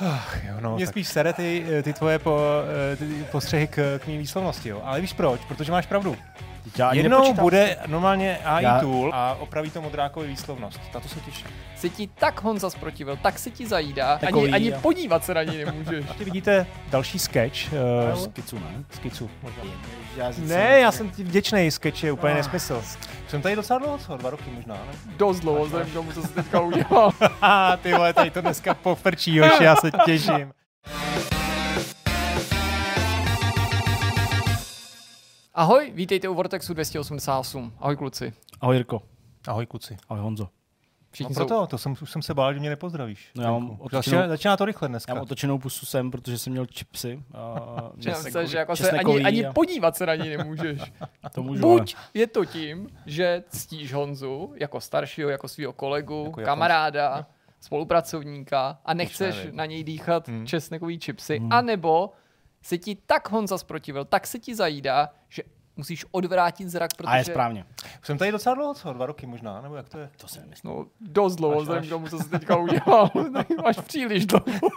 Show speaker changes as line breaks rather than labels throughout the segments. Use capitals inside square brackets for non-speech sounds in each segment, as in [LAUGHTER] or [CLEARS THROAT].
Ach, jo, no,
Mě
tak.
spíš sere ty, ty tvoje po, eh, ty postřehy k, k mý výslovnosti, jo. Ale víš proč? Protože máš pravdu.
Já ani
Jednou
nepočítám.
bude normálně AI
Já-
tool a opraví to modrákovi výslovnost. Tato se těším.
Si ti tak Honza zprotivil, tak si ti zajídá, ani,
Takový,
ani
jo.
podívat se na něj nemůžeš.
Ještě vidíte další sketch uh,
Skicu, ne?
skicu. Možná.
Já
Ne, já jsem ti vděčný, sketch je úplně nesmysl. Jsem tady docela dlouho, co? Dva roky možná, ne?
Dost dlouho, vzhledem k tomu, co jsi teďka udělal. [LAUGHS]
Ty vole, tady to dneska pofrčí, jož, já se těším.
Ahoj, vítejte u Vortexu 288. Ahoj kluci.
Ahoj Jirko.
Ahoj, kluci.
Ahoj Honzo.
No
Všichni
proto, to jsem, už jsem se bál, že mě nepozdravíš.
No já mám otočenou-
začíná, začíná to rychle
Já
dneska.
mám otočenou pusu sem, protože jsem měl čipsy. A
jsou...
česnekový-
se, že jako se ani, ani
a
podívat se na něj nemůžeš. [LAUGHS]
to můžu, ale-
Buď je to tím, že ctíš Honzu jako staršího, jako svého kolegu,
Jako
kamaráda, spolupracovníka a nechceš na něj dýchat
Hmm.
česnekový čipsy,
Hmm.
anebo se ti tak Honza sprotivil, tak se ti zajídá, že musíš odvrátit zrak, protože...
A je správně.
Už jsem tady docela dlouho, co? Dva roky možná, nebo jak to je?
To se nemyslím.
No, dost dlouho, vzhledem k tomu, co jsi teďka udělal. [LAUGHS] [LAUGHS] Máš příliš dlouho. [LAUGHS]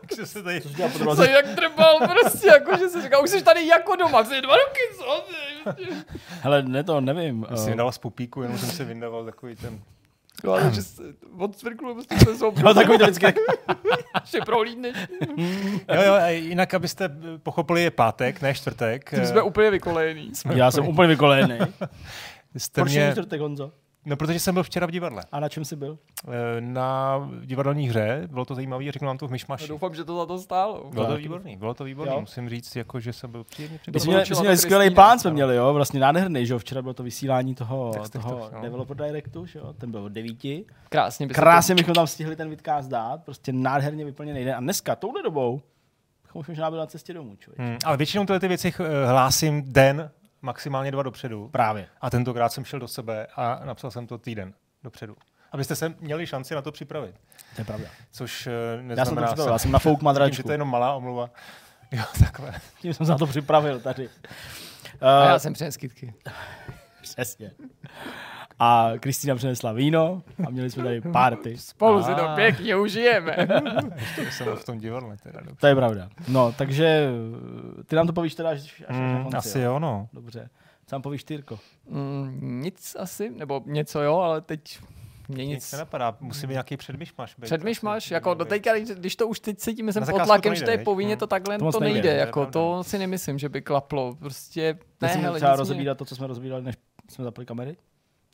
Takže se tady...
Co doroze?
jak drbal prostě, jako že jsi říkal, už jsi tady jako doma, jsi dva roky, co?
Hele, ne to, nevím.
Jsi
eh,
vydala z pupíku, jenom jsem si vyndával takový ten...
No, ale že od svrklu prostě se zobl,
No takový to vždycky. [LAUGHS]
ještě prohlídneš.
Jo, jo, a jinak, abyste pochopili, je pátek, ne čtvrtek.
Tím jsme úplně vykolejení.
Já jsem úplně vykolejený. [LAUGHS]
jste
Proč
mě...
čtvrtek, Honzo?
No, protože jsem byl včera v divadle.
A na čem jsi byl?
Eh, Na divadelní hře, bylo to zajímavé, řeknu vám to v
No,
myšmaši.
doufám, že to za to stálo.
Bylo to výborný, bylo to výborný,
Jo.
musím říct, jako, že jsem byl příjemně
My
překvapen.
jsme měli, my jsme měli skvělý plán, jsme měli, jo, vlastně nádherný, že jo, včera bylo to vysílání toho, toho
to, no.
Developer Directu, že jo, ten byl od devíti.
Krásně by
Krásně bychom tam stihli ten vidcast dát, prostě nádherně vyplněný den. A dneska, touhle dobou, bychom už možná byli na cestě domů, člověk.
Hmm, ale většinou tyhle ty věci eh, hlásím den, maximálně dva dopředu.
Právě.
A tentokrát jsem šel do sebe a napsal jsem to týden dopředu. Abyste se měli šanci na to připravit.
To je pravda.
Což eh,
Já jsem to
neznamená
připravil, já jsem na fouk
Vidím, [LAUGHS] že
madračku.
to je jenom malá omluva. [LAUGHS] Jo, takhle.
Tím jsem se na to připravil tady.
A
Uh,
já jsem přines kytky. [LAUGHS]
Přesně. A Kristýna přinesla víno a měli jsme tady party.
Spolu si to pěkně užijeme.
To jsem v tom divadle. Teda, dobře.
To je pravda. No, takže eh, ty nám to povíš teda až, až na
Mm,
konci.
asi
jo?
no.
Dobře. Co nám povíš, Tyrko?
Mm, nic asi, nebo něco jo, ale teď mě
Nic
nic.
se napadá, musí být nějaký předmyšmaš. být.
Předmyšmaš, jako do
měl
teďka, když- když to už teď cítíme sem
Na
pod tlakem,
to
že to je povinně,
Hmm.
to takhle
To
to,
nejde,
nejde, jako to si nemyslím, že by klaplo, prostě
Ne,
hele,
třeba rozebírat to, co jsme rozebírali, než jsme zapli kamery?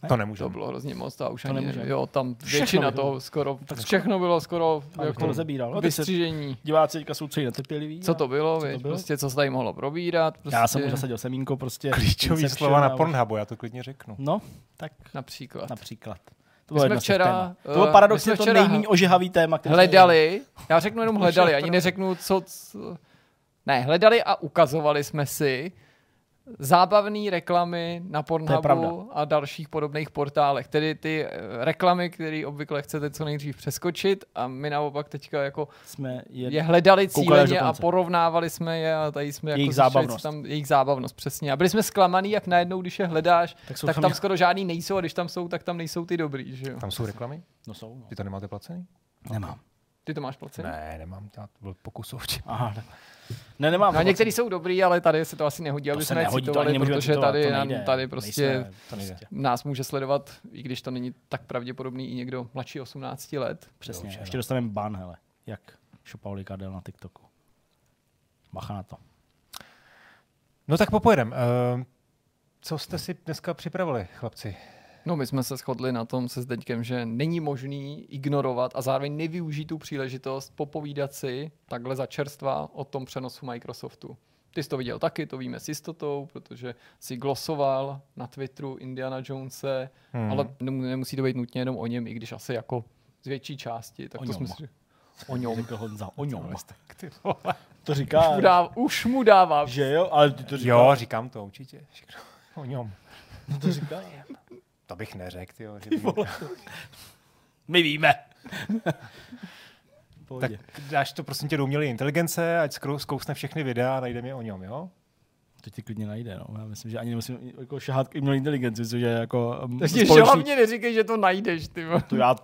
To
to
nemůžeme.
bylo hrozně moc a už
To
ani,
nemůžeme.
jo, tam
Všechno
většina
to-
toho skoro,
Tak
všechno bylo skoro
Abych to
jako
rozebíral. No,
vystřížení.
diváci teďka jsou celý netrpěliví.
Co to bylo,
co to bylo?
prostě co se tady mohlo probírat, prostě
Já jsem už zasadil semínko, prostě.
Klíčový slova na Pornhubu, já to klidně řeknu.
No, tak
například.
například. To
My
bylo
jsme včera.
To
eh,
bylo paradoxně
jsme
to nejméně ožehavý téma, který jsme
Hledali, já řeknu jenom hledali, ani
to-
neřeknu co, co, ne, hledali a ukazovali jsme si zábavné reklamy na. Pornhubu a dalších podobných portálech. Tedy ty eh, reklamy, které obvykle chcete co nejdřív přeskočit a my naopak teďka jako
jsme je,
je hledali cíleně a porovnávali jsme je a tady jsme jako
Jejich
co
zábavnost.
Tam, jejich zábavnost, přesně. A byli jsme zklamaný, jak najednou, když je hledáš,
Tak
tak
tam
tam
jak-
skoro žádný nejsou a když tam jsou, tak tam nejsou ty dobrý, že jo?
Tam jsou reklamy?
No jsou, no.
Vy to nemáte placený?
Nemám.
Ty to máš placený?
Ne, nemám, já to byl pokusovče.
Aha, ne. Ne, nemám.
No, některý jsou dobrý, ale tady se to asi nehodí, aby
to se
jsme je
nehodí, to
citovali, protože
citovat,
tady,
to
nám-
nejde.
tady prostě
Nejsme,
To nejde.
nás může sledovat, i když to není tak pravděpodobný, i někdo mladší 18 let.
Přesně,
Dobře,
ještě
no.
dostaneme ban, hele. Jak Šopauli Kardel na TikToku. Bacha na to.
No tak popojedem. Uh, co jste si dneska připravili, chlapci?
No, my jsme se shodli na tom se Zdeňkem, že není možný ignorovat a zároveň nevyužít tu příležitost popovídat si takhle za čerstva o tom přenosu Microsoftu. Ty jsi to viděl taky, to víme s jistotou, protože si glosoval na Twitteru Indiana Jonese,
Hmm.
ale nem- nemusí to být nutně jenom o něm, i když asi jako z větší části. Tak
O
to
něm.
jsme si... O něm.
Řekl Honza, o něm. To
Už
říká,
mu, dává, už mu dává.
že jo, ale ty to říká.
Jo, říkám to určitě. Všechno o něm.
No to říká. [LAUGHS]
To bych neřekl, jo. Že by...
My víme.
Tak dáš to prosím tě do umělé inteligence, ať zkousne všechny videa a najde mi o něm, jo?
to ti klidně najde. No. Já myslím, že ani nemusím jako šahat k umělé inteligenci, což je jako um,
Takže
společný-
hlavně neříkej, že to najdeš, ty.
To já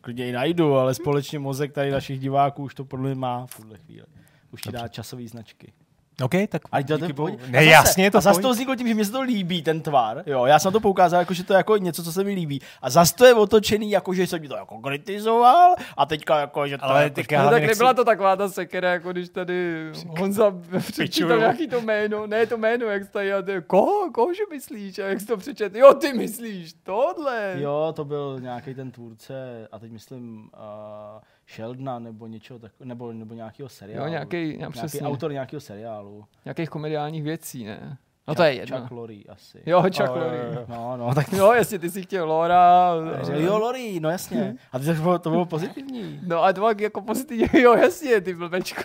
klidně i najdu, ale společně mozek tady našich diváků už to podle mě má v tuhle chvíli. Už ti dá časové značky.
OK, tak
A
díky bohu. Ne,
A zase-
jasně, je to
A zase to vzniklo tím, že mě se to líbí, ten tvar. Jo, já jsem na to poukázal, jako, že to je jako něco, co se mi líbí. A zase to je otočený, jako, že jsem mi to jako kritizoval. A teďka jako, že to
Ale
jako,
No tak nebyla to taková ta sekera, jako když tady Honza přečítal nějaký to jméno, ne to jméno, jak tady a ty, koho, koho že myslíš, a jak jsi to přečet, jo ty myslíš, tohle.
Jo, to byl nějaký ten tvůrce, a teď myslím uh, Sheldona nebo něčeho tak, nebo, nebo nějakého seriálu.
Jo, nějaký, nějak
nějaký
přesně,
autor nějakého seriálu.
nějakých komediálních věcí, ne? No to je jedno.
Chuck Lorre asi.
Jo, Chuck
jo,
Lorre.
jo.
No, no, [LAUGHS] tak
Jo, jestli ty si chtěl Laura.
Jo, Lori, no jasně. [LAUGHS] A to bylo, to bylo pozitivní.
No a to bylo jako pozitivní, [LAUGHS] jo jasně, ty blbečku.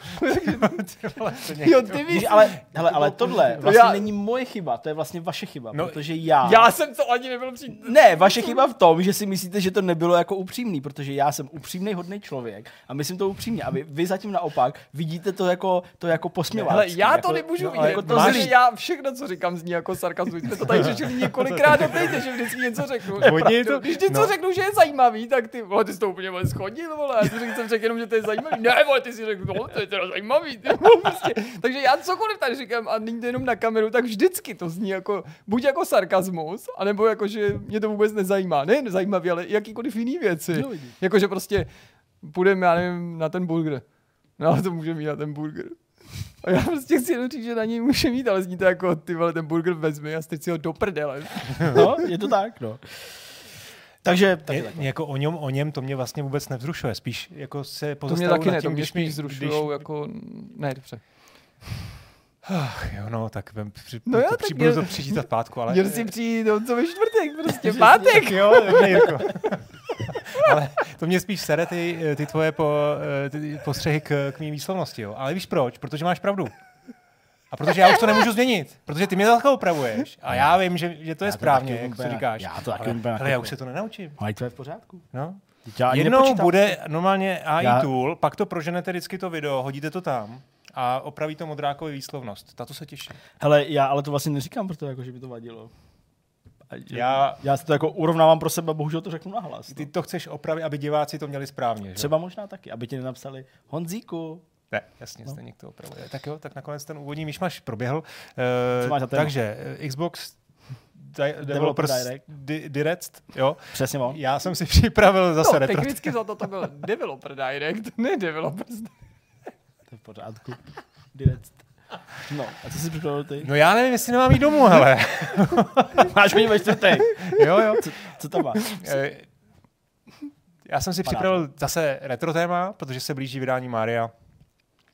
Někdo-
jo, ty víš.
Ale, hele, ale tohle
To
vlastně
já-
není moje chyba, to je vlastně vaše chyba,
No,
protože já...
Já jsem to ani nebyl přijít.
Ne, vaše chyba v tom, že si myslíte, že to nebylo jako upřímný, protože já jsem upřímný, hodný člověk a myslím to upřímně. A vy, vy zatím naopak vidíte to jako, to jako posměvácky.
Ale já to
jako,
nemůžu
no,
vidět,
Jako to zlý.
já všechno, co říkám, zní jako sarkazmus. Jsme to tady řešili několikrát [LAUGHS] do týdne, že vždycky něco řeknu.
Hodně to-
Když něco
no.
řeknu, že je zajímavý, tak ty, vole, ty jsi to úplně vole, schodil, vole. Já si řekl, jsem řekl jenom, že to je zajímavý. Ne, vole, ty si řekl, no, to je teda zajímavý. Ty, prostě. Takže já cokoliv tady říkám a není to jenom na kameru, tak vždycky to zní jako, buď jako sarkazmus, anebo jako, že mě to vůbec nezajímá. Ne nezajímavý, ale jakýkoliv jiný věci.
No.
Jakože prostě půjdeme, já nevím, na ten burger. No, to může mít na ten burger. A já prostě chci jenom říct, že na něj může mít, ale zní to jako, ty vole, ten burger vezmi a strč si ho do prdele. [LAUGHS]
No, je to tak, no. Takže, takže
Je,
tak.
jako o něm, o něm to mě vlastně vůbec nevzrušuje. Spíš jako se
To mě taky
nad
ne,
tím,
to mě
když mi-
spíš zrušujou,
když-
jako, ne, dobře.
Ach, jo, no, tak vem, při,
No jo,
to,
tak
při,
mě-
budu to přičítat pátku, ale...
Měl si přijít, no, co ve čtvrtek, prostě pátek.
Tak jo, Jirko. [LAUGHS] Ale to mě spíš sere ty, ty tvoje po, ty postřehy k, k mý výslovnosti, jo. Ale víš proč? Protože máš pravdu. A protože já už to nemůžu změnit, protože ty mě takhle opravuješ. A já vím, že, že to je
Já to
správně, jak to říkáš.
já to taky
ale,
úplně
ale já už se to nenaučím.
Ale to je v pořádku.
No.
Já
Jednou
nepočítám.
bude normálně AI
Já-
tool, pak to proženete vždycky to video, hodíte to tam a opraví to modrákovi výslovnost. Tato se těší.
Hele, já ale to vlastně neříkám proto, jako, že by to vadilo.
Já-
já si to jako urovnávám pro sebe, bohužel to řeknu nahlas.
Ty
No.
to chceš opravit, aby diváci to měli správně, že?
Třeba možná taky, aby ti nenapsali Honzíku.
Ne, jasně,
No.
stejně to opravuje. Tak jo, tak nakonec ten úvodní myšmaš proběhl.
Co
Uh,
máš za téma?
takže eh, Xbox Di-
Developer
Developers
Direct.
Di- Direct, jo.
Přesně on.
Já jsem si připravil zase
No,
retro.
technicky za to to byl [LAUGHS] developer direct, ne developer.
To je v pořádku. Direct. No, a co jsi připravil ty?
No já nevím, jestli nemám jít domů, hele. [LAUGHS]
Máš mě ve čtvrtek.
jo, jo.
Co, co tam máš?
Eh, Já jsem si
Vypadá
připravil zase retro téma, protože se blíží vydání Maria.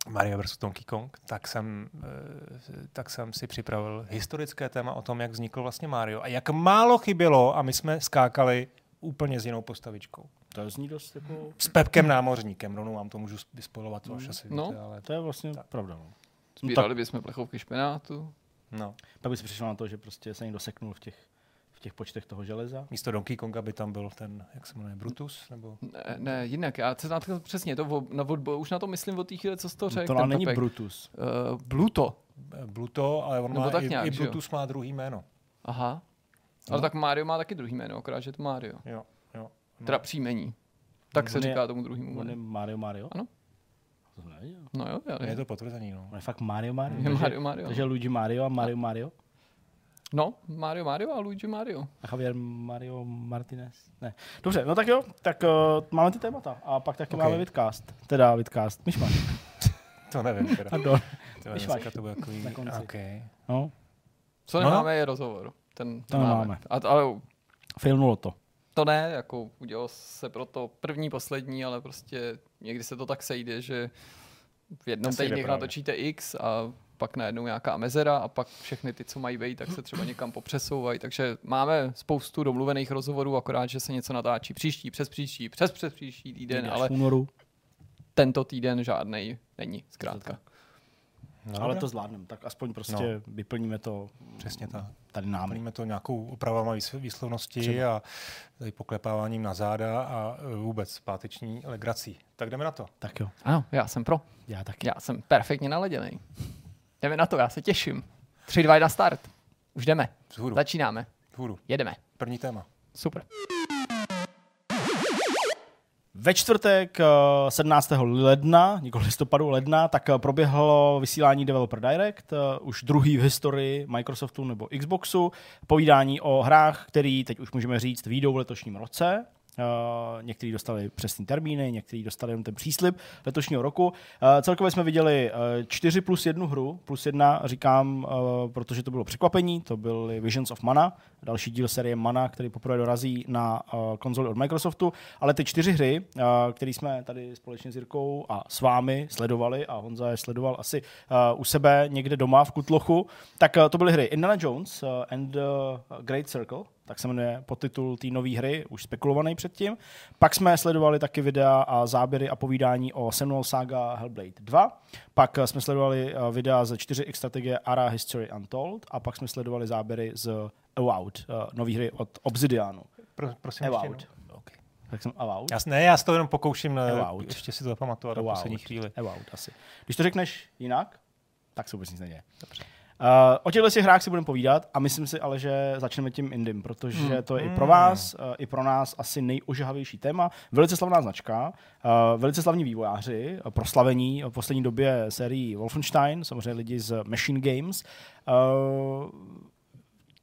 Mario vs. Donkey Kong, tak jsem, eh, tak jsem si připravil historické téma o tom, jak vznikl vlastně Mario a jak málo chybělo a my jsme skákali úplně s jinou postavičkou.
To zní dost jako...
S Pepkem námořníkem, rovnou vám to můžu vyspojovat, to až asi
No.
víte, ale
To je vlastně pravda. No.
Sbírali bychom plechovky špenátu.
no.
Pak bys přišel na to, že prostě se někdo seknul v těch, v těch počtech toho železa.
Místo Donkey Konga by tam byl ten, jak se jmenuje, Brutus? Nebo...
Ne, ne, jinak, já se na to přesně, to, vo- na, od, už na to myslím od té chvíle, co jsi to řekl.
to
ten
není
Pepek.
Brutus.
Uh, Bluto.
eh, Bluto, ale on
Nebo
má
tak
i,
nějak,
i
že jo?
Má druhý jméno.
Aha. Ale
No.
tak Mario má taky druhý jméno, akorát, že je to Mario.
Jo, jo. No.
Teda příjmení. Tak se
On je-
říká tomu druhému.
On je. Mario Mario?
Ano.
To jsem nevěděl.
No jo, já
Je to potvrzený, no.
On je fakt Mario Mario?
Je
Takže-
Mario Mario.
Takže Luigi Mario a Mario Mario?
No, Mario Mario a Luigi Mario.
A Javier Mario Martinez? Ne. Dobře, no tak jo, tak uh, máme ty témata. A pak taky
Ok.
máme vidcast. Teda vidcast. Myšmaš. [LAUGHS]
To nevím teda.
Pardon.
To je
Myšmaš.
to bude takový...
Na konci.
Okay.
No,
Co
No.
nemáme je rozhovor. Ten
To nemáme.
A, ale
failnulo to.
to ne, jako udělal se pro to první, poslední, ale prostě někdy se to tak sejde, že v jednom
právě.
natočíte X a pak najednou nějaká mezera a pak všechny ty, co mají být, tak se třeba někam popřesouvají. Takže máme spoustu domluvených rozhovorů, akorát, že se něco natáčí příští, přes příští, přes přes příští týden, ale tento týden žádnej není, zkrátka.
No,
ale to zvládneme. Tak aspoň prostě no. vyplníme to
Přesně tak.
tady námi.
Plníme to nějakou opravama výs- výslovnosti
Třeba.
a tady poklepáváním na záda a e, vůbec páteční legrací. Tak jdeme na to.
Tak jo,
Ano, já jsem pro.
já taky.
Já jsem perfektně naladěný. Jdeme na to, já se těším. 3, 2, 1, start. Už jdeme.
Vzhůru.
Začínáme.
Vzhůru.
Jedeme.
První téma.
Super.
Ve čtvrtek eh, 17. ledna, nikoli listopadu ledna, tak eh, proběhlo vysílání Developer Direct, eh, už druhý v historii Microsoftu nebo Xboxu, povídání o hrách, který teď už můžeme říct výjdou v letošním roce. Uh, někteří dostali přesný termíny, někteří dostali jenom ten příslip letošního roku. Uh, celkově jsme viděli uh, 4 plus jednu hru, plus jedna říkám, protože to bylo překvapení, to byl Visions of Mana, další díl série Mana, který poprvé dorazí na konzoli od Microsoftu, ale ty čtyři hry, které jsme tady společně s Jirkou a s vámi sledovali, a Honza je sledoval asi u sebe někde doma v Kutlochu, tak to byly hry Indiana Jones and uh, Great Circle, tak se jmenuje podtitul té nové hry, už spekulovaný předtím. Pak jsme sledovali taky videa a záběry a povídání o Seminole Saga Hellblade 2. Pak jsme sledovali videa ze 4X strategie Ara History Untold a pak jsme sledovali záběry z Avowed, nové hry od Obsidianu.
Pro, prosím
Avowed.
Okay.
Tak jsem Avowed?
Já, ne, já si to jenom pokouším
Avowed.
ještě si to zapamatovat na poslední chvíli.
Avowed asi. Když to řekneš jinak, tak se vůbec nic neděje. Dobře. Uh, o těchto hrách si budeme povídat a myslím si ale, že začneme tím Indym, protože hmm. to je i pro vás, uh, i pro nás asi nejožahavější téma. Velice slavná značka, uh, velice slavní vývojáři, uh, proslavení v poslední době sérií Wolfenstein, samozřejmě lidi z Machine Games. Uh,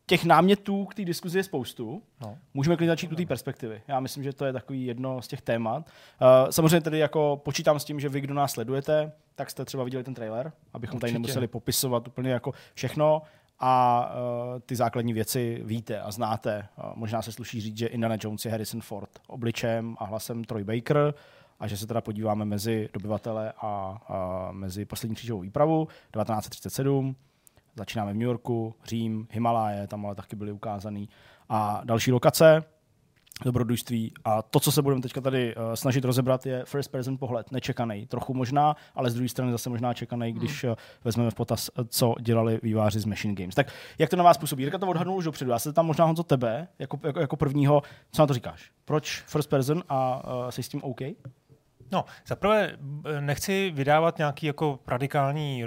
těch námětů k té diskuzi je spoustu. No. Můžeme klidně začít u té perspektivy. Já myslím, že to je takový jedno z těch témat. Uh, samozřejmě tedy jako počítám s tím, že vy, kdo nás sledujete, tak jste třeba viděli ten trailer, abychom Určitě. tady nemuseli popisovat úplně jako všechno a uh, ty základní věci víte a znáte. Uh, možná se sluší říct, že Indiana Jones je Harrison Ford obličem a hlasem Troy Baker a že se teda podíváme mezi dobyvatele a, a mezi poslední křížovou výpravu 1937 Začínáme v New Yorku, Řím, Himaláje, tam ale taky byly ukázaný. A další lokace, dobrodružství. A to, co se budeme teďka tady uh, snažit rozebrat, je first person pohled, nečekaný. Trochu možná, ale z druhé strany zase možná čekaný, když uh, vezmeme v potaz, co dělali výváři z Machine Games. Tak jak to na vás působí? Jirka to odhadnul už dopředu. Já se tam možná Honzo tebe, jako, jako, jako prvního, co na to říkáš? Proč first person a uh, jsi s tím OK?
No, zaprvé nechci vydávat nějaký jako radikální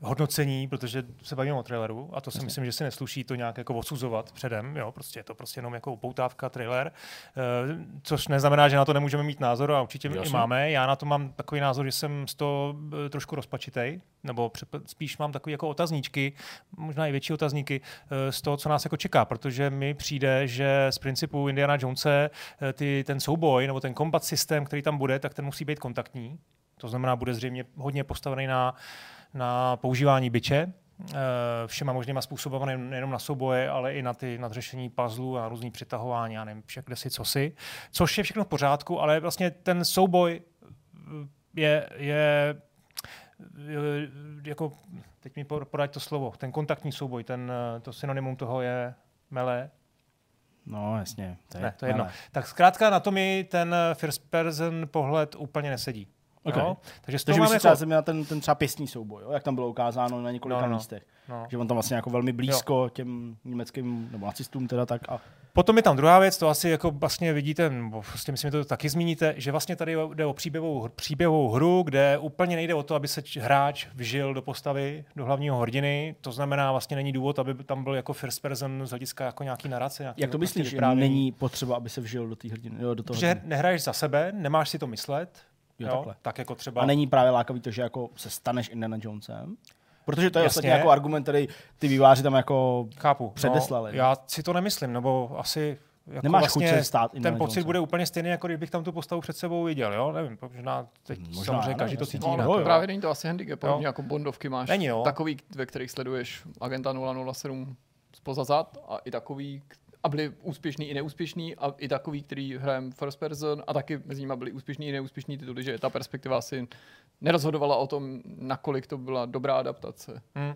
hodnocení, protože se bavíme o traileru a to si myslím, že si nesluší to nějak jako odsuzovat předem, jo, prostě je to prostě jenom jako poutávka, trailer, uh, což neznamená, že na to nemůžeme mít názor a určitě Jasně. i máme. Já na to mám takový názor, že jsem z toho uh, trošku rozpačitej, nebo spíš mám takový jako otazníčky, možná i větší otazníky uh, z toho, co nás jako čeká, protože mi přijde, že z principu Indiana Jonese ty, ten souboj nebo ten combat systém, který tam bude, tak ten musí být kontaktní. To znamená, bude zřejmě hodně postavený na na používání byče, eh, všema možnýma způsoby, nejenom na souboje, ale i na, ty, na řešení puzzlů a různý přitahování, já nevím, však kde si, co si. Což je všechno v pořádku, ale vlastně ten souboj je, je jako, teď mi podať to slovo, ten kontaktní souboj, ten, to synonymum toho je mele.
No, jasně.
To je, ne, to je jedno. Tak zkrátka na to mi ten first person pohled úplně nesedí.
Okay.
No?
Takže, Takže máme jako... třeba ten, ten třeba pěstní souboj, jo? jak tam bylo ukázáno na několika no, no. místech. No. Že on tam vlastně jako velmi blízko jo. těm německým nebo nacistům teda tak. A...
Potom je tam druhá věc, to asi jako vlastně vidíte, nebo vlastně myslím, že to taky zmíníte, že vlastně tady jde o příběhovou, příběhovou hru, kde úplně nejde o to, aby se hráč vžil do postavy, do hlavního hrdiny. To znamená, vlastně není důvod, aby tam byl jako first person z hlediska jako nějaký narace. Nějaký
Jak to myslíš, že není potřeba, aby se vžil do té hrdiny? Jo, do toho
že hrdiny. nehraješ za sebe, nemáš si to myslet,
Jo, jo,
tak jako třeba...
A není právě lákavý to, že jako se staneš Indiana Jonesem? Protože to je vlastně jako argument, který ty výváři tam jako
Chápu.
předeslali.
No, já si to nemyslím, nebo asi jako
Nemáš
vlastně
chuť se stát
Ten pocit bude úplně stejný, jako kdybych tam tu postavu před sebou viděl, jo? Nevím, možná teď možná, samozřejmě každý to cítí
no,
jinak.
No, právě není to asi handicap, podobně jako Bondovky máš
není, jo.
takový, ve kterých sleduješ agenta 007 spoza zad a i takový, a byli úspěšný i neúspěšný a i takový, který hrajem first person a taky mezi nimi byli úspěšní i neúspěšní tituly, že ta perspektiva asi nerozhodovala o tom, nakolik to byla dobrá adaptace.
Hmm.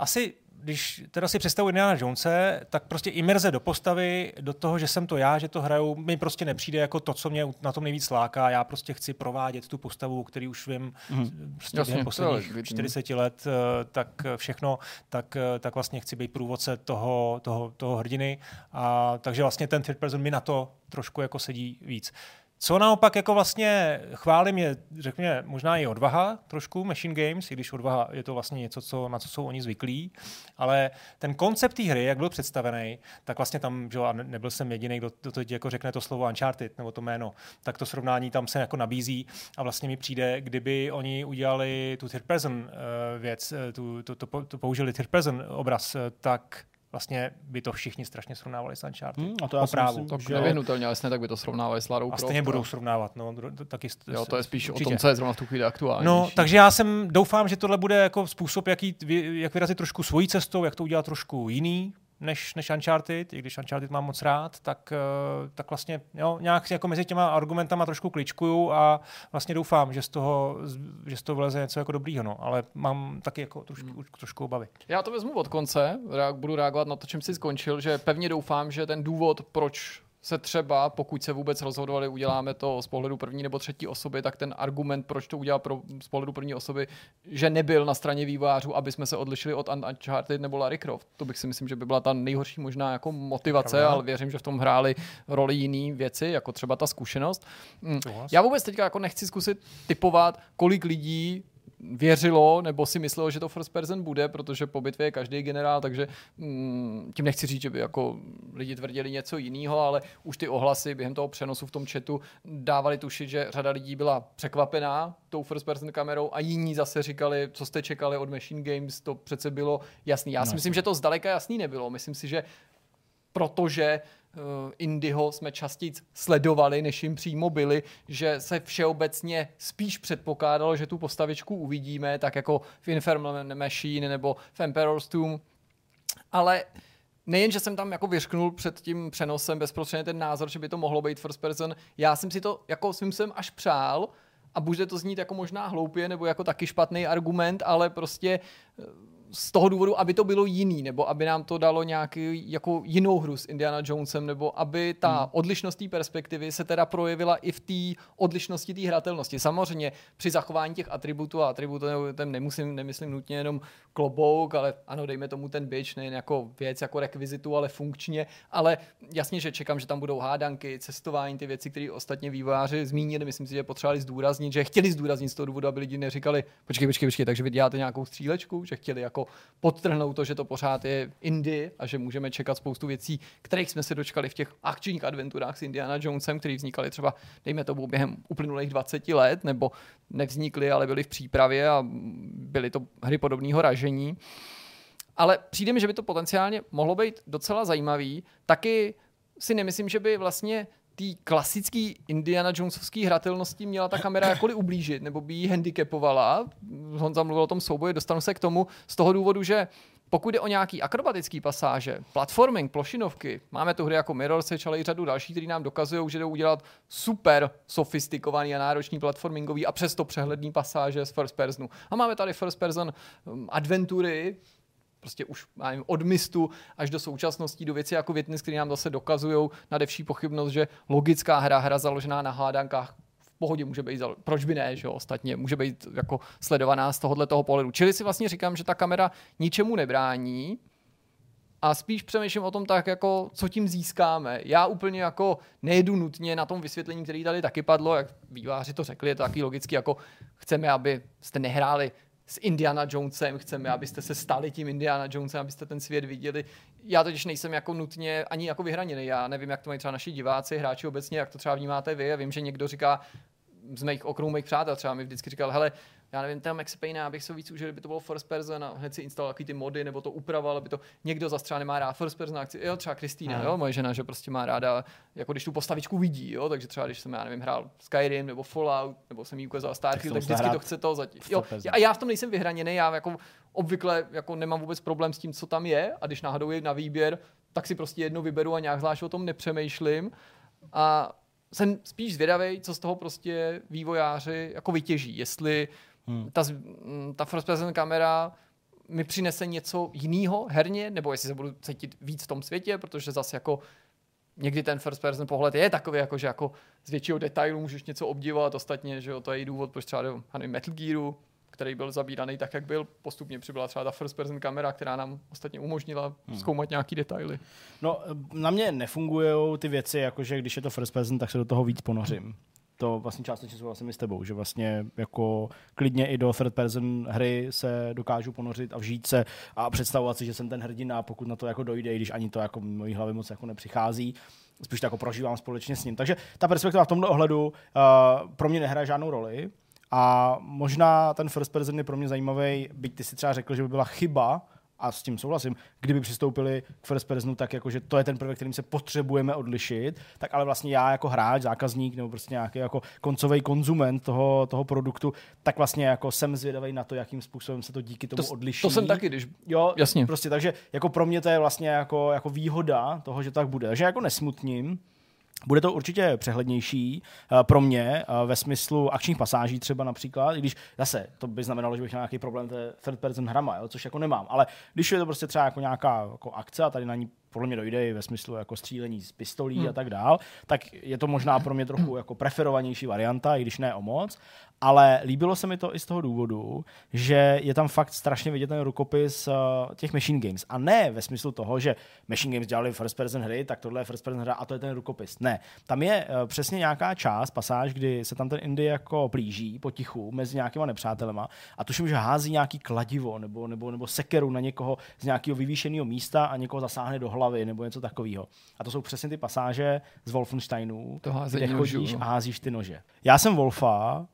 Asi když teda si představuji Indiana Jonese, tak prostě imerze do postavy, do toho, že jsem to já, že to hraju, mi prostě nepřijde jako to, co mě na tom nejvíc láká. Já prostě chci provádět tu postavu, který už vím mm. prostě Jasně, posledních 40 let, eh, tak všechno, tak, eh, tak vlastně chci být průvodce toho, toho, toho hrdiny. A, takže vlastně ten third person mi na to trošku jako sedí víc. Co naopak jako vlastně chválím je, řekněme, možná i odvaha trošku Machine Games, i když odvaha je to vlastně něco, co, na co jsou oni zvyklí, ale ten koncept té hry, jak byl představený, tak vlastně tam, že a nebyl jsem jediný, kdo, kdo teď jako řekne to slovo Uncharted, nebo to jméno, tak to srovnání tam se jako nabízí a vlastně mi přijde, kdyby oni udělali tu third person uh, věc, uh, tu, to, to, to, použili third person obraz, uh, tak vlastně by to všichni strašně srovnávali s Uncharted. Hmm,
a to já si
právu.
myslím,
Tak
že-
nevyhnutelně, ale tak by to srovnávali s Larou
A
Croft.
stejně budou
a-
srovnávat. No, taky,
Jo, to je spíš
určitě.
o tom, co je zrovna v tu chvíli aktuální.
No, takže já jsem doufám, že tohle bude jako způsob, jak, jít, jak vyrazit trošku svojí cestou, jak to udělat trošku jiný, než, než Uncharted, i když Uncharted mám moc rád, tak, eh, tak vlastně jo, nějak jako mezi těma argumentama trošku kličkuju a vlastně doufám, že z toho, že z toho vyleze něco jako dobrýho, no. ale mám taky jako trošku,
Hmm.
trošku obavy.
Já to vezmu od konce, budu reagovat na to, čím jsi skončil, že pevně doufám, že ten důvod, proč se třeba, pokud se vůbec rozhodovali, uděláme to z pohledu první nebo třetí osoby, tak ten argument, proč to udělat pro, z pohledu první osoby, že nebyl na straně vývojářů, aby jsme se odlišili od Un- Uncharted nebo Larry Croft. To bych si myslím, že by byla ta nejhorší možná jako motivace,
Pravda.
ale věřím, že v tom hráli roli jiný věci, jako třeba ta zkušenost. Mm. Já vůbec teďka jako nechci zkusit typovat, kolik lidí věřilo nebo si myslelo, že to first person bude, protože po bitvě je každý generál, takže mm, tím nechci říct, že by jako lidi tvrdili něco jiného, ale už ty ohlasy během toho přenosu v tom chatu dávali tušit, že řada lidí byla překvapená tou first person kamerou a jiní zase říkali, co jste čekali od Machine Games, to přece bylo jasný. Já si
No,
myslím, že to zdaleka jasný nebylo. Myslím si, že protože uh, Indyho jsme častěji sledovali, než jim přímo byli, že se všeobecně spíš předpokládalo, že tu postavičku uvidíme, tak jako v Infernal Machine nebo v Emperor's Tomb. Ale nejen, že jsem tam jako vyřknul před tím přenosem bezprostředně ten názor, že by to mohlo být first person, já jsem si to jako svým sem až přál a bude to znít jako možná hloupě nebo jako taky špatný argument, ale prostě eh, z toho důvodu, aby to bylo jiný, nebo aby nám to dalo nějaký jako jinou hru s Indiana Jonesem, nebo aby ta hmm. odlišnost té perspektivy se teda projevila i v té odlišnosti té hratelnosti. Samozřejmě při zachování těch atributů a atributem nemusím, nemyslím nutně jenom klobouk, ale ano, dejme tomu ten bič, nejen jako věc, jako rekvizitu, ale funkčně, ale jasně, že čekám, že tam budou hádanky, cestování, ty věci, které ostatně vývojáři zmínili, myslím si, že potřebovali zdůraznit, že chtěli zdůraznit z toho důvodu, aby lidi neříkali, počkej, počkej, počkej, takže vy děláte nějakou střílečku, že chtěli jako podtrhnout to, že to pořád je Indy a že můžeme čekat spoustu věcí, kterých jsme se dočkali v těch akčních adventurách s Indiana Jonesem, které vznikaly třeba, dejme tomu, během uplynulých 20 let, nebo nevznikly, ale byly v přípravě a byly to hry podobného ražení. Ale přijde mi, že by to potenciálně mohlo být docela zajímavý. Taky si nemyslím, že by vlastně té klasické Indiana Jonesovské hratelnosti měla ta kamera jakkoliv ublížit, nebo by ji handicapovala. Honza mluvil o tom souboji, dostanu se k tomu z toho důvodu, že pokud jde o nějaký akrobatický pasáže, platforming, plošinovky, máme tu hry jako Mirror's Edge, ale i řadu dalších, které nám dokazují, že jdou udělat super sofistikovaný a náročný platformingový a přesto přehledný pasáže z first personu. A máme tady first person um, adventury, prostě už nevím, od mistu až do současnosti, do věci jako Witness, které nám zase dokazují nadevší pochybnost, že logická hra, hra založená na hádankách v pohodě může být, proč by ne, že jo, ostatně může být jako sledovaná z tohohle toho pohledu. Čili si vlastně říkám, že ta kamera ničemu nebrání, a spíš přemýšlím o tom tak, jako co tím získáme. Já úplně jako nejedu nutně na tom vysvětlení, který tady taky padlo, jak výváři to řekli, je to taky logicky, jako chceme, aby jste nehráli s Indiana Jonesem, chceme, abyste se stali tím Indiana Jonesem, abyste ten svět viděli. Já totiž nejsem jako nutně ani jako vyhraněný. Já nevím, jak to mají třeba naši diváci, hráči obecně, jak to třeba vnímáte vy. Já vím, že někdo říká, z mých okruhů mých přátel třeba mi vždycky říkal, hele, já nevím, ten Max Payne, abych se víc užil, kdyby to bylo first person a hned si instaloval takový ty mody, nebo to upravoval, aby to někdo zase třeba nemá rád first person akci. Jo, třeba Kristýna, jo, moje žena, že prostě má ráda, jako když tu postavičku vidí, jo, takže třeba když jsem, já nevím, hrál Skyrim nebo Fallout, nebo jsem jí ukazoval Starfield, tak
musela
vždycky to chce to zatím. Jo, a já v tom nejsem vyhraněný, já jako obvykle jako nemám vůbec problém s tím, co tam je a když náhodou je na výběr, tak si prostě jedno vyberu a nějak zvlášť o tom nepřemýšlím. A jsem spíš zvědavý, co z toho prostě vývojáři jako vytěží. Jestli hmm. ta, z- m, ta first person kamera mi přinese něco jiného herně, nebo jestli se budu cítit víc v tom světě, protože zase jako někdy ten first person pohled je takový, jako, že jako z většího detailu můžeš něco obdivovat, ostatně, že jo, to je i důvod, proč třeba do Metal Gearu, který byl zabíraný tak, jak byl. Postupně přibyla třeba ta first person kamera, která nám ostatně umožnila hmm. zkoumat nějaký detaily.
No, na mě nefungují ty věci, jakože když je to first person, tak se do toho víc ponořím to vlastně částečně souhlasím i s tebou, že vlastně jako klidně i do third person hry se dokážu ponořit a vžít se a představovat si, že jsem ten hrdina, pokud na to jako dojde, i když ani to jako mojí hlavy moc jako nepřichází, spíš to jako prožívám společně s ním. Takže ta perspektiva v tomto ohledu uh, pro mě nehraje žádnou roli a možná ten first person je pro mě zajímavý, byť ty si třeba řekl, že by byla chyba, a s tím souhlasím, kdyby přistoupili k first personu tak, jako, že to je ten prvek, kterým se potřebujeme odlišit, tak ale vlastně já jako hráč, zákazník nebo prostě nějaký jako koncový konzument toho, toho produktu, tak vlastně jako jsem zvědavý na to, jakým způsobem se to díky tomu
to,
odliší.
To jsem taky, když...
Jo,
jasně.
Prostě, takže jako pro mě to je vlastně jako, jako výhoda toho, že tak bude. Takže jako nesmutním, bude to určitě přehlednější uh, pro mě uh, ve smyslu akčních pasáží třeba například, i když zase to by znamenalo, že bych měl nějaký problém té third person hrama, jo, což jako nemám, ale když je to prostě třeba jako nějaká jako akce a tady na ní podle mě dojde i ve smyslu jako střílení z pistolí hmm. a tak dál, tak je to možná pro mě trochu jako preferovanější varianta, i když ne o moc, ale líbilo se mi to i z toho důvodu, že je tam fakt strašně vidět ten rukopis uh, těch Machine Games. A ne ve smyslu toho, že Machine Games dělali first person hry, tak tohle je first person hra a to je ten rukopis. Ne. Tam je uh, přesně nějaká část, pasáž, kdy se tam ten Indy jako plíží potichu mezi nějakýma nepřátelema a tuším, že hází nějaký kladivo nebo, nebo, nebo sekeru na někoho z nějakého vyvýšeného místa a někoho zasáhne do hlavy nebo něco takového. A to jsou přesně ty pasáže z Wolfensteinů, kde chodíš a házíš ty nože. Já jsem Wolfa,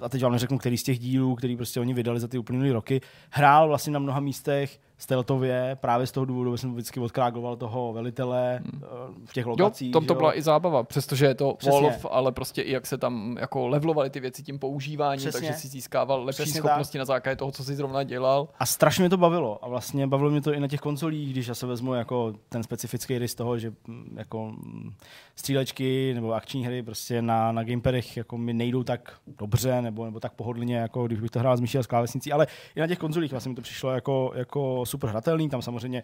a teď vám neřeknu, který z těch dílů, který prostě oni vydali za ty uplynulé roky, hrál vlastně na mnoha místech stealthově, právě z toho důvodu, že jsem vždycky odkrágoval toho velitele hmm. V těch lokacích.
Jo, tom to byla i zábava, přestože je to Přesně. Wolf, ale prostě i jak se tam jako levlovali ty věci tím používáním, Přesně. takže si získával lepší Přesně schopnosti tak. na základě toho, co si zrovna dělal.
A strašně mě to bavilo. A vlastně bavilo mě to i na těch konzolích, když já se vezmu jako ten specifický rys toho, že mm, jako mm, střílečky nebo akční hry prostě na, na gamepadech jako mi nejdou tak dobře nebo, nebo tak pohodlně, jako když bych to hrál s myší a s klávesnicí, ale i na těch konzolích vlastně mi to přišlo jako, jako super hratelný. Tam samozřejmě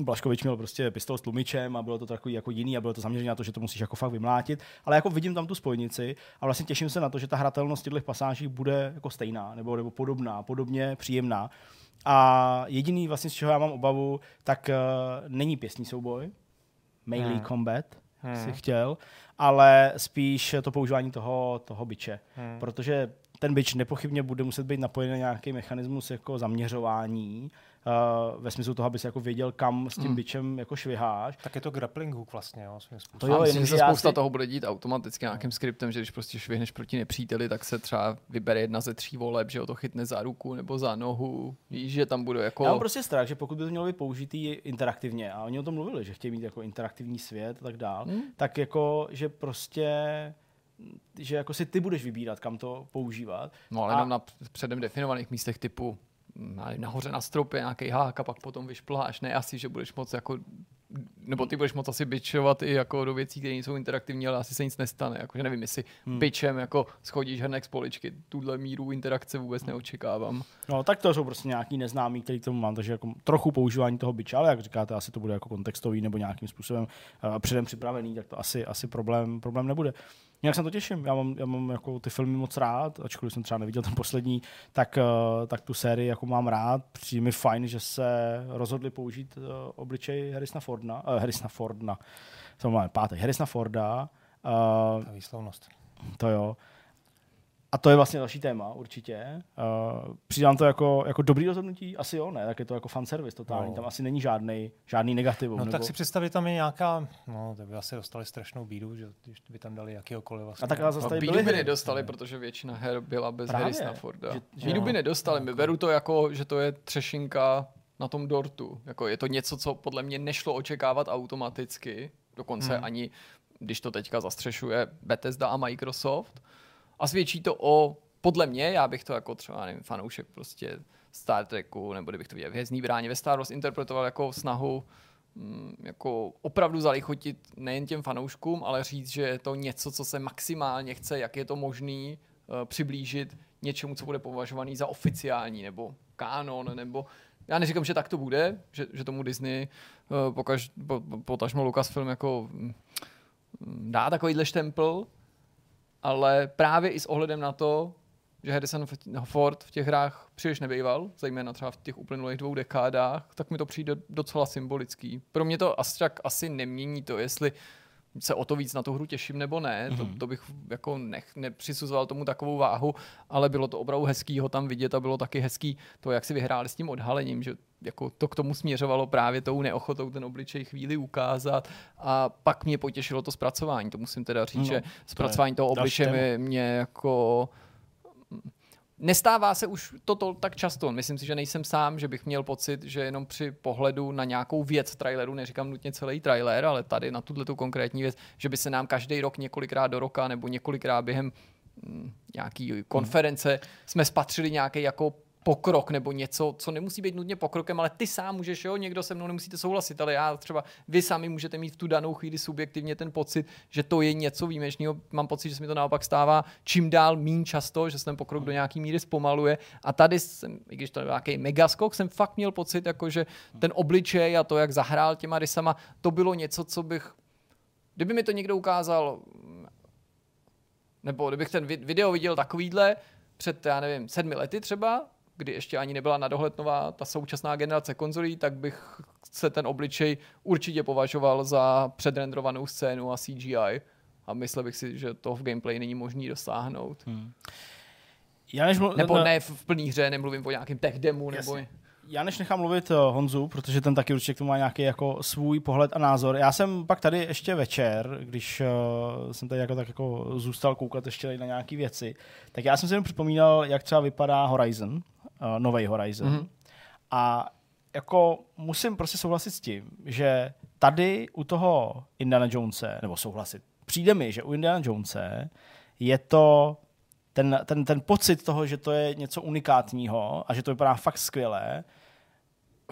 Blaškovič měl prostě pistol s tlumičem a bylo to takový jako jiný a bylo to zaměřené na to, že to musíš jako fakt vymlátit. Ale jako vidím tam tu spojnici a vlastně těším se na to, že ta hratelnost těchto pasáží bude jako stejná nebo, nebo podobná, podobně příjemná. A jediný vlastně, z čeho já mám obavu, tak uh, není pěstní souboj, melee hmm. combat, hmm. si chtěl, ale spíš to používání toho, toho byče. Hmm. Protože ten byč nepochybně bude muset být napojen na nějaký mechanismus jako zaměřování, uh, ve smyslu toho, aby si jako věděl, kam s tím mm. bičem jako šviháš.
Tak je to grappling hook vlastně, jo,
svým způsobem. To jo, myslím, že spousta si... toho bude dít automaticky nějakým skriptem, že když prostě švihneš proti nepříteli, tak se třeba vybere jedna ze tří voleb, že ho to chytne za ruku nebo za nohu. Víš, že tam bude jako...
Já mám prostě strach, že pokud by to mělo být použitý interaktivně, a oni o tom mluvili, že chtějí mít jako interaktivní svět a tak dál, mm. tak jako, že prostě že jako si ty budeš vybírat, kam to používat.
No ale a... jenom na předem definovaných místech typu nahoře na stropě nějaký hák a pak potom vyšplháš. Ne asi, že budeš moc jako nebo ty budeš moc asi bičovat i jako do věcí, které nejsou interaktivní, ale asi se nic nestane. Jakože nevím, jestli hmm. bičem jako schodíš hrnek z poličky. Tuhle míru interakce vůbec neočekávám.
No tak to jsou prostě nějaký neznámý, který k tomu mám, takže jako trochu používání toho biče, ale jak říkáte, asi to bude jako kontextový nebo nějakým způsobem uh, předem připravený, tak to asi, asi problém, problém nebude. Nějak se to těším. Já mám, já mám jako ty filmy moc rád, ačkoliv jsem třeba neviděl ten poslední, tak, uh, tak tu sérii jako mám rád. Přijde mi fajn, že se rozhodli použít uh, obličej Harrisona Forda. Uh, Harrisona Forda. To máme pátý. Harrisona Forda.
Uh, Ta výslovnost.
To jo. A to je vlastně další téma, určitě. Uh, přidám to jako, jako dobrý rozhodnutí? Asi jo, ne, tak je to jako fanservice totální. No. Tam asi není žádný, žádný negativ.
No nebo... tak si představit, tam je nějaká, no, tak by asi dostali strašnou bídu, že když by tam dali jakýhokoliv vlastně.
A tak ale zase no, bídu by nedostali, protože většina her byla bez Právě, Harrisona Forda. Že, že bídu by nedostali, my beru to jako, že to je třešinka na tom dortu. Jako je to něco, co podle mě nešlo očekávat automaticky, dokonce hmm. ani když to teďka zastřešuje Bethesda a Microsoft, a svědčí to o, podle mě, já bych to jako třeba, nevím, fanoušek prostě Star Treku, nebo kdybych to viděl v Hvězdný bráně ve Star Wars interpretoval jako snahu mm, jako opravdu zalichotit nejen těm fanouškům, ale říct, že je to něco, co se maximálně chce, jak je to možný uh, přiblížit něčemu, co bude považovaný za oficiální, nebo kánon, nebo já neříkám, že tak to bude, že, že tomu Disney uh, pokaž, po, potažmo Lucasfilm jako mm, dá takovýhle štempel, ale právě i s ohledem na to, že Harrison Ford v těch hrách příliš nebejval, zejména třeba v těch uplynulých dvou dekádách, tak mi to přijde docela symbolický. Pro mě to asi, asi nemění to, jestli se o to víc na tu hru těším nebo ne, mm-hmm. to, mhm. to bych jako nech, nepřisuzoval tomu takovou váhu, ale bylo to opravdu hezký ho tam vidět a bylo taky hezký to, jak si vyhráli s tím odhalením, že jako to k tomu směřovalo právě tou neochotou ten obličej chvíli ukázat a pak mě potěšilo to zpracování, to musím teda říct, no, že zpracování to toho obličeje mě, mě jako Nestává se už toto tak často. Myslím si, že nejsem sám, že bych měl pocit, že jenom při pohledu na nějakou věc traileru, neříkám nutně celý trailer, ale tady na tuto konkrétní věc, že by se nám každý rok několikrát do roka nebo několikrát během mm, nějaký konference jsme spatřili nějaký jako pokrok nebo něco, co nemusí být nutně pokrokem, ale ty sám můžeš, jo, někdo se mnou nemusíte souhlasit, ale já třeba, vy sami můžete mít v tu danou chvíli subjektivně ten pocit, že to je něco výjimečného. Mám pocit, že se mi to naopak stává čím dál mín často, že se ten pokrok do nějaký míry zpomaluje. A tady jsem, i když to je nějaký megaskok, jsem fakt měl pocit, jako že ten obličej a to, jak zahrál těma rysama, to bylo něco, co bych, kdyby mi to někdo ukázal, nebo kdybych ten video viděl takovýhle před, já nevím, sedmi lety třeba, kdy ještě ani nebyla na dohled nová ta současná generace konzolí, tak bych se ten obličej určitě považoval za předrendrovanou scénu a CGI. A myslel bych si, že to v gameplay není možný dosáhnout. Hmm.
Já než mluv...
Nebo ne v plný hře, nemluvím o nějakém tech demo, nebo...
Já než nechám mluvit eh, Honzu, protože ten taky určitě k tomu má nějaký jako svůj pohled a názor. Já jsem pak tady ještě večer, když uh, jsem tady jako tak jako zůstal koukat ještě na nějaké věci, tak já jsem si jenom připomínal, jak třeba vypadá Horizon, uh, nový Horizon. Mm-hmm. A jako musím prostě souhlasit s tím, že tady u toho Indiana Jonese, nebo souhlasit, přijde mi, že u Indiana Jonese je to ten, ten, ten pocit toho, že to je něco unikátního a že to vypadá fakt skvěle,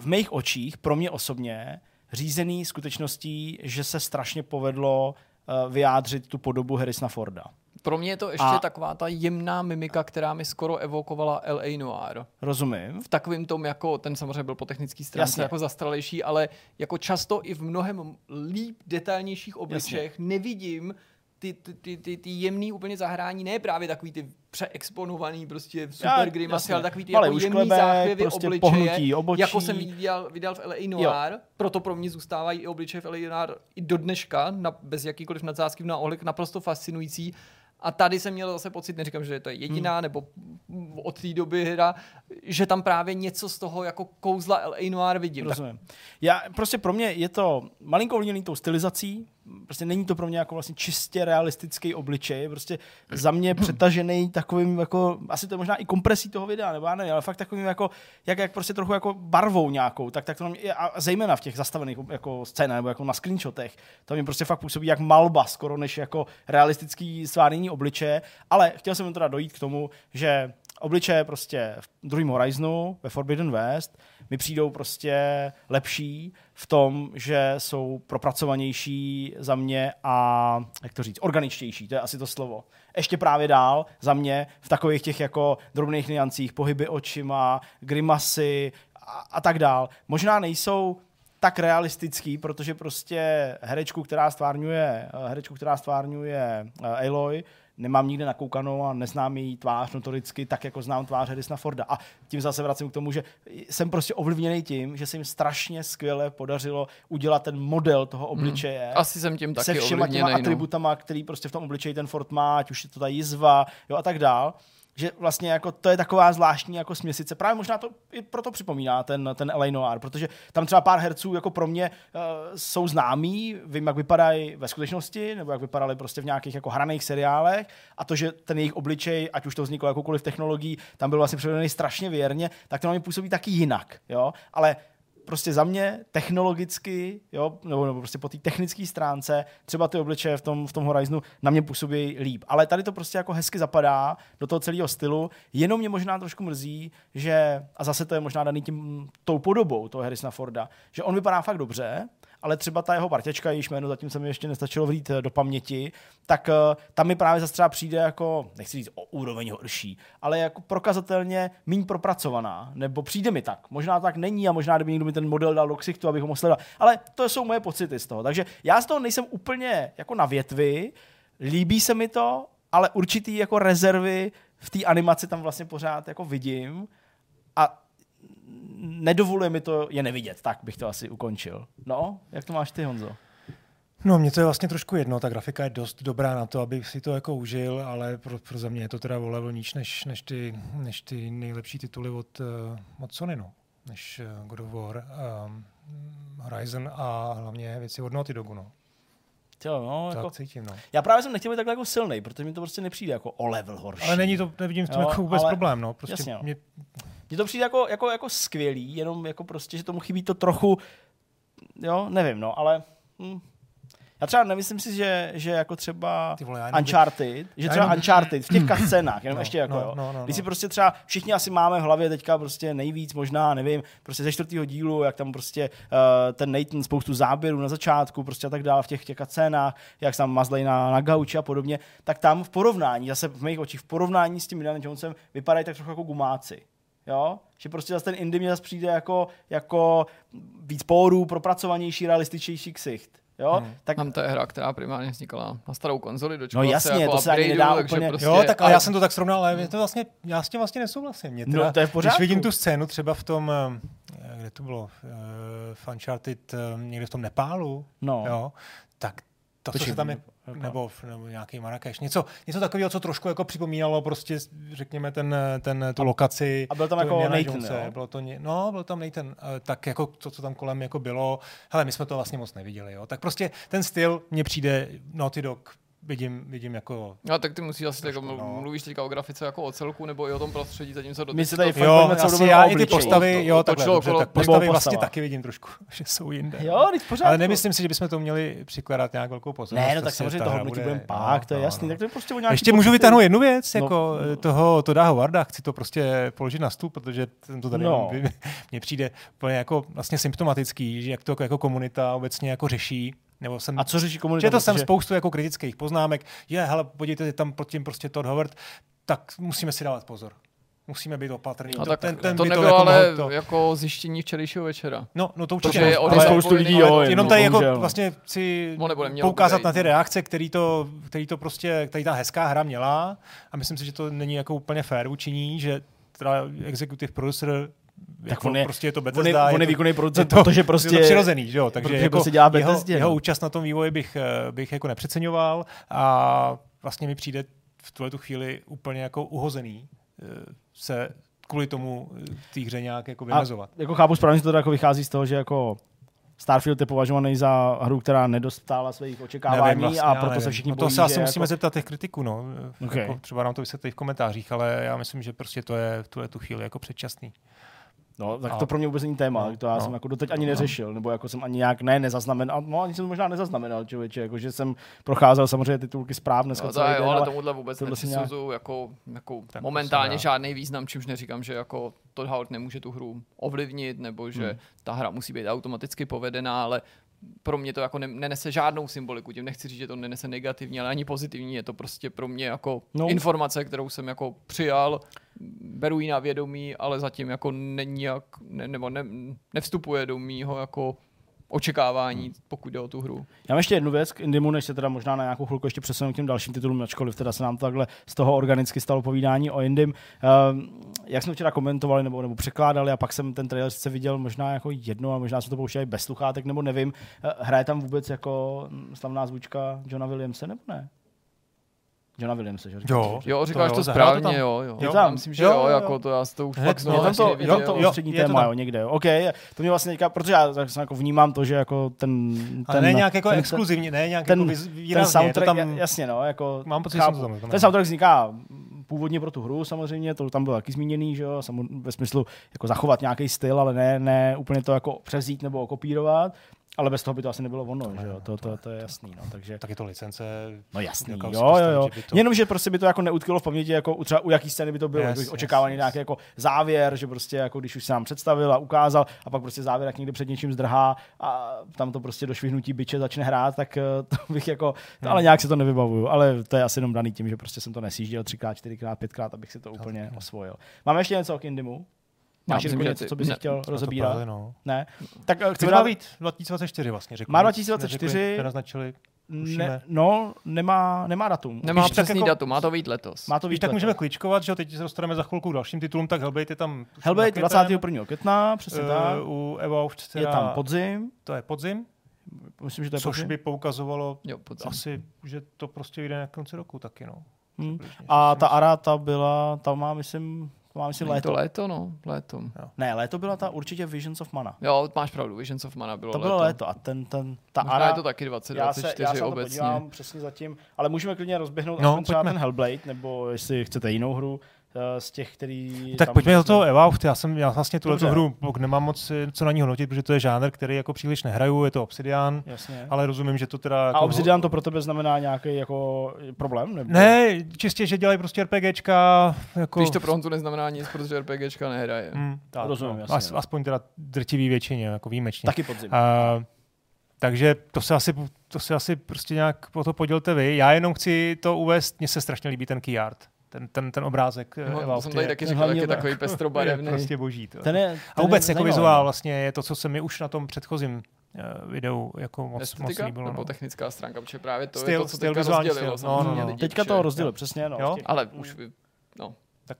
v mých očích, pro mě osobně, řízený skutečností, že se strašně povedlo uh, vyjádřit tu podobu Harrisona Forda.
Pro mě je to ještě a... taková ta jemná mimika, která mi skoro evokovala L.A. Noir.
Rozumím.
V takovým tom, jako ten samozřejmě byl po technický stránce Jasně. jako zastralejší, ale jako často i v mnohem líp detailnějších obličejích nevidím ty, ty, ty, ty, ty jemný úplně zahrání, ne právě takový ty přeexponovaný prostě super grimasy, ale takový ty jako jemný záchvěvy prostě obličeje, obočí. jako jsem viděl, viděl v L.A. Noir, jo. proto pro mě zůstávají i obličeje v L.A. Noir i do dneška, na, bez jakýkoliv nadsázky na ohled, naprosto fascinující a tady jsem měl zase pocit, neříkám, že to je jediná, hmm. nebo od té doby hra, že tam právě něco z toho jako kouzla L.A. Noir vidím.
Rozumím. Tak... Já, prostě pro mě je to malinko ovlivněný tou stylizací, prostě není to pro mě jako vlastně čistě realistický obličej, prostě za mě přetažený takovým jako, asi to je možná i kompresí toho videa, nebo já nevím, ale fakt takovým jako, jak, jak prostě trochu jako barvou nějakou, tak, tak to mě, a zejména v těch zastavených jako scénách, nebo jako na screenshotech, to mi prostě fakt působí jak malba skoro, než jako realistický svádění obličeje, ale chtěl jsem teda dojít k tomu, že obličeje prostě v druhém Horizonu, ve Forbidden West, mi přijdou prostě lepší v tom, že jsou propracovanější za mě a, jak to říct, organičtější, to je asi to slovo. Ještě právě dál za mě v takových těch jako drobných niancích, pohyby očima, grimasy a, a tak dál. Možná nejsou tak realistický, protože prostě herečku, která stvárňuje, herečku, která stvárňuje uh, Aloy, nemám nikde nakoukanou a neznám její tvář notoricky tak, jako znám tvář Harrisona Forda. A tím zase vracím k tomu, že jsem prostě ovlivněný tím, že se jim strašně skvěle podařilo udělat ten model toho hmm. obličeje. Hmm.
Asi jsem tím taky
Se všema těma no. atributama, který prostě v tom obličeji ten Ford má, ať už je to ta jizva, jo, a tak dál že vlastně jako to je taková zvláštní jako směsice. Právě možná to i proto připomíná ten, ten L.A. Noir, protože tam třeba pár herců jako pro mě uh, jsou známí, vím, jak vypadají ve skutečnosti, nebo jak vypadali prostě v nějakých jako hraných seriálech a to, že ten jejich obličej, ať už to vzniklo jakoukoliv technologií, tam byl vlastně předvedený strašně věrně, tak to na mě působí taky jinak, jo, ale prostě za mě technologicky, jo, nebo, nebo prostě po té technické stránce, třeba ty obličeje v tom, v tom Horizonu na mě působí líp. Ale tady to prostě jako hezky zapadá do toho celého stylu, jenom mě možná trošku mrzí, že, a zase to je možná daný tím, tou podobou toho Harrisona Forda, že on vypadá fakt dobře, ale třeba ta jeho parťačka, jejíž jméno zatím se mi ještě nestačilo vlít eh, do paměti, tak uh, tam mi právě zase třeba přijde jako, nechci říct o úroveň horší, ale jako prokazatelně méně propracovaná, nebo přijde mi tak. Možná tak není a možná kdyby někdo mi ten model dal do ksichtu, abych ho mohl sledovat. Ale to jsou moje pocity z toho. Takže já z toho nejsem úplně jako na větvi, líbí se mi to, ale určitý jako rezervy v té animaci tam vlastně pořád jako vidím a nedovoluje mi to je nevidět. Tak bych to asi ukončil. No, jak to máš ty, Honzo?
No, mně to je vlastně trošku jedno, ta grafika je dost dobrá na to, abych si to jako užil, ale pro, pro za mě je to teda o level níž než, než, ty, než ty nejlepší tituly od, uh, od Sony, no. než uh, God of War, um, Horizon a hlavně věci od Naughty Dogu, no.
Jo, no,
To
jako,
cítím, no.
já právě jsem nechtěl být takhle jako silný, protože mi to prostě nepřijde jako o level horší.
Ale není to, nevidím v tom
Jo,
jako vůbec
ale-
problém, no. Prostě
jasně, no. Mně to přijde jako, jako, jako skvělý, jenom jako prostě, že tomu chybí to trochu, jo, nevím, no, ale hm. já třeba nemyslím si, že, že jako třeba
Ty vole,
Uncharted, že třeba
jenom-
Uncharted v těch [CLEARS THROAT] scénách, jenom
No,
ještě jako,
no,
jo.
no, no,
Když si
no.
prostě třeba všichni asi máme v hlavě teďka prostě nejvíc možná, nevím, prostě ze čtvrtého dílu, jak tam prostě uh, ten Nathan spoustu záběrů na začátku, prostě a tak dále v těch, těch scénách, jak tam mazlej na, na gauči a podobně, tak tam v porovnání, zase v mých očích, v porovnání s tím Indiana Jonesem vypadají tak trochu jako gumáci. Jo? Že prostě zase ten indie mě zase přijde jako, jako víc pórů, propracovanější, realističnější ksicht. Jo?
Hmm.
Tak
Tam to je hra, která primárně vznikala na starou konzoli,
No
dočkala
jasně,
se jako
to se ani nedá úplně-
prostě,
Jo, tak ale já jsem to tak srovnal, ale je to vlastně, já s tím vlastně nesouhlasím. Mě teda,
No, to je v pořádku.
Když vidím tu scénu třeba v tom, eh, kde to bylo, eh, v Uncharted, eh, někde v tom Nepálu,
No.
jo, tak to, co
Počkej,
se tam je. Nebo, nebo nějaký Marrakeš, něco, něco takového, co trošku jako připomínalo prostě, řekněme, ten, ten, tu lokaci.
a byl tam jako Nathan,
Jonese,
jo?
Bylo to, ně- no, byl tam Nathan, eh, tak jako to, co tam kolem jako bylo, hele, my jsme to vlastně moc neviděli, jo, tak prostě ten styl mně přijde Naughty Dog, vidím, vidím jako
No, tak ty musíš asi jako,
Trošku, no.
mluvíš teďka o grafice jako o celku, nebo i o tom prostředí, zatímco do
My se tady
to-
Jo, asi já i ty postavy,
To-
jo,
to
takhle, dobře, tak postavy
postava.
vlastně taky vidím trošku, [LAUGHS] že jsou jinde.
Jo, teď pořád.
Ale nemyslím si, že bychom to měli přikládat nějak velkou pozornost.
Ne, no tak
Prostě
samozřejmě
ta
to hodnotí
bude-
budeme pak, to je jasný. Tak to je prostě o nějaký
Ještě můžu vytáhnout jednu věc,
No.
jako no. toho Toda Howarda, chci to prostě položit na stůl, protože jsem to tady
No.
no. [LAUGHS] mně přijde úplně jako vlastně symptomatický, že jak to jako komunita obecně jako řeší, nebo jsem
A co řeší komunita?
Četl jsem
Protože-
spoustu jako kritických poznámek, je, hele, podívejte, je tam pod tím prostě Todd Howard, tak musíme si dávat pozor. Musíme být opatrní.
No,
To-
tak
ten, ten
to
by
nebylo
jako
ale
to...
jako zjištění včerejšího večera.
No, no to určitě.
On
Ale
je
spoustu lidí, jo,
jenom-
Jenom
no,
tady jako
bohužel,
vlastně si poukázat na ty reakce, který to, který to prostě, který ta hezká hra měla a myslím si, že to není jako úplně fair vůči ní, že teda executive producer jako
on je-
prostě je to
On je,
Bethesda.
on je výkonný [LAUGHS]
je
producent,
to,
protože
je
prostě...
to přirozený, že jo? Takže jako
prostě dělá
jeho,
Bethesdě,
jeho
no.
účast na tom vývoji bych, eh, bych jako nepřeceňoval a vlastně mi přijde v tuhle tu chvíli úplně jako uhozený eh, se kvůli tomu eh, té hře nějak jako vymezovat.
jako chápu správně, že to jako vychází z toho, že jako Starfield je považovaný za hru, která nedostála svých očekávání
Nevím vlastně,
a proto
nevím.
se všichni
no to
bojí,
se asi musíme
jako...
zeptat těch kritiků, no.
Okay.
Jako, třeba nám to vysvětlí v komentářích, ale já myslím, že prostě to je v tuhle tu chvíli jako předčasný.
No, tak
A-
to pro mě vůbec není téma,
no,
to já
no.
jsem jako doteď ani neřešil, nebo jako jsem ani nějak ne, nezaznamenal, no ani jsem možná nezaznamenal, člověče, jako že jsem procházel samozřejmě titulky zpráv dneska
No, to
celý den,
ale tomuhle vůbec nepřisuzuju jako, jako
Tak
momentálně
prostě
žádný význam, čímž neříkám, že jako Todd Howard nemůže tu hru ovlivnit, nebo že
Hmm.
ta hra musí být automaticky povedená, ale pro mě to jako ne, nenese žádnou symboliku. Tím nechci říct, že to nenese negativní, ale ani pozitivní. Je to prostě pro mě jako
No.
no. informace, kterou jsem jako přijal, beru ji na vědomí, ale zatím jako není jak, ne, nebo ne, nevstupuje do mýho jako očekávání, pokud jde o tu hru.
Já mám ještě jednu věc k Indimu, než se teda možná na nějakou chvilku ještě přesunu k těm dalším titulům, ačkoliv teda se nám to takhle z toho organicky stalo povídání o Indim. Um, jak jsme včera komentovali nebo, nebo překládali a pak jsem ten trailer sice viděl možná jako jedno a možná se to pouštěli bez sluchátek nebo nevím. Eh, Hraje tam vůbec jako mm, slavná zvučka Johna Williamse nebo ne? Johna Williamse, že?
Jo.
Jo, říkáš
jo,
to,
to
správně, jo, jo.
Je
Já
tam?
myslím, že
Jo,
jo,
jo, jo.
jako to já to už
Hned
fakt
znovu
tam to,
asi
je tam
neviděl.
to
Jo,
ústřední
je to
téma,
tam.
jo, někde. Jo. OK, to mě vlastně teďka, protože já tak jako vnímám to, že jako ten...
Ale
ten
ne nějak jako
ten,
exkluzivně, ne nějak
ten-
jako
ten
výrazně. je to
soundtrack,
tam,
jasně, no, jako
Mám pocit, že
chápu.
jsem to tam.
Ten soundtrack vzniká původně pro tu hru samozřejmě, to tam bylo taky zmíněný, že jo, samo- ve smyslu jako zachovat nějaký styl, ale ne, ne úplně to jako převzít nebo kopírovat, ale bez toho by to asi nebylo ono, že jo, to, to, to je jasný, no, takže...
tak je to licence.
No jasný, jo, jo, jo.
že to-
Jenom, že prostě by to jako neutkilo v paměti, jako u třeba u jaký scény by to bylo,
Yes,
yes, očekávaný
yes.
nějaký jako závěr, že prostě jako když už se nám představil a ukázal a pak prostě závěr jak někde před něčím zdrhá a tam to prostě do švihnutí byče začne hrát, tak eh, [LAUGHS] to bych jako, to,
Hmm.
ale nějak si to nevybavuju, ale to je asi jenom daný tím, že prostě jsem to nesjížděl třikrát, čtyřikrát, pětkrát, abych si to úplně osvojil. Máme ještě něco k Indimu?
Já
Máš
myslím, že
něco,
ty-
co bys
ne,
chtěl rozebírat?
právě, no.
Ne? Tak eh,
má
dát
být 2024 vlastně, řekl.
Má
Nic
2024.
neřekli, Nenaznačili. Tušíme.
Ne, no, nemá, nemá datum.
Nemá
tak
přesný
jako-
datum, má to být letos.
Má to
Víš,
být
tak
letos.
můžeme kličkovat, že jo, teď se dostaneme za chvilku k dalším titulům, tak Hellblade je tam
Hellblade
na květen,
21. května, přesně
eh,
tak.
U Evolved
Je tam podzim,
to je podzim,
myslím, že to je
což
podzim.
by poukazovalo
Jo, podzim.
asi, že to prostě vyjde na konci roku taky, no.
Hmm. A ta Ara, ta byla, ta má, myslím, to má, myslím,
Není to
léto.
léto, no, léto.
Ne, léto byla ta určitě Visions of Mana.
Jo, máš pravdu, Visions of Mana bylo
To
léto.
bylo léto a ten, ten, ta
Možná
Ara,
je to taky
já se,
2024
já se na to
obecně.
podívám přesně zatím, ale můžeme klidně rozběhnout
No,
třeba ten Hellblade, nebo jestli chcete jinou hru z těch, který...
Tak
tam
pojďme do toho Evolved, já jsem já vlastně tuhle hru nemám moc eh, co na ní hodnotit, protože to je žánr, který jako příliš nehraju, je to Obsidian,
Jasně.
ale rozumím, že to teda...
A
Jako
Obsidian to pro tebe znamená nějaký jako problém? Nebo?
Ne, čistě, že dělají prostě RPGčka, jako...
Když to pro Honzu neznamená nic, protože RPGčka nehraje.
Hmm, tak,
Rozumím,
no.
jasně,
As,
no.
aspoň teda drtivý většině, jako výjimečně.
Taky podzim.
Uh, takže to se asi, to se asi prostě nějak o to podělte vy. Já jenom chci to uvést, mně se strašně líbí ten key art. Ten, ten, ten obrázek. eh,
No, to
Evolved
jsem tady
je-
taky říkal, jak je takový [LAUGHS]
je
pestrobarevný.
prostě boží. To.
Ten je, ten
A vůbec
je
jako
zajímavý.
vizuál vlastně je to, co se mi už na tom předchozím uh, videu jako moc, moc líbilo.
nebo
No.
technická stránka, protože právě to je
Styl-
to, co
styl,
teďka rozdělilo.
styl. No, no, no.
lidi,
Teďka to rozdělil, přesně. No,
Jo?
Ale už no.
Tak.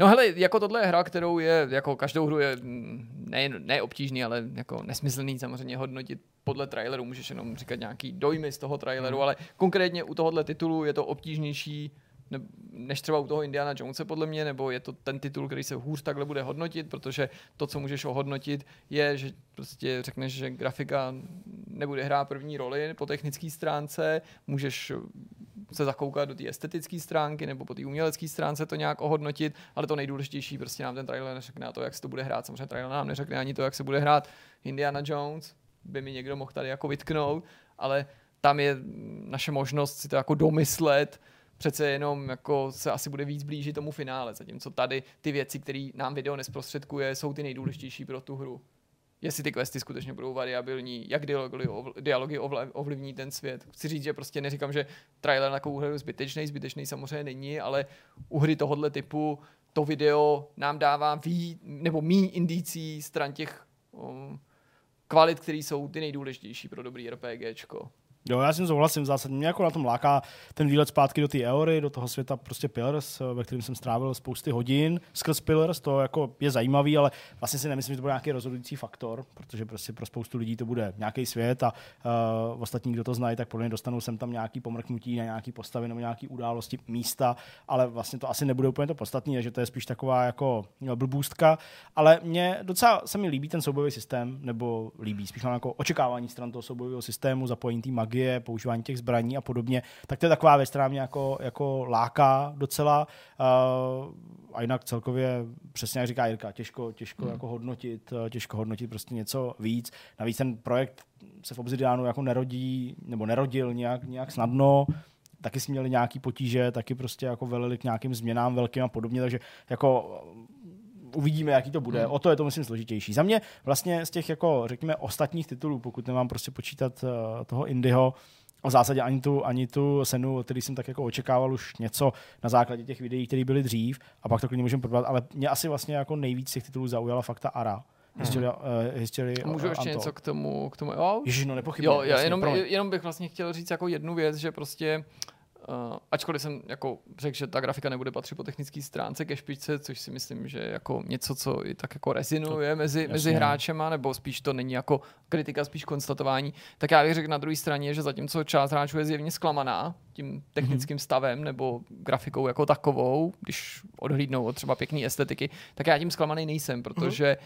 No hele, jako tohle je hra, kterou je, jako každou hru je mm, ne, ne obtížný, ale jako nesmyslný samozřejmě hodnotit podle traileru, můžeš jenom říkat nějaký dojmy z toho traileru,
Hmm.
ale konkrétně u tohohle titulu je to obtížnější než třeba u toho Indiana Jonese podle mě, nebo je to ten titul, který se hůř takhle bude hodnotit, protože to, co můžeš ohodnotit, je, že prostě řekneš, že grafika nebude hrát první roli po technické stránce, můžeš se zakoukat do té estetické stránky nebo po té umělecké stránce to nějak ohodnotit, ale to nejdůležitější prostě nám ten trailer neřekne a to, jak se to bude hrát. Samozřejmě trailer nám neřekne ani to, jak se bude hrát Indiana Jones, by mi někdo mohl tady jako vytknout, ale tam je naše možnost si to jako domyslet, přece jenom jako se asi bude víc blížit tomu finále, zatímco tady ty věci, které nám video nesprostředkuje, jsou ty nejdůležitější pro tu hru. Jestli ty questy skutečně budou variabilní, jak dialogy, dialogy ovl- ovlivní ten svět. Chci říct, že prostě neříkám, že trailer na takovou hru je zbytečný, zbytečný samozřejmě není, ale u hry tohohle typu to video nám dává ví, nebo mí indicí stran těch um, kvalit, které jsou ty nejdůležitější pro dobrý RPGčko.
Jo, já s tím souhlasím v zásadě. Mě jako na tom láká ten výlet zpátky do té Eory, do toho světa prostě Pillars, ve kterém jsem strávil spousty hodin skrz Pillars, to jako je zajímavý, ale vlastně si nemyslím, že to bude nějaký rozhodující faktor, protože prostě pro spoustu lidí to bude nějaký svět a uh, ostatní, kdo to znají, tak podle mě dostanou sem tam nějaký pomrknutí na nějaký postavy nebo nějaký události, místa, ale vlastně to asi nebude úplně to podstatné, že to je spíš taková jako blbůstka, ale mě docela se mi líbí ten soubojový systém, nebo líbí, spíš mám jako očekávání stran toho soubojového systému, zapojení magie, používání těch zbraní a podobně, tak to je taková věc, která mě jako, jako láká docela. Uh, a jinak celkově, přesně jak říká Jirka, těžko, těžko hmm. jako hodnotit, eh, těžko hodnotit prostě něco víc. Navíc ten projekt se v Obsidianu jako nerodí, nebo nerodil nějak, nějak snadno, taky jsme měli nějaký potíže, taky prostě jako velili k nějakým změnám velkým a podobně, takže jako uvidíme, jaký to bude.
Hmm.
O to je to, myslím, složitější. Za mě vlastně z těch, jako, řekněme, ostatních titulů, pokud nemám prostě počítat uh, toho Indyho, v zásadě ani tu, ani tu senu, který jsem tak jako očekával už něco na základě těch videí, které byly dřív, a pak to klidně můžeme probrat, ale mě asi vlastně jako nejvíc těch titulů zaujala fakt ta Ara. History, uh, history
A můžu
uh,
ještě
Untold.
něco k tomu, k tomu jo?
Ježiš, no nepochybně.
Jo, já jenom, jenom bych vlastně chtěl říct jako jednu věc, že prostě Uh, ačkoliv jsem jako řekl, že ta grafika nebude patřit po technické stránce ke špičce, což si myslím, že je jako něco, co i tak jako rezonuje mezi,
jasně.
mezi hráčema, nebo spíš to není jako kritika, spíš konstatování, tak já bych řekl na druhé straně, že zatímco část hráčů je zjevně zklamaná tím technickým stavem nebo grafikou jako takovou, když odhlídnou od třeba pěkné estetiky, tak já tím zklamaný nejsem, protože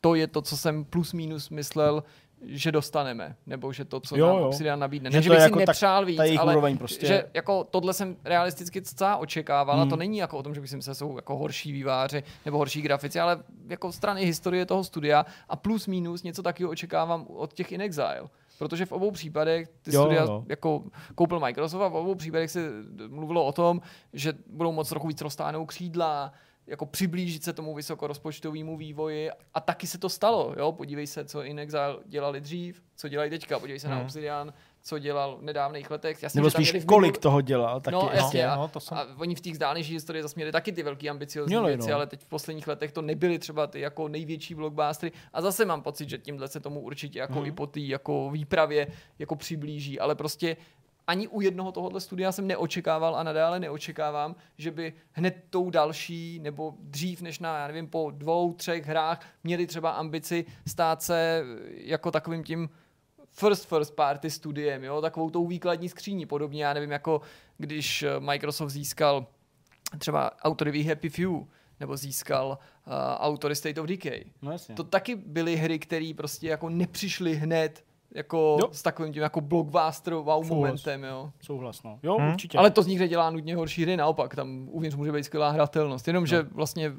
to je to, co jsem plus minus myslel, že dostaneme, nebo že to, co
Jo,
nám
jo.
Obsidian nabídne.
Že
Ne, že bych si
jako tak-
nepřál víc,
ta
ale
prostě-
že jako tohle jsem realisticky docela očekával
Hmm.
a to není jako o tom, že bych si myslel, že jsou jako horší výváři nebo horší grafici, ale jako strany historie toho studia a plus minus něco takového očekávám od těch In Exile. Protože v obou případech ty
Jo,
studia
jo.
jako koupil Microsoft a v obou případech se mluvilo o tom, že budou moc trochu víc roztáhnout křídla, jako přiblížit se tomu vysokorozpočtovému vývoji a taky se to stalo. Jo? Podívej se, co In Exile dělali dřív, co dělají teďka. Podívej se na
Hmm.
Obsidian, co dělal v nedávných letech. Jasně,
Nebo spíš
v
kolik
minul-
toho dělal, taky
No, jasně.
no,
a,
no, to jsem-
a oni v té vzdálenější historii zase měli taky ty velký ambiciozní
Měli,
věci,
no.
ale teď v posledních letech to nebyly třeba ty jako největší blockbustery. A zase mám pocit, že tímhle se tomu určitě jako
Mhm.
i po té jako výpravě jako přiblíží, ale prostě ani u jednoho tohohle studia jsem neočekával a nadále neočekávám, že by hned tou další nebo dřív než na, já nevím, po dvou, třech hrách měli třeba ambici stát se jako takovým tím first first party studiem, jo, takovou tou výkladní skříní, podobně, já nevím, jako když Microsoft získal třeba autory Happy Few, nebo získal uh, autory State of Decay.
No jasně.
To taky byly hry, které prostě jako nepřišly hned jako
Jo.
s takovým tím jako blockbuster wow
Souhlas.
momentem, jo.
Souhlas, no. Jo,
Hmm.
určitě.
Ale to z nich nedělá nutně horší hry, naopak, tam uvnitř může být skvělá hratelnost. Jenomže
No.
vlastně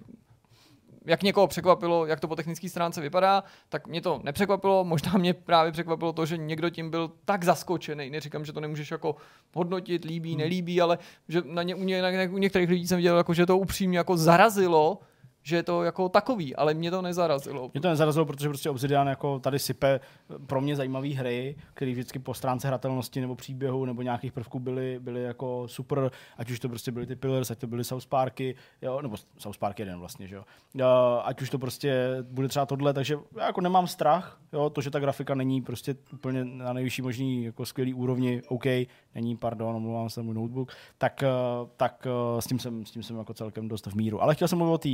jak někoho překvapilo, jak to po technické stránce vypadá, tak mě to nepřekvapilo. Možná mě právě překvapilo to, že někdo tím byl tak zaskočený. Neříkám, že to nemůžeš jako hodnotit, líbí,
Hmm.
nelíbí, ale že na ně, u, ně, na, u některých lidí jsem viděl, jako, že to upřímně jako zarazilo, že je to jako takový, ale mě to nezarazilo.
Mě to nezarazilo, protože prostě Obsidian jako tady sype pro mě zajímavé hry, které vždycky po stránce hratelnosti nebo příběhu nebo nějakých prvků byly, byly jako super, ať už to prostě byly ty Pillars, ať to byly South Parky, jo, nebo South Park jeden vlastně, že jo. Uh, ať už to prostě bude třeba tohle, takže já jako nemám strach, jo, to, že ta grafika není prostě úplně na nejvyšší možný jako skvělý úrovni, OK, není, pardon, omlouvám se můj notebook, tak, uh, tak s, tím jsem, s tím jsem jako celkem dost v míru. Ale chtěl jsem mluvit o té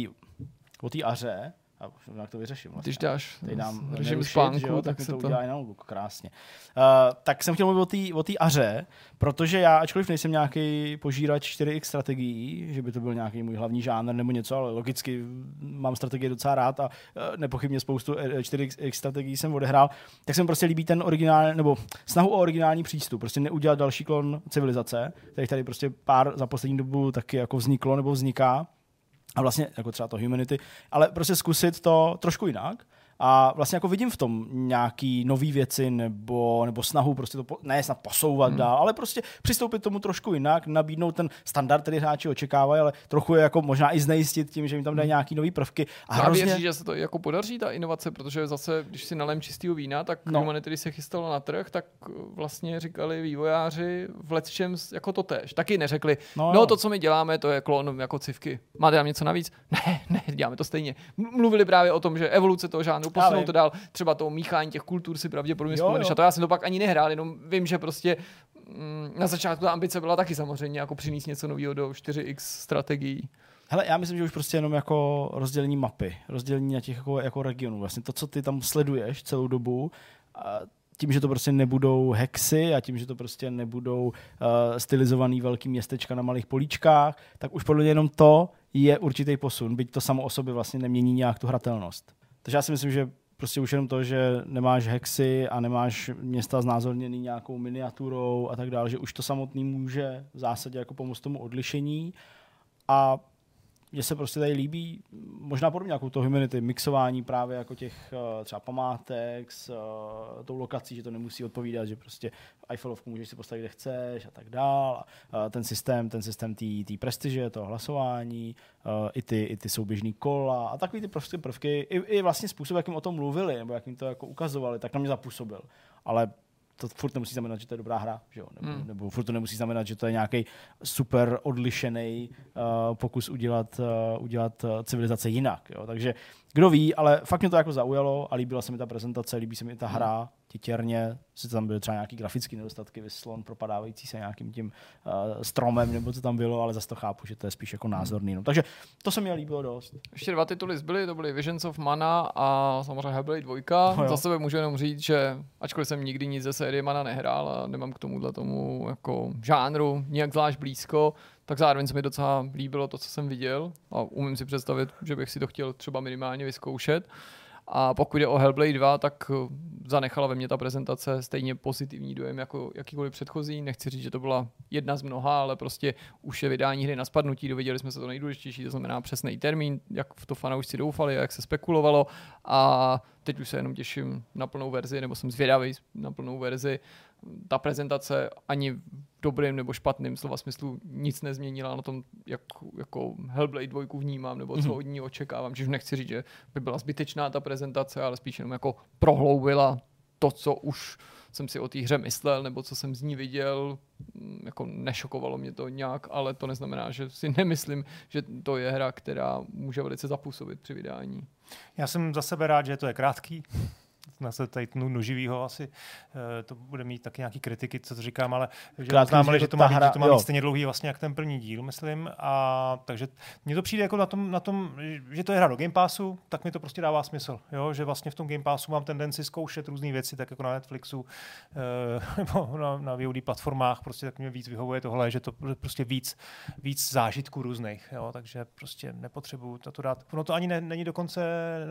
o té aře, a jak to vyřeším vlastně.
Když dáš
Teď dám
režim spánku,
jo, tak,
tak
mi
se
to udělá na notebook, krásně. Uh, tak jsem chtěl mluvit o té aře, protože já, ačkoliv nejsem nějaký požírač 4x strategií, že by to byl nějaký můj hlavní žánr nebo něco, ale logicky mám strategie docela rád a uh, nepochybně spoustu eh, 4x strategií jsem odehrál, tak jsem prostě líbí ten originál, nebo snahu o originální přístup, prostě neudělat další klon civilizace, který tady prostě pár za poslední dobu taky jako vzniklo nebo vzniká, a vlastně jako třeba to Humanity, ale prostě zkusit to trošku jinak. A vlastně jako vidím v tom nějaký nový věci nebo, nebo snahu prostě to po, ne snad posouvat hmm. dál, ale prostě přistoupit k tomu trošku jinak, nabídnout ten standard, který hráči očekávají, ale trochu je jako možná i znejistit tím, že jim tam dají nějaký nový prvky. A
A
hrozně...
věří, že se to jako podaří, ta inovace, protože zase, když si nalem čistého vína, tak
No.
Humanity, když se chystalo na trh, tak uh, vlastně říkali vývojáři v letčem jako to tež. Taky neřekli,
No
no, no to, co my děláme, to je klon jako civky. Máte tam něco navíc? [LAUGHS] Ne, ne, děláme to stejně. Mluvili právě o tom, že evoluce toho žánru,
Já
posunou
vím.
to dál, třeba to míchání těch kultur si pravděpodobně vzpomeneš.
jo.
A to já jsem to pak ani nehrál, jenom vím, že prostě mm, na začátku ta ambice byla taky samozřejmě jako přinést něco nového do 4x strategií.
Hele, já myslím, že už prostě jenom jako rozdělení mapy, rozdělení na těch jako, jako regionů. Vlastně to, co ty tam sleduješ celou dobu, a tím, že to prostě nebudou hexy a tím, že to prostě nebudou uh, stylizovaný velký městečka na malých políčkách, tak už podle mě jenom to je určitý posun, byť to samo o sobě vlastně nemění nějak tu hratelnost. Takže já si myslím, že prostě už jenom to, že nemáš hexy a nemáš města znázorněný nějakou miniaturou a tak dále, že už to samotný může v zásadě jako pomoct tomu odlišení. A mně se prostě tady líbí, možná podobně jako to Humanity, mixování právě jako těch eh, třeba památek s uh, tou lokací, že to nemusí odpovídat, že prostě Eiffelovku můžeš si postavit, kde chceš a tak dál. A, uh, ten systém, ten systém té prestiže, toho hlasování, uh, i, ty, i ty souběžný kola a takový ty prostě prvky, i, i vlastně způsob, jakým o tom mluvili, nebo jakým to jako ukazovali, tak na mě zapůsobil. Ale to furt nemusí znamenat, že to je dobrá hra, že jo? Nebo,
Hmm.
nebo furt to nemusí znamenat, že to je nějaký super odlišený uh, pokus udělat, uh, udělat uh, civilizace jinak. Jo? Takže kdo ví, ale fakt mě to jako zaujalo a líbila se mi ta prezentace, líbí se mi ta hra, titěrně, sice tam byly třeba nějaký grafické nedostatky, vyslon propadávající se nějakým tím uh, stromem, nebo co tam bylo, ale zase to chápu, že to je spíš jako názorný. No. Takže to se mi líbilo dost.
Ještě dva tituly zbyly, to byly Visions of Mana a samozřejmě Hellblade 2.
No jo.
Za sebe můžu jenom říct, že ačkoliv jsem nikdy nic ze série Mana nehrál a nemám k tomuhle tomu jako žánru nějak zvlášť blízko, tak zároveň se mi docela líbilo to, co jsem viděl a umím si představit, že bych si to chtěl třeba minimálně vyzkoušet. A pokud je o Hellblade 2, tak eh, zanechala ve mně ta prezentace stejně pozitivní dojem jako jakýkoliv předchozí. Nechci říct, že to byla jedna z mnoha, ale prostě už je vydání hry na spadnutí, dověděli jsme se to nejdůležitější, to znamená přesný termín, jak v to fanoušci doufali a jak se spekulovalo. A teď už se jenom těším na plnou verzi, nebo jsem zvědavý na plnou verzi. Ta prezentace ani v dobrým nebo špatným slova smyslu nic nezměnila na tom, jak jako Hellblade 2 vnímám, nebo co
Mhm.
od ní očekávám. Čiže nechci říct, že by byla zbytečná ta prezentace, ale spíš jenom jako prohloubila to, co už jsem si o té hře myslel, nebo co jsem z ní viděl, Mm, jako nešokovalo mě to nějak, ale to neznamená, že si [LAUGHS] nemyslím, že to je hra, která může velice zapůsobit při vydání.
Já jsem za sebe rád, že to je krátký. Na se tady noživýho asi uh, to bude mít taky nějaký kritiky, co to říkám, ale že oznámili, že to má, být,
hra-
že to má
jo.
být stejně dlouhý vlastně jak ten první díl, myslím. A takže mně to přijde jako na tom, na tom, že to je hra do Game Passu, tak mi to prostě dává smysl. Jo? Že vlastně v tom Game Passu mám tendenci zkoušet různé věci, tak jako na Netflixu eh, [LAUGHS] nebo na, na VOD platformách, prostě tak mě víc vyhovuje tohle, že to je prostě víc, víc zážitků různých. Jo? Takže prostě nepotřebuju to, to dát. Ono to ani ne, není dokonce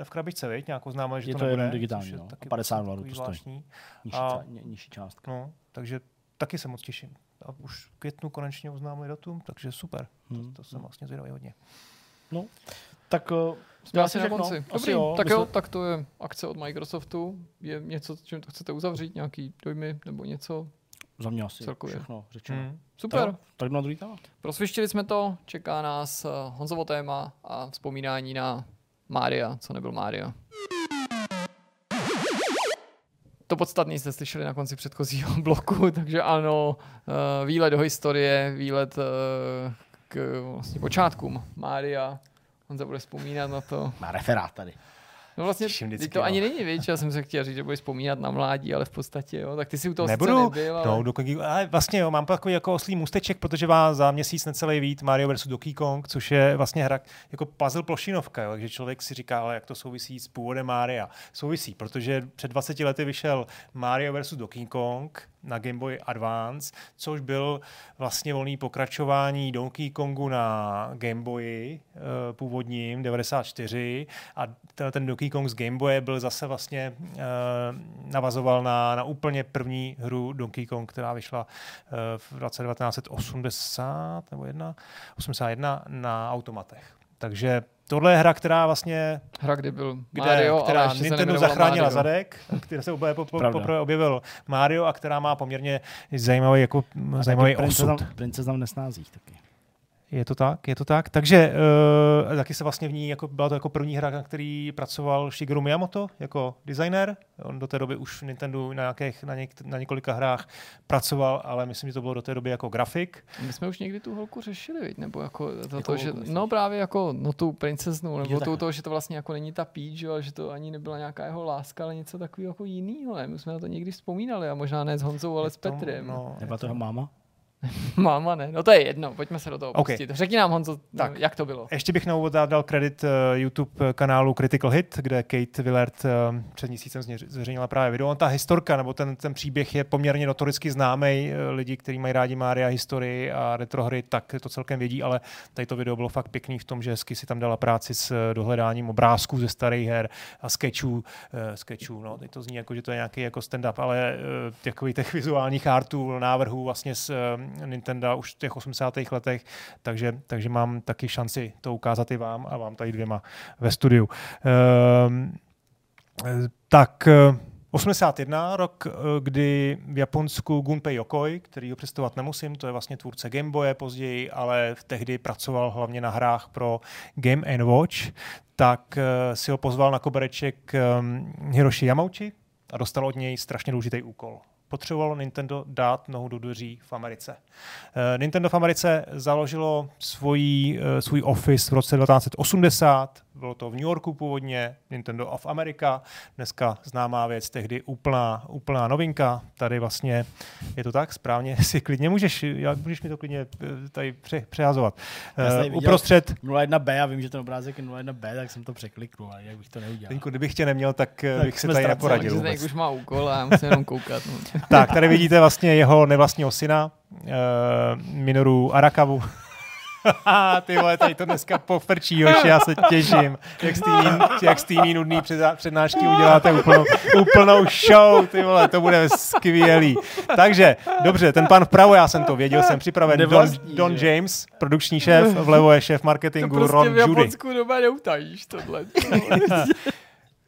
v krabičce, viď? nějak oznámili, že
Je
to,
to
nebude.
jenom digitální, no. A
taky
50 dolarů to stojí. Nižší,
A-
nižší částka.
No, takže taky se moc těším. A už v květnu konečně oznámili datum, takže super.
Hmm.
To, to jsem vlastně zvědavý hodně.
No, tak uh,
Já
asi
si na konci. Dobrý,
jo.
tak jo,
jsme-
tak to je akce od Microsoftu. Je něco, čím to chcete uzavřít? Nějaký dojmy nebo něco?
Za mě asi
Celkově.
všechno řečeno.
Hmm.
Super.
Tak, tak na druhý téma.
Prosvištili jsme to, čeká nás eh, Honzovo téma a vzpomínání na Mária, co nebyl Mária. To podstatný jste slyšeli na konci předchozího [LAUGHS] bloku, takže ano, eh, výlet do historie, výlet eh, k vlastně počátkům Mária. Honza bude vzpomínat na to.
Má referát tady.
No vlastně,
vždycky,
to
no.
ani není, víš, já jsem se chtěl říct, že budeš vzpomínat na mládí, ale v podstatě, jo, tak ty si u toho
Nebudu,
nebyl, ale...
no, Kong, ale vlastně jo, mám takový jako oslý můsteček, protože má za měsíc necelý vít Mario vs. Donkey Kong, což je vlastně hra jako puzzle plošinovka, jo, takže člověk si říká, ale jak to souvisí s původem Mária. Souvisí, protože před 20 lety vyšel Mario vs. Donkey Kong na Game Boy Advance, což byl vlastně volný pokračování Donkey Kongu na Game Boyi eh, původním 94 a ten, Donkey Kong z Game Boye byl zase vlastně eh, navazoval na, na úplně první hru Donkey Kong, která vyšla eh, v roce 1980 nebo 1, 81 na automatech. Takže tohle je hra, která vlastně
Hra, kdy byl
kde,
Mario,
která
ale
Nintendo zachránila
Mario.
zadek, který se úplně po, po, poprvé objevil Mario a která má poměrně zajímavý, jako, zajímavý osud.
princezna v nesnázích taky.
Je to tak, je to tak. Takže uh, taky se vlastně v ní, jako, byla to jako první hra, na který pracoval Shigeru Miyamoto jako designer. On do té doby už v Nintendo na, nějakých, na, něk, na několika hrách pracoval, ale myslím, že to bylo do té doby jako grafik.
My jsme už někdy tu holku řešili, viď? nebo jako to,
Jakou
to že,
myslíš?
no právě jako no tu princeznu, nebo
Jo,
to, že to vlastně jako není ta Peach, jo, a že to ani nebyla nějaká jeho láska, ale něco takového jako jinýho, ne? My jsme na to někdy vzpomínali a možná ne s Honzou, ale s
Je to-
Petrem. No.
No,
Nebyla
je
to jeho máma? [LAUGHS]
Máma ne, no to je jedno, pojďme se do toho
OK.
pustit. Řekni nám Honzo, tak.
Tak.
jak to bylo.
Ještě bych na úvod dal- kredit uh, YouTube kanálu Critical Hit, kde Kate Willard uh, před měsícem zveřejnila právě video. On ta historka, nebo ten, ten příběh je poměrně notoricky známý. Lidi, kteří mají rádi Mária historii a retrohry, tak to celkem vědí, ale tady to video bylo fakt pěkný v tom, že hezky si tam dala práci s eh, dohledáním obrázků ze starých her a sketchů. Sketchů no. Teď to zní jako, že to je nějaký jako stand-up, ale takových těch vizuálních artů, návrhů vlastně uh, Nintendo už v těch 80. letech, takže, takže mám taky šanci to ukázat i vám a vám tady dvěma ve studiu. Um, tak eh, 81 rok, eh, kdy v Japonsku Gunpei Yokoi, který ho představovat nemusím, to je vlastně tvůrce Game Boye později, ale tehdy pracoval hlavně na hrách pro Game Watch, tak eh, si ho pozval na kobereček um, Hiroshi Yamauchi a dostal od něj strašně důležitý úkol. Potřebovalo Nintendo dát nohu do dveří v Americe. Eh, Nintendo v Americe založilo svůj, eh, svůj office v roce 1980, bylo to v New Yorku původně, Nintendo of America, dneska známá věc, tehdy úplná, úplná novinka, tady vlastně je to tak, správně [LAUGHS] si klidně můžeš, já- můžeš mi to klidně eh, tady pře, přehazovat. Uh,
viděl-
uprostřed,
01B, já vím, že ten obrázek je 01B, tak jsem to překliknul, ale jak bych to neudělal.
Deňku, kdybych tě neměl, tak, eh,
Tak
bych si
jsme
tady
ztraceni.
neporadil
Takže
vůbec.
Zdeněk už má úkol a já musím jenom koukat. No.
Tak, tady vidíte vlastně jeho nevlastního syna, uh, Minoru Arakavu. [LAUGHS] Ty vole, tady to dneska pofrčí, hoši, já se těším, jak z té jak mý nudný přednášky uděláte úplnou, úplnou show, ty vole, to bude skvělý. Takže, dobře, ten pan vpravo, já jsem to věděl, jsem připraven. Don,
Nevlastní,
Don
že?
James, produkční šéf, vlevo je šéf
To
marketingu
prostě
Ron
v
Judy.
Japonsku doma neutajíš tohle. [LAUGHS]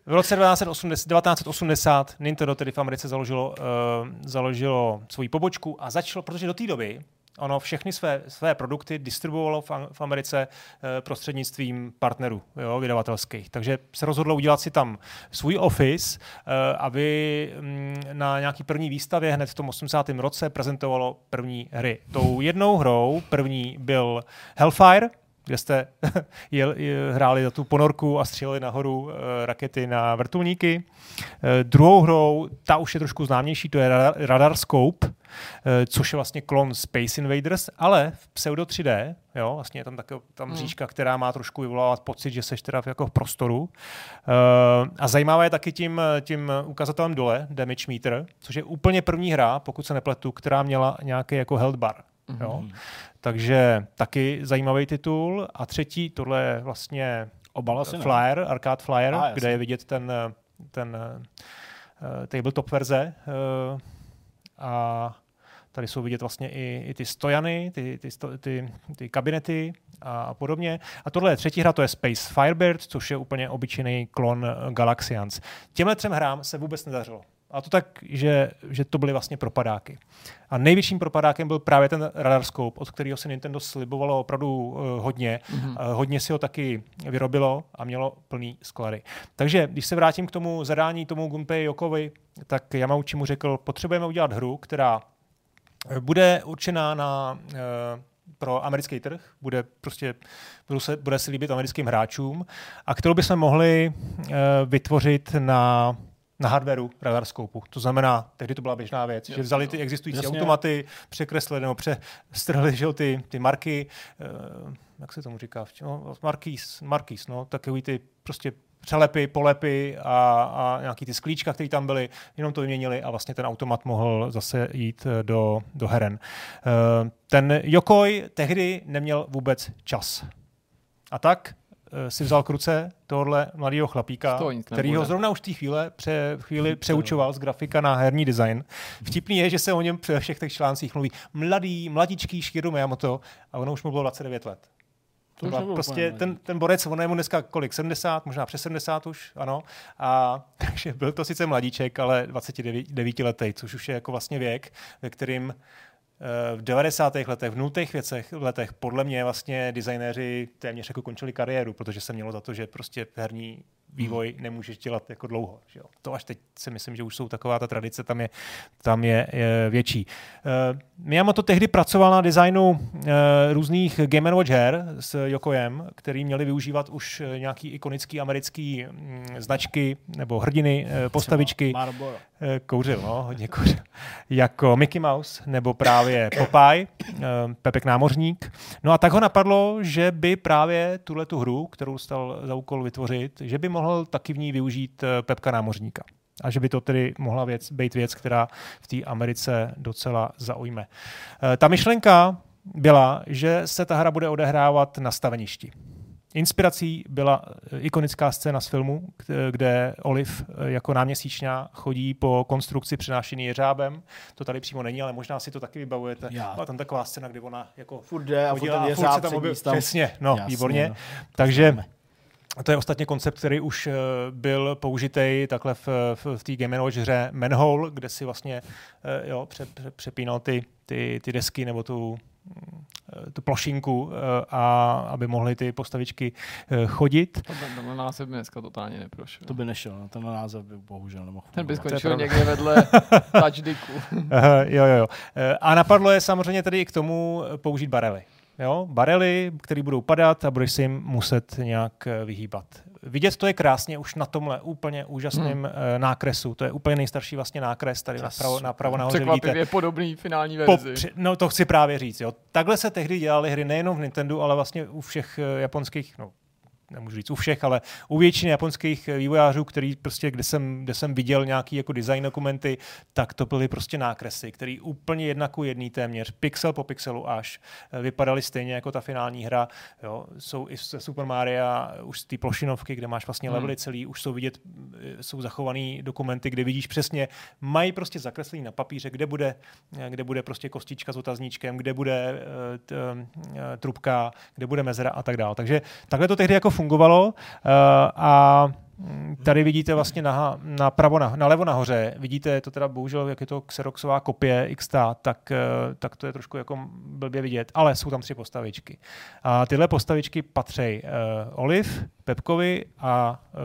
V roce 1980, 1980 Nintendo tedy v Americe založilo, uh, založilo svoji pobočku a začalo, protože do té doby ono všechny své, své produkty distribuovalo v, v Americe uh, prostřednictvím partnerů jo, vydavatelských. Takže se rozhodlo udělat si tam svůj office, uh, aby mm, na nějaký první výstavě hned v tom 80. roce prezentovalo první hry. Tou jednou hrou první byl Hellfire, kde jste [LAUGHS] jel, hráli za tu ponorku a stříleli nahoru uh, rakety na vrtulníky. Uh, druhou hrou, ta už je trošku známější, to je Radar, Radar Scope, uh, což je vlastně klon Space Invaders, ale v pseudo 3D, jo, vlastně je tam také tam hmm. říčka, která má trošku vyvolávat pocit, že seš teda jako v prostoru. Uh, a zajímavé je taky tím, tím ukazatelem dole, Damage Meter, což je úplně první hra, pokud se nepletu, která měla nějaký jako health bar. Jo? Takže taky zajímavý titul. A třetí, tohle je vlastně
Obal
Flyer, ne? Arcade Flyer, ah, kde je vidět ten, ten uh, tabletop verze. Uh, a tady jsou vidět vlastně i, i ty stojany, ty, ty, sto, ty, ty kabinety a, a podobně. A tohle je třetí hra, to je Space Firebird, což je úplně obyčejný klon Galaxians. Těmhle třem hrám se vůbec nedařilo. A to tak, že, že to byly vlastně propadáky. A největším propadákem byl právě ten Radar Scope, od kterého si Nintendo slibovalo opravdu uh, hodně. Mm-hmm. Uh, hodně si ho taky vyrobilo a mělo plný sklady. Takže když se vrátím k tomu zadání tomu Gunpei Yokovi, tak Yamauchi mu řekl, potřebujeme udělat hru, která eh, bude určená na uh, pro americký trh, bude prostě, bude se, bude se líbit americkým hráčům a kterou bychom mohli uh, vytvořit na na hardwareu radarscopu. To znamená, tehdy to byla běžná věc, Jasně, že vzali ty existující Jasně. automaty, překreslili nebo přestrhli že ty, ty marky, uh, jak se tomu říká, no, markís, markís, no, takový ty prostě přelepy, polepy a, a nějaký ty sklíčka, které tam byly, jenom to vyměnili a vlastně ten automat mohl zase jít eh, do, do heren. Uh, ten Jokoj tehdy neměl vůbec čas. A tak Eh, si vzal k ruce tohle mladého chlapíka, který ho zrovna už v té chvíli, pře, chvíli přeučoval z grafika na herní design. Vtipný je, že se o něm ve všech těch článcích mluví mladý, mladičký Shigeru Miyamoto a ono už mu bylo 29 let. To byla prostě ten, ten borec, on je mu dneska kolik, 70, možná přes 70 už, ano. A [LAUGHS] takže byl to sice mladíček, ale 29 letý, což už je jako vlastně věk, ve kterým Eh, v 90. letech, v nultých věcech, letech, podle mě vlastně designéři téměř jako končili kariéru, protože se mělo za to, že prostě herní vývoj hmm. nemůžeš dělat jako dlouho. Že jo? To až teď si myslím, že už jsou taková ta tradice, tam je, tam je, je větší. Uh, Miyamoto tehdy pracoval na designu uh, různých Game Watch her s Yokojem, který měli využívat už nějaký ikonický americký um, značky nebo hrdiny, uh, postavičky.
Marlboro.
Uh, kouřil, no, hodně kouřil. jako Mickey Mouse nebo právě [COUGHS] Popeye, uh, Pepek námořník. No a tak ho napadlo, že by právě tuhle tu hru, kterou stal za úkol vytvořit, že by mohl mohl taky v ní využít eh, Pepka námořníka. A že by to tedy mohla věc, být věc, která v té Americe docela zaujme. Eh, ta myšlenka byla, že se ta hra bude odehrávat na staveništi. Inspirací byla eh, ikonická scéna z filmu, kde Olive jako náměsíčňa chodí po konstrukci přenášený jeřábem. To tady přímo není, ale možná si to taky vybavujete. Já. Byla tam taková scéna, kdy ona jako
furt jde a furt ten jeřáb
tam objel... Přesně, no, Jasně, výborně. No. Takže to je ostatně koncept, který už uh, byl použitý takhle v, v, v té Game Watch hře Manhole, kde si vlastně uh, jo, pře, pře, přepínal ty, ty, ty desky nebo tu, uh, tu plošinku, a aby mohly ty postavičky chodit.
To by název by dneska totálně neprošel.
To by nešel, no, ten název by bohužel nemohl.
Ten by skončil někde vedle [LAUGHS] touchdicku. uh,
jo, jo, jo. A napadlo je samozřejmě tedy i k tomu použít barely jo, barely, které budou padat a budeš si jim muset nějak eh, vyhýbat. Vidět to je krásně už na tomhle úplně úžasném hmm. Eh, nákresu. To je úplně nejstarší vlastně nákres tady napravo, napravo nahoře.
Překvapivě vidíte. podobný finální verzi. Po,
no to chci právě říct. Jo. Takhle se tehdy dělaly hry nejenom v Nintendo, ale vlastně u všech eh, japonských, no nemůžu říct u všech, ale u většiny japonských vývojářů, který prostě, kde jsem, kde jsem viděl nějaký jako design dokumenty, tak to byly prostě nákresy, které úplně jedna ku jedný téměř, pixel po pixelu až, eh, vypadaly stejně jako ta finální hra. Jo. Jsou i ze Super Mario, už z té plošinovky, kde máš vlastně hmm. levely celý, už jsou vidět, eh, jsou zachované dokumenty, kde vidíš přesně, mají prostě zakreslený na papíře, kde bude, eh, kde bude prostě kostička s otazníčkem, kde bude t, trubka, kde bude mezera a tak dále. Takže takhle to tehdy jako fungovalo eh, a Tady vidíte vlastně na, na pravo, na, na levo nahoře, vidíte to teda bohužel, jak je to Xeroxová kopie XT, tak, eh, tak to je trošku jako blbě vidět, ale jsou tam tři postavičky. A tyhle postavičky patří uh, Olive, Pepkovi a uh,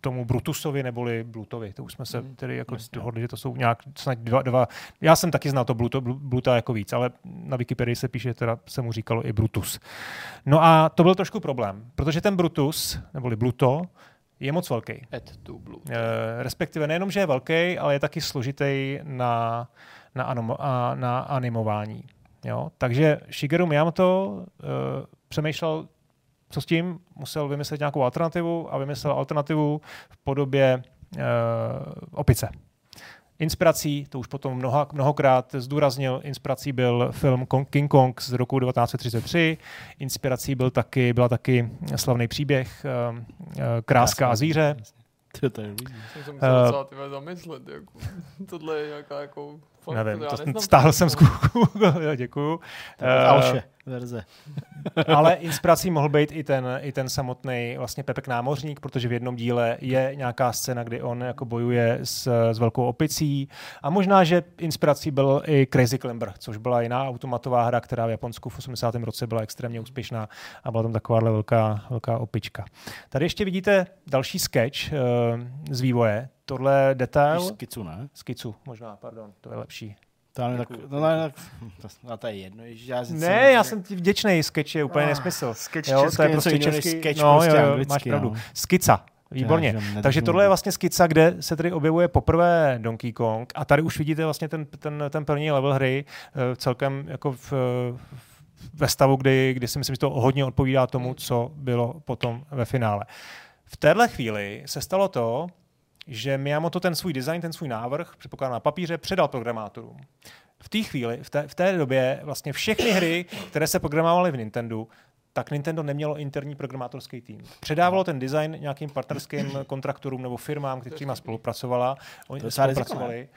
tomu Brutusovi neboli Blutovi. To už jsme se tedy jako
jasně.
dohodli, že to jsou nějak snad dva, dva. Já jsem taky znal to Bluto, Blu- Bluta jako víc, ale na Wikipedii se píše, teda se mu říkalo i Brutus. No a to byl trošku problém, protože ten Brutus, neboli Bluto, je moc velký. Eh, respektive nejenom, že je velký, ale je taky složitý na, na, anomo, a, na animování. Jo? Takže Shigeru Miyamoto uh, přemýšlel, co s tím, musel vymyslet nějakou alternativu a vymyslel alternativu v podobě uh, opice. Inspirací, to už potom mnoha, mnohokrát zdůraznil, inspirací byl film King Kong z roku 1933, inspirací byl taky, byla taky slavný příběh uh, uh, Kráska a zvíře,
To, to je.
Jsem se musel docela zamyslet. Jako. [LAUGHS] Tohle je nějaká jako... fakt,
Nevím, to stáhl jsem z Google, [LAUGHS] jo, děkuju.
Alše verze. [LAUGHS]
ale inspirací mohl být i ten, i ten samotný vlastně Pepek námořník, protože v jednom díle je nějaká scéna, kdy on jako bojuje s, s velkou opicí a možná, že inspirací byl i Crazy Climber, což byla jiná automatová hra, která v Japonsku v 80. roce byla extrémně úspěšná a byla tam takováhle velká, velká opička. Tady ještě vidíte další sketch uh, z vývoje. Tohle detail...
Skicu, ne?
Skicu, možná, pardon, to je lepší.
To, je tak, [LAUGHS] to, ne, tak, to, to je jedno. Ježiš, já
Ne, já jsem ti vděčný, sketch je úplně nesmysl.
Sketch
Jo, to je prostě český,
sketch
no,
prostě
jo, jo, máš pravdu.
no.
Skica, výborně.
Já,
Takže tohle je vlastně skica, kde se tady objevuje poprvé Donkey Kong a tady už vidíte vlastně ten, ten, ten první level hry eh, celkem jako v, ve stavu, kdy, kdy si myslím, že to hodně odpovídá tomu, co bylo potom ve finále. V téhle chvíli se stalo to, že Miyamoto ten svůj design, ten svůj návrh, předpokládám na papíře, předal programátorům. V té chvíli, v té, v té době vlastně všechny hry, které se programovaly v Nintendo, tak Nintendo nemělo interní programátorský tým. Předávalo ten design nějakým partnerským kontraktorům nebo firmám, kterými spolupracovala. Oni
To
spolupracovali.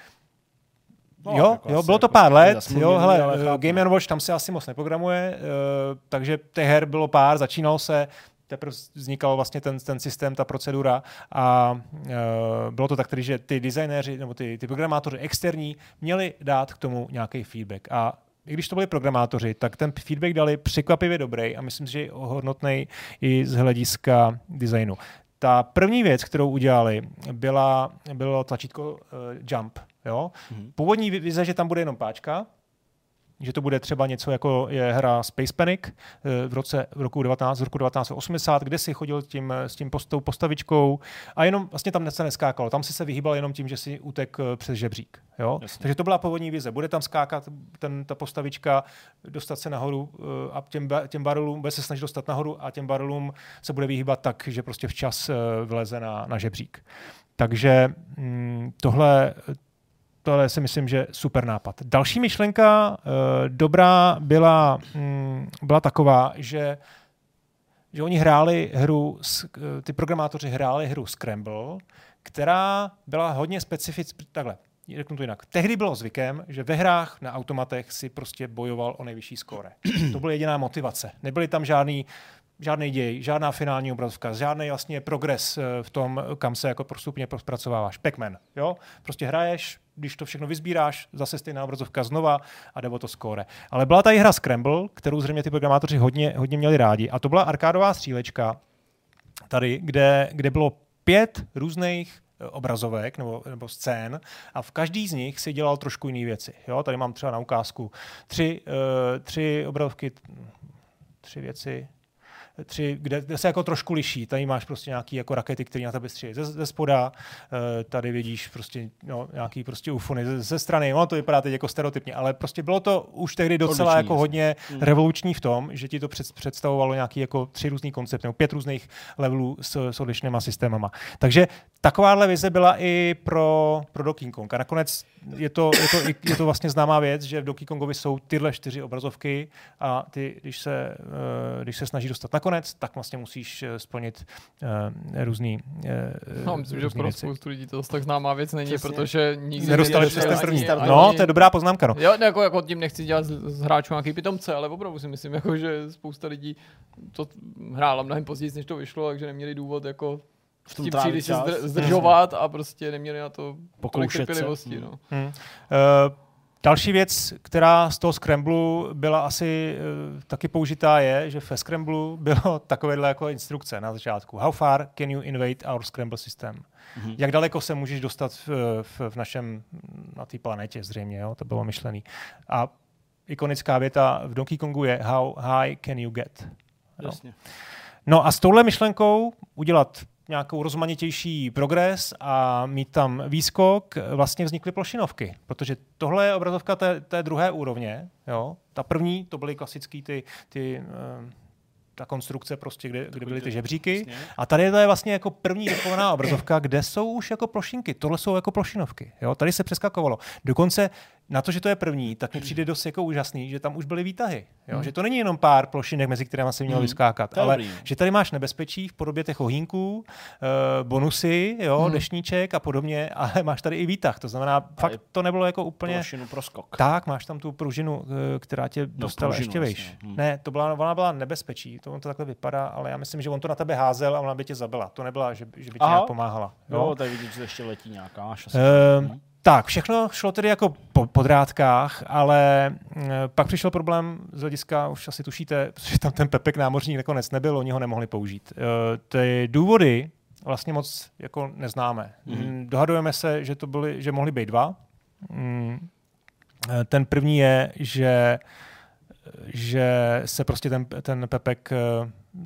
No,
jo,
jako
jo, bylo to
jako
pár let, jo, hele, eh. Game Watch tam se asi moc neprogramuje, eh, takže těch her bylo pár, začínalo se, teprve vznikal vlastně ten, ten systém, ta procedura a uh, bylo to tak tedy, že ty designéři nebo ty, ty programátoři externí měli dát k tomu nějaký feedback a i když to byli programátoři, tak ten feedback dali překvapivě dobrý a myslím si, že je hodnotný i z hlediska designu. Ta první věc, kterou udělali, byla, bylo tlačítko uh, jump. Jo?
Mhm.
Původní vize, že tam bude jenom páčka, že to bude třeba něco jako je hra Space Panic eh, v roce v roku 19, z roku 1980, kde si chodil tím, s tím postou postavičkou a jenom vlastně tam se neskákalo. Tam si se vyhýbal jenom tím, že si utek eh, přes žebřík. Jo?
Jasně.
Takže to byla původní vize. Bude tam skákat ten, ta postavička, dostat se nahoru eh, a těm, těm barelům, bude se snažit dostat nahoru a těm barelům se bude vyhýbat tak, že prostě včas eh, vleze na, na žebřík. Takže mm, tohle, tohle si myslím, že super nápad. Další myšlenka uh, dobrá byla, mm, byla taková, že že oni hráli hru, eh, ty programátoři hráli hru Scramble, která byla hodně specifická. Takhle, řeknu to jinak. Tehdy bylo zvykem, že ve hrách na automatech si prostě bojoval o nejvyšší skóre. to byla jediná motivace. Nebyly tam žádný žádný děj, žádná finální obrazovka, žádný vlastně progres eh, v tom, kam se jako postupně zpracováváš. Pac-Man, jo? Prostě hraješ, když to všechno vyzbíráš, zase stejná obrazovka znova a jde o to skóre. Ale byla tady hra Scramble, kterou zřejmě ty programátoři hodně, hodně měli rádi. A to byla arkádová střílečka tady, kde, kde bylo pět různých eh, obrazovek nebo, nebo scén a v každý z nich si dělal trošku jiné věci. Jo? Tady mám třeba na ukázku tři, uh, tři obrazovky, tři věci, tři, kde, kde, se jako trošku liší. Tady máš prostě nějaký jako rakety, které na tebe střílejí ze, ze spoda, eh, tady vidíš prostě no, nějaký prostě ufony ze, ze strany. Ono to vypadá teď jako stereotypně, ale prostě bylo to už tehdy docela
Odlišný,
jako hodně
Mm.
revoluční v tom, že ti to před, představovalo nějaký jako tři různý koncepty, nebo pět různých levelů s, s odlišnýma systémama. Takže takováhle vize byla i pro, pro Donkey Kong. A nakonec je to, je, to, je to vlastně známá věc, že v Donkey Kongovi jsou tyhle čtyři obrazovky a ty, když se, eh, když se snaží dostat nakonec, tak vlastně musíš eh, splnit uh, různý, uh, [LAUGHS]
No, myslím, že pro spoustu lidí to tak známá věc není,
Přesně.
protože nikdy
Nedostali přes ten
ani-
první.
ani-
No, to je dobrá poznámka. No.
Jo, ne, jako, jako tím nechci dělat z, z hráčů nějaký pitomce, ale opravdu si myslím, [LAUGHS] jako, že spousta lidí to hrála mnohem později, než to vyšlo, takže neměli důvod jako
V tom
příliš se zdržovat a prostě neměli na to tolik
Pokoušet se.
trpělivosti. No.
Hmm. Uh, Další věc, která z toho Scramblu byla asi uh, taky použitá, je, že ve Scramblu bylo [LAUGHS] takovéhle jako instrukce na začátku. How far can you invade our Scramble system? Mm-hmm. Jak daleko se můžeš dostat v, v, v našem, na té planetě zřejmě, jo? to bylo myšlený. A ikonická věta v Donkey Kongu je How high can you get?
Jasně.
No a s touhle myšlenkou udělat nějakou rozmanitější progres a mít tam výskok, vlastně vznikly plošinovky. Protože tohle je obrazovka té, té druhé úrovně. Jo? Ta první, to byly klasické ty, ty uh, ta konstrukce prostě, kde, kde byly ty žebříky. A tady to je vlastně jako první dochovaná obrazovka, kde jsou už jako plošinky. Tohle jsou jako plošinovky. Jo? Tady se přeskakovalo. Dokonce na to, že to je první, tak mi přijde dost jako úžasný, že tam už byly výtahy. Jo? Hmm. Že to není jenom pár plošinek, mezi kterými se mělo hmm. vyskákat, ale dobrý. že tady máš nebezpečí v podobě těch ohýnků, uh, bonusy, jo, hmm. dešníček a podobně, ale [LAUGHS] máš tady i výtah. To znamená, tady fakt to nebylo jako úplně...
Plošinu pro skok.
Tak, máš tam tu pružinu, eh, která tě no, dostala ještě vejš. Vlastně. Hmm. Ne, to byla, ona byla nebezpečí, to on to takhle vypadá, ale já myslím, že on to na tebe házel a ona by tě zabila. To nebyla, že, že by ti pomáhala.
Jo, jo tady vidíš, že ještě letí nějaká.
Uh, tak, všechno šlo tedy jako po podrádkách, ale e, pak přišel problém z hlediska, už asi tušíte, [LAUGHS] protože tam ten Pepek námořník nakonec nebyl, oni ho nemohli použít. E, ty důvody vlastně moc jako neznáme. Mm-hmm. Dohadujeme se, že to byly, že mohly být dva. Mm, e, ten první je, že že se prostě ten, ten Pepek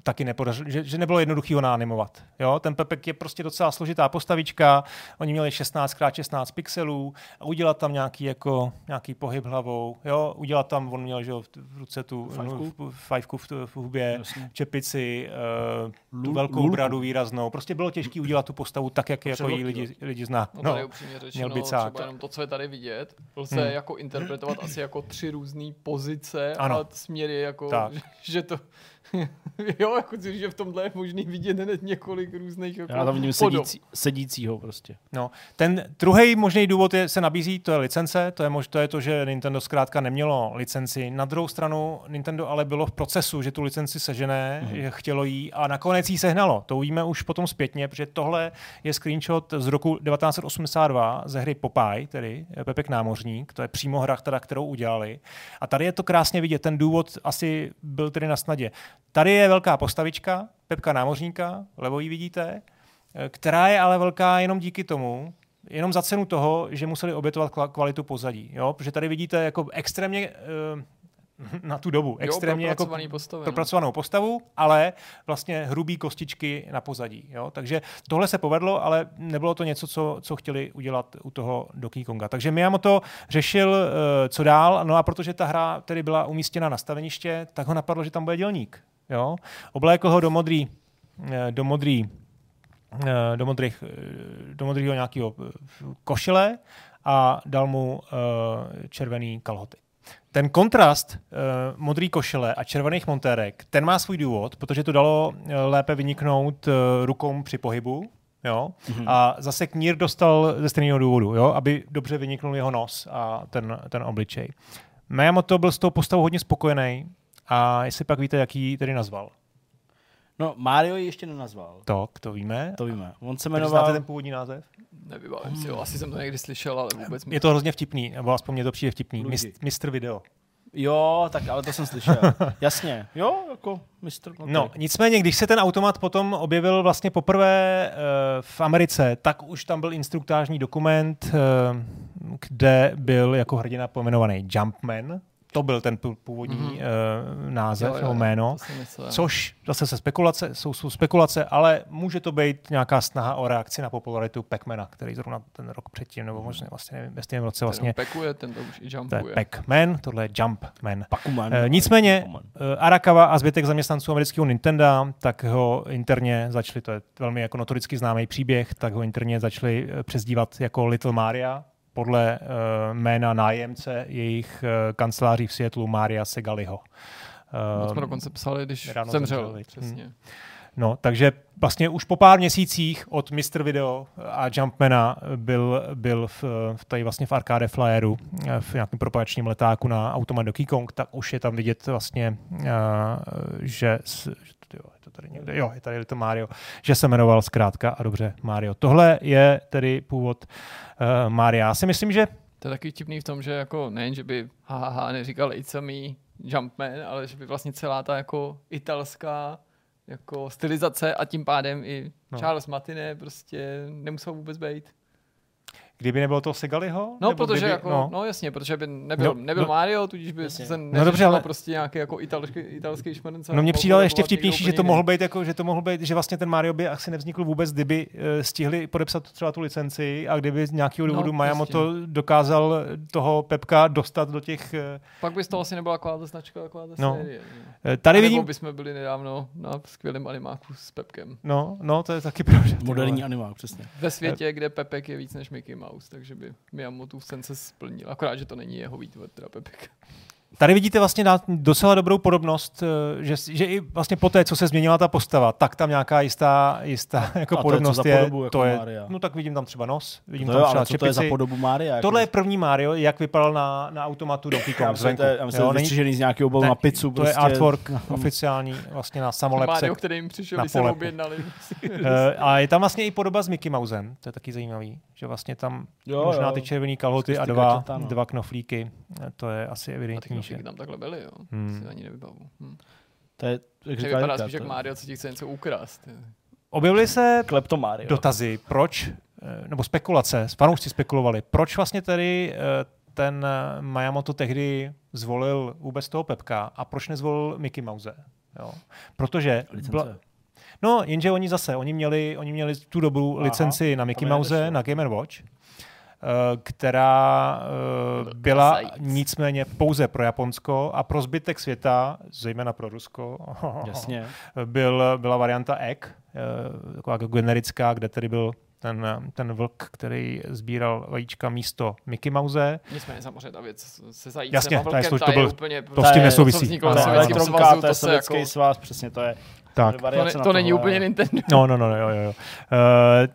taky nepodařilo, že, že nebylo jednoduchý ho naanimovat. Jo? Ten Pepek je prostě docela složitá postavička, oni měli 16x16 pixelů a udělat tam nějaký, jako, nějaký pohyb hlavou, jo? udělat tam, on měl že v ruce tu fajfku v, v, v hubě, Jasně. čepici, uh, tu velkou Lulku. bradu výraznou. Prostě bylo těžké udělat tu postavu tak, jak jako ji lidi, lidi zná.
No, tady no, upřímně řečeno, měl třeba jenom to, co je tady vidět, lze hmm. jako interpretovat asi jako tři různé pozice ano. a směry, jako, že, [LAUGHS] že to [LAUGHS] jo, jako že v tomhle je možný vidět hned několik různých jako
Já tam vidím sedící, sedícího prostě.
No, ten druhý možný důvod je, se nabízí, to je licence, to je, mož, to je to, že Nintendo zkrátka nemělo licenci. Na druhou stranu Nintendo ale bylo v procesu, že tu licenci sežené, mm-hmm. že chtělo jí a nakonec jí sehnalo. To víme už potom zpětně, protože tohle je screenshot z roku 1982 ze hry Popeye, tedy Pepek námořník, to je přímo hra, teda, kterou udělali. A tady je to krásně vidět, ten důvod asi byl tedy na snadě. Tady je velká postavička, Pepka námořníka, levo ji vidíte, eh, která je ale velká jenom díky tomu, jenom za cenu toho, že museli obětovat kvalitu pozadí. Jo? Protože tady vidíte jako extrémně uh, [LAUGHS] na tu dobu. Extrémně jo, jako
postavy, no.
propracovanou postavu, ale vlastně hrubý kostičky na pozadí. Jo? Takže tohle se povedlo, ale nebylo to něco, co, co chtěli udělat u toho Donkey Konga. Takže Miyamoto řešil, uh, co dál, no a protože ta hra tedy byla umístěna na staveniště, tak ho napadlo, že tam bude dělník. Jo? Oblékl ho do modrý, eh, do modrý eh, do, modrých, do modrého nějakého košile a dal mu červený kalhoty. Ten kontrast uh, modrý košile a červených montérek, ten má svůj důvod, protože to dalo uh, lépe vyniknout uh, rukou při pohybu, jo? Mm-hmm. A zase knír dostal ze stejného důvodu, jo? aby dobře vyniknul jeho nos a ten, ten obličej. Miyamoto byl s tou postavou hodně spokojený a jestli pak víte, jaký tedy nazval.
No, Mario ji ještě nenazval.
To, to víme.
To víme. On se jmenoval... Znáte
ten původní název?
Nevybavím hmm. si ho, asi jsem to někdy slyšel, ale vůbec...
Je to hrozně vtipný, nebo aspoň mě to přijde vtipný. Luigi. Mistr Video.
Jo, tak ale to jsem slyšel. [LAUGHS] Jasně. Jo, jako mistr. Okay.
No, nicméně, když se ten automat potom objevil vlastně poprvé uh, v Americe, tak už tam byl instruktážní dokument, uh, kde byl jako hrdina pojmenovaný Jumpman, to byl ten původní mm-hmm. uh, název jo, jo, nebo jméno, což zase se spekulace, jsou, jsou spekulace, ale může to být nějaká snaha o reakci na popularitu Pacmana, který zrovna ten rok předtím, nebo možná vlastně nevím, stejném roce vlastně.
Ten pekuje, ten to už i
jumpuje. To je Pac-Man, tohle je Jumpman. Uh, nicméně uh, Arakawa a zbytek zaměstnanců amerického Nintendo, tak ho interně začali, to je velmi jako notoricky známý příběh, tak ho interně začali přezdívat jako Little Maria, podle uh, jména nájemce jejich uh, kanceláří v Seattleu Maria Segaliho.
Uh, to jsme dokonce psali, když zemřel. Hmm. Přesně. Hmm.
No, takže vlastně už po pár měsících od Mr. Video a Jumpmana byl, byl v, v tady vlastně v Arcade Flyeru, v nějakém propagačním letáku na Automat Donkey Kong, tak už je tam vidět vlastně, uh, že, jo, je to tady někde, jo, je tady Little Mario, že se jmenoval zkrátka a dobře Mario. Tohle je tedy původ uh, Maria. Já si myslím, že
To je taky vtipný v tom, že jako nejen, že by hahaha neříkal It's a me, Jumpman, ale že by vlastně celá ta jako italská jako stylizace a tím pádem i
No.
Charles Martinet prostě nemusel vůbec být.
Kdyby nebylo toho Segaliho?
No,
Nebo
protože
kdyby,
jako, no. no. jasně, protože by nebyl,
No,
no, nebyl
no.
no, Mario, tudíž by
Jasně.
se
No
dobře, ale-
prostě nějaký jako italský, italský šmrnc.
No mně přijde ještě vtipnější, že to mohl být jako, že to mohl být, že vlastně ten Mario by asi nevznikl vůbec, kdyby eh, stihli podepsat třeba tu licenci a kdyby z nějakého
No,
důvodu
prostě.
Miyamoto dokázal toho Pepka dostat do těch... eh,
Pak by z toho asi nebyla taková ta značka, taková ta
No.
série.
eh, Tady vidím...
bychom byli nedávno na skvělém animáku s Pepkem.
No, no, to je taky pravda.
Moderní animák, přesně.
Ve světě, kde Pepek je víc než Mickey Mouse, takže by Miyamoto sen se splnil. Akorát, že to není jeho výtvor, teda Pepek.
Tady vidíte vlastně docela dobrou podobnost, eh, že, že i vlastně po té, co se změnila ta postava, tak tam nějaká jistá, jistá jako [LAUGHS]
A to je co
podobnost
za
je.
podobu jako
to je
Maria?
no tak vidím tam třeba nos, vidím
To
tam
jo,
třeba
ale co to je za
čepici.
podobu Mária?
Tohle je první Mario, jak vypadal na, na automatu Donkey
já
Kong
myslím,
zvenku.
to je, já myslím, vystřižený z nějakého obalu
ne,
na pizzu.
To
prostě.
je artwork [LAUGHS] oficiální vlastně na samolepce.
Mario, který jim přišel, když se objednali. [LAUGHS]
Eh, a je tam vlastně i podoba s Mickey Mousem, to je taky zajímavý, že vlastně tam
Jo,
možná
jo.
ty červený kalhoty a dva, dva knoflíky, eh, to je asi evidentní, že...
tam takhle byly, jo.
Hmm.
Si ani nevybavu. Hmm.
To je, jak
Že
říká
vypadá spíš jak Mario, co ti chce něco ukrást.
Objevily se
Kleptomário.
dotazy, proč, eh, nebo spekulace, fanoušci spekulovali, proč vlastně tedy eh, ten eh, Miyamoto tehdy zvolil vůbec toho Pepka a proč nezvolil Mickey Mouse. Jo? Protože
Licence.
byla, No, jenže oni zase, oni měli, oni měli tu dobu
Aha,
licenci na Mickey
mi
Mouse, na Game Watch, která eh,
byl
byla nicméně pouze pro Japonsko a pro zbytek světa, zejména pro Rusko, [LAUGHS]
Jasně.
byl, byla varianta Egg, eh, taková jako generická, kde tedy byl ten, ten vlk, který sbíral vajíčka místo Mickey Mouse.
Nicméně samozřejmě ta věc se zajícem
Jasně,
a
ta je
vlkem,
slož-
ta
to
je
byl-
úplně...
to s tím nesouvisí.
Sovětském
Elektronka, to je
to
sovětský
jako...
svaz, přesně to je.
Tak.
To, ne, to není úplně Nintendo.
No, no, no, jo, jo, jo. Uh,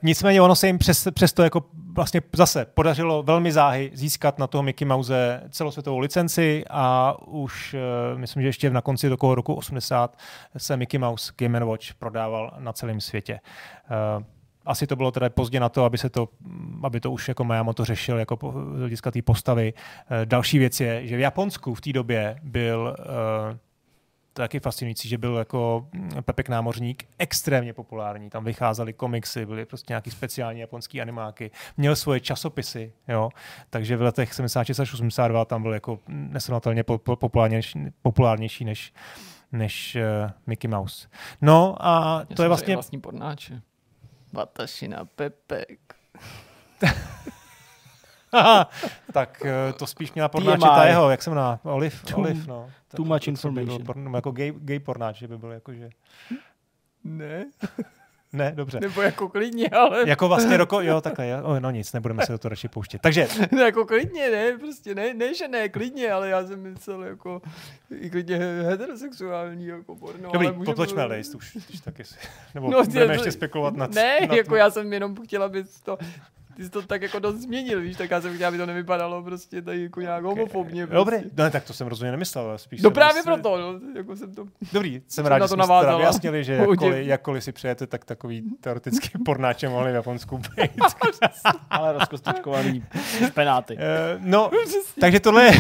nicméně ono se jim přes, přesto jako vlastně zase podařilo velmi záhy získat na toho Mickey Mouse celosvětovou licenci a už uh, myslím, že ještě na konci toho roku 80 se Mickey Mouse Game Watch prodával na celém světě. Uh, asi to bylo teda pozdě na to, aby se to, aby to už jako Miyamoto řešil jako z hlediska té postavy. Uh, další věc je, že v Japonsku v té době byl uh, to je taky fascinující, že byl jako mm, Pepek námořník extrémně populární. Tam vycházely komiksy, byly prostě nějaký speciální japonský animáky. Měl svoje časopisy, jo. Takže v letech 76 až 82 tam byl jako nesrovnatelně po, po, populárnější, populárnější než, než uh, Mickey Mouse. No a to je vlastně...
vlastní pornáče. Watashi na Pepek. [LAUGHS]
tak eh, to spíš měla pornáče
TMI.
ta jeho, jak jsem na Olive,
Too-
Olive no.
too much
by byl
information.
porn- jako gay, gay pornáč, že by byl jako, že...
Ne, [LAUGHS]
Ne, dobře.
nebo jako klidně, ale...
Jako vlastně roko, jo, takhle, jo. O, no nic, nebudeme se do toho radši pouštět. Takže, [LAUGHS]
Ne, jako klidně, ne, prostě ne, ne, že ne, klidně, ale já jsem myslel jako i klidně heterosexuální jako porno.
dobrý,
ale můžeme-
potlačme list už, když tak jestli, [LAUGHS] nebo
No,
no, budeme
to-
ještě spekulovat nad...
Ne,
nad
jako já jsem jenom chtěla, aby to, ty jsi to tak jako dost změnil, víš, tak já jsem chtěla, aby to nevypadalo prostě tady jako nějak homofobně.
Dobrý,
Prostě.
no, tak to jsem rozhodně nemyslel, ale spíš
No právě
myslel-
proto, no, jako jsem to...
Dobrý, jsem
Jsem
rád,
na
že
to
jsme teda
navázala.
vyjasnili, že [LAUGHS] jakkoliv, jakkoliv si přejete, tak takový teoretický [LAUGHS] pornáče mohli v Japonsku být. [LAUGHS]
Ale rozkostičkovaný špenáty.
Eh, no, takže tohle je...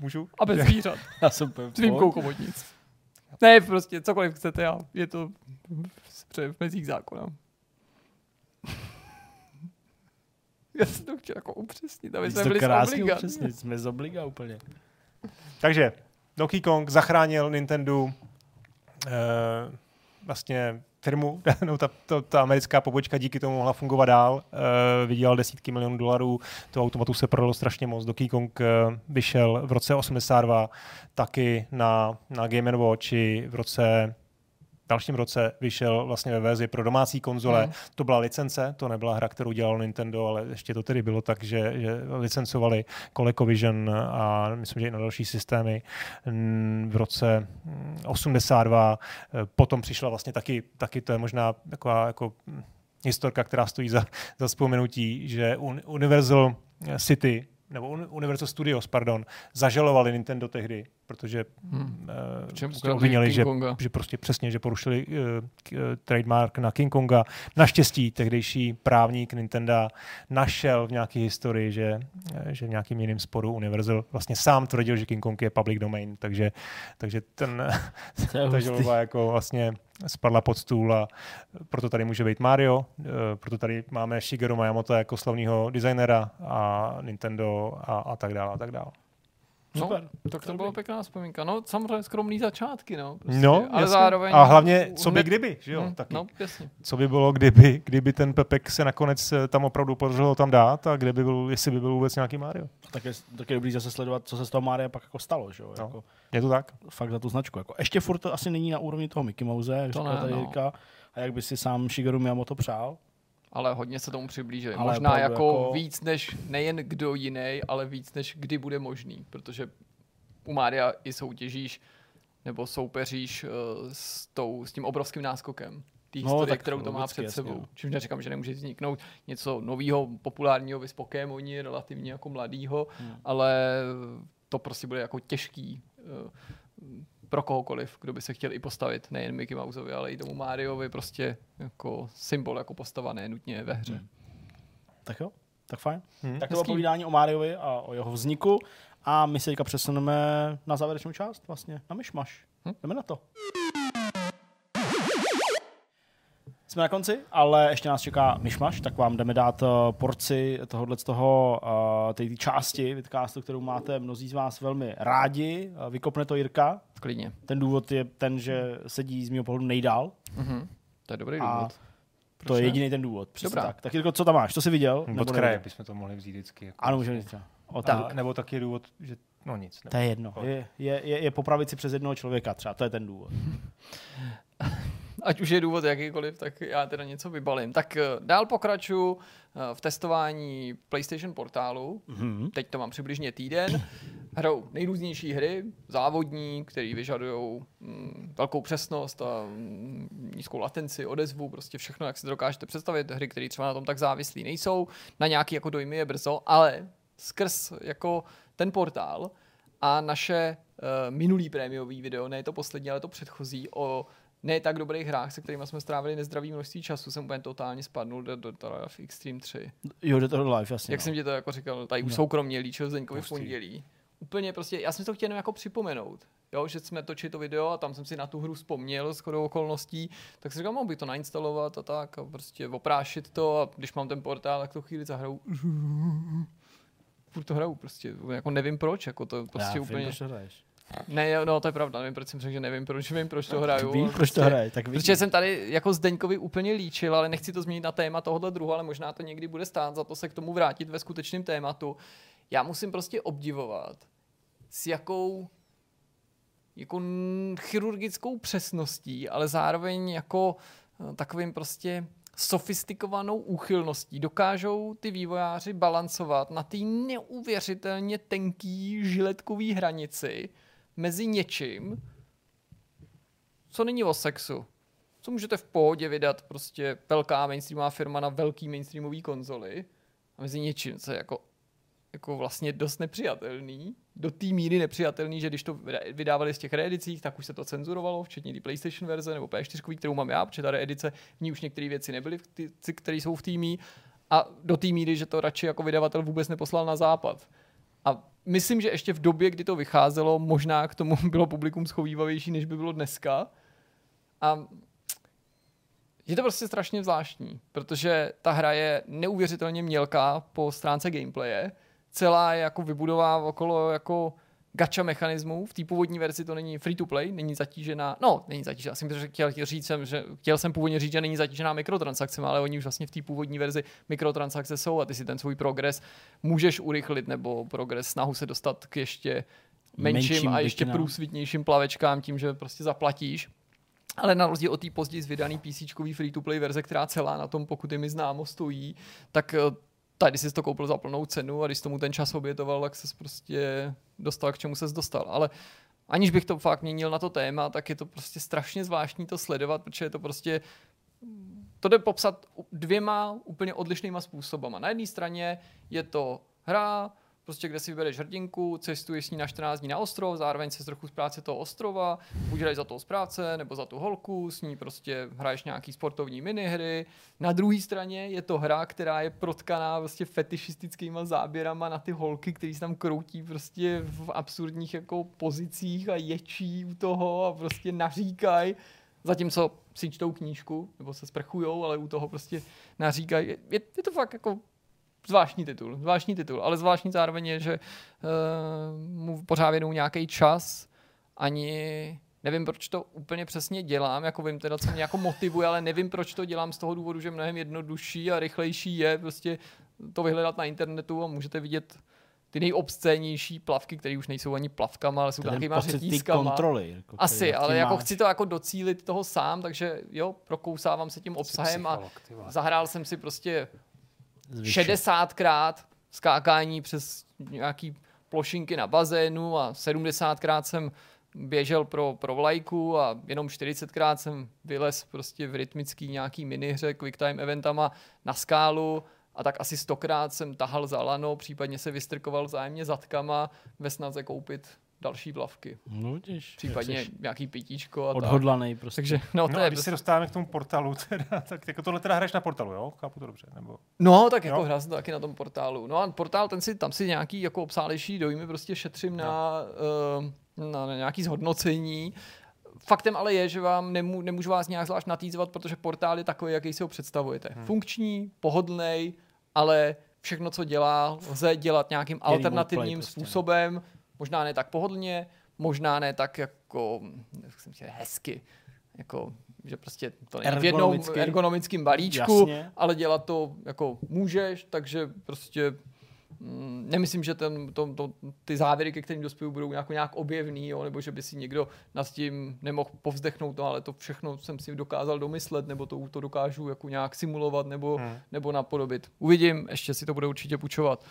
Můžu?
A bez zvířat,
Já jsem úplně
s výjimkou komodnic. Ne, prostě cokoliv chcete, a je to v v mezích zákona. [LAUGHS] Já jsem to chtěl jako upřesnit, aby jsme
to
byli z
krásně upřesnit, jsme z obliga úplně.
Takže Donkey Kong zachránil Nintendo eh, vlastně firmu, [LAUGHS] no, ta, ta, ta americká pobočka díky tomu mohla fungovat dál, eh, vydělal desítky milionů dolarů, to automatu se prodalo strašně moc. Donkey Kong eh, vyšel v roce 82 taky na, na Game Watch v roce dalším roce vyšel vlastně ve verzi pro domácí konzole.
Hmm.
To byla licence, to nebyla hra, kterou dělalo Nintendo, ale ještě to tedy bylo tak, že, že licencovali ColecoVision a myslím, že i na další systémy Mm, v roce mm, 82. Eh, Potom přišla vlastně taky, taky to je možná taková jako mm, historka, která stojí za, za vzpomenutí, že Un- Universal City nebo Universal Studios, pardon, zažalovali Nintendo tehdy, protože hmm. uh, obvinili, že, že prostě přesně, že porušili uh, uh, trademark na King Konga. Naštěstí tehdejší právník Nintendo našel v nějaké historii, že, že v nějakým jiným sporu Universal vlastně sám tvrdil, že King Kong je public domain, takže, takže ten, [LAUGHS] ta žaloba jako vlastně spadla pod stůl a proto tady může být Mario, proto tady máme Shigeru Miyamoto jako slavného designera a Nintendo a, a tak dále a tak dále.
No, Super. tak to byla pěkná vzpomínka. No, samozřejmě skromný začátky, no.
Prostě. No, ale jasně. zároveň... A hlavně, co by kdyby, že jo? Hmm, taky. No, jasně. Co by bylo, kdyby, kdyby ten Pepek se nakonec eh, tam opravdu podařilo tam dát a kde by byl, jestli by byl vůbec nějaký Mario.
Tak je, tak je dobrý zase sledovat, co se z toho Maria pak jako stalo, že jo? No. Jako,
je to tak?
Fakt za tu značku. Jako, ještě furt to asi není na úrovni toho Mickey Mouse, jak to ne, tady no. a jak by si sám Shigeru Miyamoto přál
ale hodně se tomu přiblížili. Ale Možná jako, jako víc než nejen kdo jiný, ale víc než kdy bude možný, protože u Mária i soutěžíš nebo soupeříš uh, s, tou, s tím obrovským náskokem té no, historie, kterou to má před jasně. sebou. No. Čímž neříkám, že nemůže vzniknout něco nového, populárního, vys Pokémoni, relativně jako mladýho, hmm. ale to prostě bude jako těžký pro kohokoliv, kdo by se chtěl i postavit, nejen Mickey Mouseovi, ale i tomu Mariovi, prostě jako symbol, jako postava, ne nutně ve hře. Hmm.
Tak jo, tak fajn. Hmm. Tak to bylo povídání o Mariovi a o jeho vzniku a my se teďka přesuneme na závěrečnou část, vlastně, na myšmaš. Hm? Jdeme na to. Jsme na konci, ale ještě nás čeká myšmaš, tak vám jdeme dát uh, porci tohohle z toho, uh, té části vidcastu, kterou máte mnozí z vás velmi rádi. Uh, vykopne to Jirka.
Klidně.
Ten důvod je ten, že sedí z mého pohledu nejdál.
Mm-hmm. To je dobrý důvod.
Proč to je jediný ten důvod. Dobrá. Tak. tak Jirko, co tam máš? Co jsi viděl?
Od kraje bychom to mohli vzít vždycky.
Jako ano, můžeme třeba.
A, nebo taky důvod, že no nic.
Nebo. To je jedno. Je, je, je, je popravit si přes jednoho člověka třeba, to je ten důvod. [LAUGHS]
ať už je důvod jakýkoliv, tak já teda něco vybalím. Tak eh, dál pokračuji eh, v testování PlayStation portálu. Mm-hmm. Teď to mám přibližně týden. Hrou nejrůznější hry, závodní, které vyžadují mm, velkou přesnost a mm, nízkou latenci, odezvu, prostě všechno, jak si to dokážete představit. Hry, které třeba na tom tak závislí nejsou. Na nějaký jako dojmy je brzo, ale skrz jako ten portál a naše uh, minulý prémiový video, ne to poslední, ale to předchozí o ne tak dobrých hrách, se kterými jsme strávili nezdravý množství času, jsem úplně totálně spadnul do, do, do Life Extreme 3.
Jo, do toho live, jasně.
Jak no. jsem ti to jako říkal, tady už no. soukromně líčil Zdeňkovi v pondělí. Úplně prostě, já jsem to chtěl jenom jako připomenout, jo, že jsme točili to video a tam jsem si na tu hru vzpomněl s chodou okolností, tak jsem říkal, mohl bych to nainstalovat a tak a prostě oprášit to a když mám ten portál, tak to chvíli zahraju. [LAUGHS] Furt to hraju prostě, jako nevím proč, jako to prostě
já
úplně...
Vím,
ne, no to je pravda, nevím, proč jsem řekl, že nevím, proč, vím, proč to hraju.
Vím, proč prostě, to hraje, tak
Protože jsem tady jako Zdeňkovi úplně líčil, ale nechci to změnit na téma tohohle druhu, ale možná to někdy bude stát za to se k tomu vrátit ve skutečném tématu. Já musím prostě obdivovat, s jakou jako chirurgickou přesností, ale zároveň jako eh, takovým prostě sofistikovanou úchylností dokážou ty vývojáři balancovat na té neuvěřitelně tenký žiletkový hranici, mezi něčím, co není o sexu. Co můžete v pohodě vydat prostě velká mainstreamová firma na velký mainstreamový konzoli a mezi něčím, co je jako, jako vlastně dost nepřijatelný, do té míry nepřijatelný, že když to vydávali z těch reedicích, tak už se to cenzurovalo, včetně té PlayStation verze nebo P4, kterou mám já, protože ta reedice, v ní už některé věci nebyly, které jsou v týmí, a do té míry, že to radši jako vydavatel vůbec neposlal na západ. A myslím, že ještě v době, kdy to vycházelo, možná k tomu [LAUGHS] bylo publikum schovývavější, než by bylo dneska. A je to prostě strašně zvláštní, protože ta hra je neuvěřitelně mělká po stránce gameplaye. Celá je jako vybudová okolo jako gacha mechanismů. V té původní verzi to není free to play, není zatížená, no, není zatížená, jsem chtěl, chtěl říct, jsem, že, chtěl jsem původně říct, že není zatížená mikrotransakcemi, ale oni už vlastně v té původní verzi mikrotransakce jsou a ty si ten svůj progres můžeš urychlit nebo progres snahu se dostat k ještě menším, menším a ještě většinám. průsvitnějším plavečkám tím, že prostě zaplatíš. Ale na rozdíl od té později vydaný PC free-to-play verze, která celá na tom, pokud je mi známo, stojí, tak eh, tady jsi to koupil za plnou cenu a když tomu ten čas obětoval, tak se prostě dostal, k čemu se dostal. Ale aniž bych to fakt měnil na to téma, tak je to prostě strašně zvláštní to sledovat, protože je to prostě to jde popsat dvěma úplně odlišnýma způsobama. Na jedné straně je to hra prostě kde si vybereš hrdinku, cestuješ s ní na 14 dní na ostrov, zároveň se trochu z práce toho ostrova, hraješ za toho správce nebo za tu holku, s ní prostě hraješ nějaký sportovní minihry. Na druhé straně je to hra, která je protkaná prostě fetišistickýma záběrama na ty holky, který se tam kroutí prostě v absurdních jako pozicích a ječí u toho a prostě naříkají. Zatímco si čtou knížku, nebo se sprchujou, ale u toho prostě naříkají. Je, je to fakt jako zvláštní titul, zvláštní titul, ale zvláštní zároveň je, že uh, mu pořád věnou nějaký čas, ani nevím, proč to úplně přesně dělám, jako vím teda, co mě jako motivuje, ale nevím, proč to dělám z toho důvodu, že mnohem jednodušší a rychlejší je prostě to vyhledat na internetu a můžete vidět ty nejobscénější plavky, které už nejsou ani plavkama, ale jsou nějakýma řetízkama.
kontroly. Jako,
Asi, ale jako
máš.
chci to jako docílit toho sám, takže jo, prokousávám se tím obsahem a zahrál jsem si prostě
Zvyšuje.
60krát skákání přes nějaký plošinky na bazénu a 70krát jsem běžel pro, pro vlajku a jenom 40krát jsem vylez prostě v rytmický nějaký minihře quick time eventama na skálu a tak asi stokrát jsem tahal za lano, případně se vystrkoval vzájemně zadkama ve snaze koupit další vlavky.
No, vidíš,
Případně
jsi
nějaký pitíčko a tak.
odhodlaný prostě.
Takže no, to
No
je
a když se dostáváme k tomu portálu, [LAUGHS] teda, tak jako tohle teda hraješ na portálu, jo? Chápu to dobře, nebo...
No, tak jako
Jo.
hrál jsem to taky na tom portálu. No a portál, ten si, tam si nějaký jako obsálejší dojmy prostě šetřím na, uh, na, na nějaký zhodnocení. Faktem ale je, že vám nemů, nemůžu vás nějak zvlášť natýzovat, protože portál je takový, jaký si ho představujete. Hmm. Funkční, pohodlný, ale všechno, co dělá, lze dělat nějakým alternativním
prostě.
způsobem. Možná ne tak pohodlně, možná ne tak jako, jak jsem chtěl, hezky. Jako, že prostě to není v jednom ergonomickém balíčku,
Jasně.
ale dělat to jako můžeš, takže prostě mm, nemyslím, že ten, to, to, ty závěry, ke kterým dospěju, budou nějak, nějak objevný, jo, nebo že by si někdo nad tím nemohl povzdechnout, no, ale to všechno jsem si dokázal domyslet, nebo to, to dokážu jako nějak simulovat, nebo,
Hmm.
nebo napodobit. Uvidím, ještě si to bude určitě půjčovat.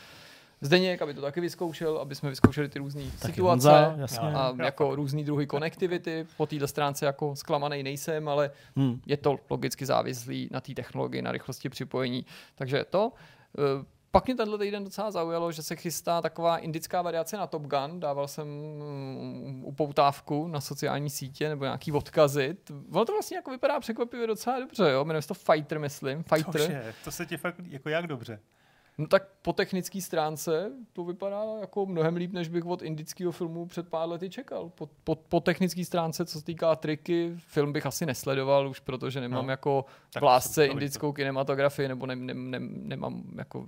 Zdeněk, aby to taky vyzkoušel, aby jsme vyzkoušeli ty různé situace
Honza, jasně.
a jako různý druhy konektivity. Po této stránce jako zklamaný nejsem, ale
Hmm.
je to logicky závislý na té technologii, na rychlosti připojení. Takže to. Eh, Pak mě tenhle týden docela zaujalo, že se chystá taková indická variace na Top Gun. Dával jsem mm, upoutávku na sociální sítě nebo nějaký odkazy. Ono to vlastně jako vypadá překvapivě docela dobře, jo? Jmenuje se to Fighter, myslím. Fighter.
Cože, to se ti fakt jako jak dobře.
No tak po technické stránce to vypadá jako mnohem líp, než bych od indického filmu před pár lety čekal. Po, po, po technické stránce, co se týká triky, film bych asi nesledoval už, protože nemám
No.
jako v lásce
to- to-
indickou kinematografii, nebo ne, ne, ne, nemám jako,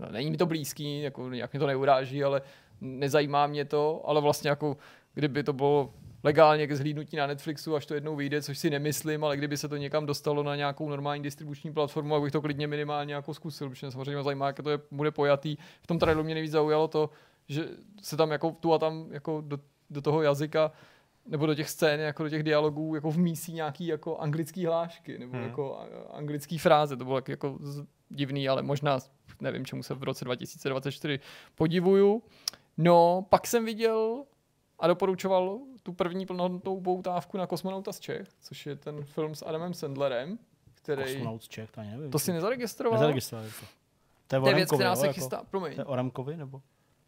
no, není mi to blízký, jako nějak mě to neuráží, ale nezajímá mě to, ale vlastně jako kdyby to bylo legálně ke zhlídnutí na Netflixu, až to jednou vyjde, což si nemyslím, ale kdyby se to někam dostalo na nějakou normální distribuční platformu, tak bych to klidně minimálně jako zkusil, protože mě samozřejmě zajímá, jak to je, bude pojatý. V tom traileru mě nejvíc zaujalo to, že se tam jako tu a tam jako do, do toho jazyka nebo do těch scén, jako do těch dialogů, jako vmísí nějaký jako anglický hlášky, nebo
Hmm.
jako anglický fráze. To bylo jako divný, ale možná nevím, čemu se v roce 2024 podivuju. No, pak jsem viděl a doporučoval tu první plnohodnotnou poutávku na Kosmonauta z Čech, což je ten film s Adamem Sandlerem, který...
Kosmonaut z Čech, to ani nevím.
To si nezaregistroval?
Nezaregistroval. To. to je
To je věc, která se
jako?
chystá, promiň.
To je o Remkovi, nebo?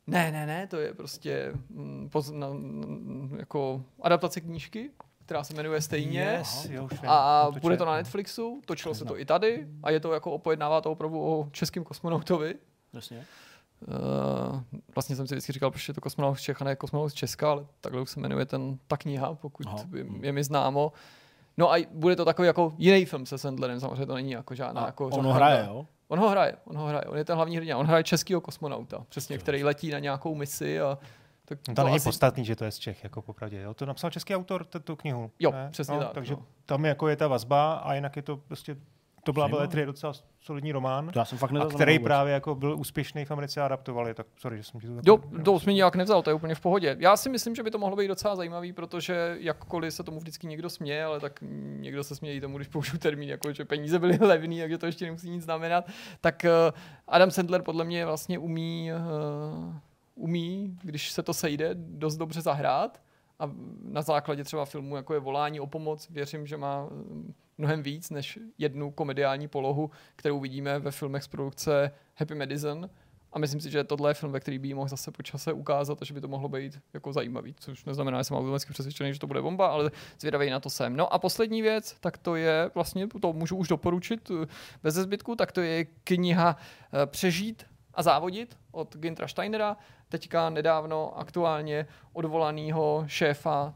Ne, ne, ne, to je prostě mm, poz, na, mm, jako adaptace knížky, která se jmenuje stejně.
Yes, jo, už.
A
Jsem to
bude to na Netflixu, točilo se to
Neznám.
i tady a je to jako opojednává to opravdu o českém kosmonautovi.
Jasně.
Uh, vlastně jsem si vždycky říkal, proč je to kosmonaut z Čech a ne kosmonaut z Česka, ale takhle už se jmenuje ten, ta kniha, pokud
Aha.
je, je mi známo. No a bude to takový jako jiný film se Sandlerem, samozřejmě to není jako žádná
A
jako
on
žádná-
ho hraje, jo?
On ho hraje, on ho hraje, on je ten hlavní hrdina, on hraje českýho kosmonauta, přesně, který letí na nějakou misi a tak
No to není
asi-
podstatný, že to je z Čech, jako popravdě. Jo? To napsal český autor, tu knihu.
Jo,
ne?
přesně
no,
tak,
Takže
no.
tam jako je ta vazba a jinak je to prostě, to byla je docela solidní román.
To já jsem fakt
A který
vůbec.
právě jako byl úspěšný v Americe a adaptovali, tak sorry, že jsem ti to
Jo, to jsi mi nějak nevzal, to je úplně v pohodě. Já si myslím, že by to mohlo být docela zajímavý, protože jakkoliv se tomu vždycky někdo směje, ale tak někdo se směje i tomu, když použiju termín, jako že peníze byly [LAUGHS] levný, takže to ještě nemusí nic znamenat. Tak eh, Adam Sandler podle mě vlastně umí, eh, umí, když se to sejde, dost dobře zahrát. A na základě třeba filmu, jako je Volání o pomoc, věřím, že má eh, mnohem víc než jednu komediální polohu, kterou vidíme ve filmech z produkce Happy Madison. A myslím si, že tohle je film, ve který by mohl zase po čase ukázat a že by to mohlo být jako zajímavý, což neznamená, že jsem automaticky přesvědčený, že to bude bomba, ale zvědavý na to jsem. No a poslední věc, tak to je vlastně, to můžu už doporučit eh, bez zbytku, tak to je kniha eh, Přežít a závodit od Gintra Steinera, teďka nedávno aktuálně odvolaného šéfa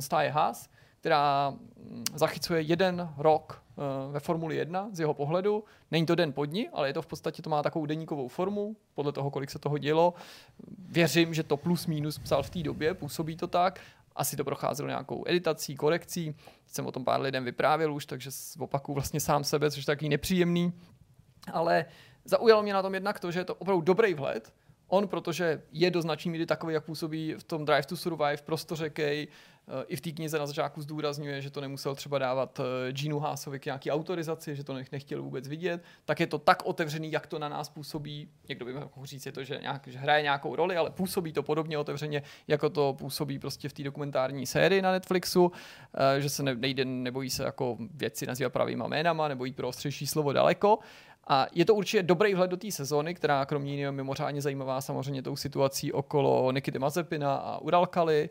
stáje Haas, která hm, zachycuje jeden rok Eh, ve Formuli 1 z jeho pohledu. Není to den pod ní, ale je to v podstatě, to má takovou deníkovou formu, podle toho, kolik se toho dělo. Věřím, že to plus minus psal v té době, působí to tak. Asi to procházelo nějakou editací, korekcí. Jsem o tom pár lidem vyprávěl už, takže opakuju vlastně sám sebe, což je takový nepříjemný. Ale zaujalo mě na tom jednak to, že je to opravdu dobrý vhled, On, protože je do značné míry takový, jak působí v tom Drive to Survive, prostořekej, eh, i v té knize na začátku zdůrazňuje, že to nemusel třeba dávat eh, Ginu Haasovi k nějaký autorizaci, že to nechtěl vůbec vidět, tak je to tak otevřený, jak to na nás působí. Někdo by mohl říct, je to, že, nějak, že hraje nějakou roli, ale působí to podobně otevřeně, jako to působí prostě v té dokumentární sérii na Netflixu, eh, že se nejde, nebojí se jako věci nazývat pravýma jménama, nebo jít pro ostřejší slovo daleko. A je to určitě dobrý vhled do té sezóny, která kromě jiného mimořádně zajímavá samozřejmě tou situací okolo Nikity Mazepina a Uralkali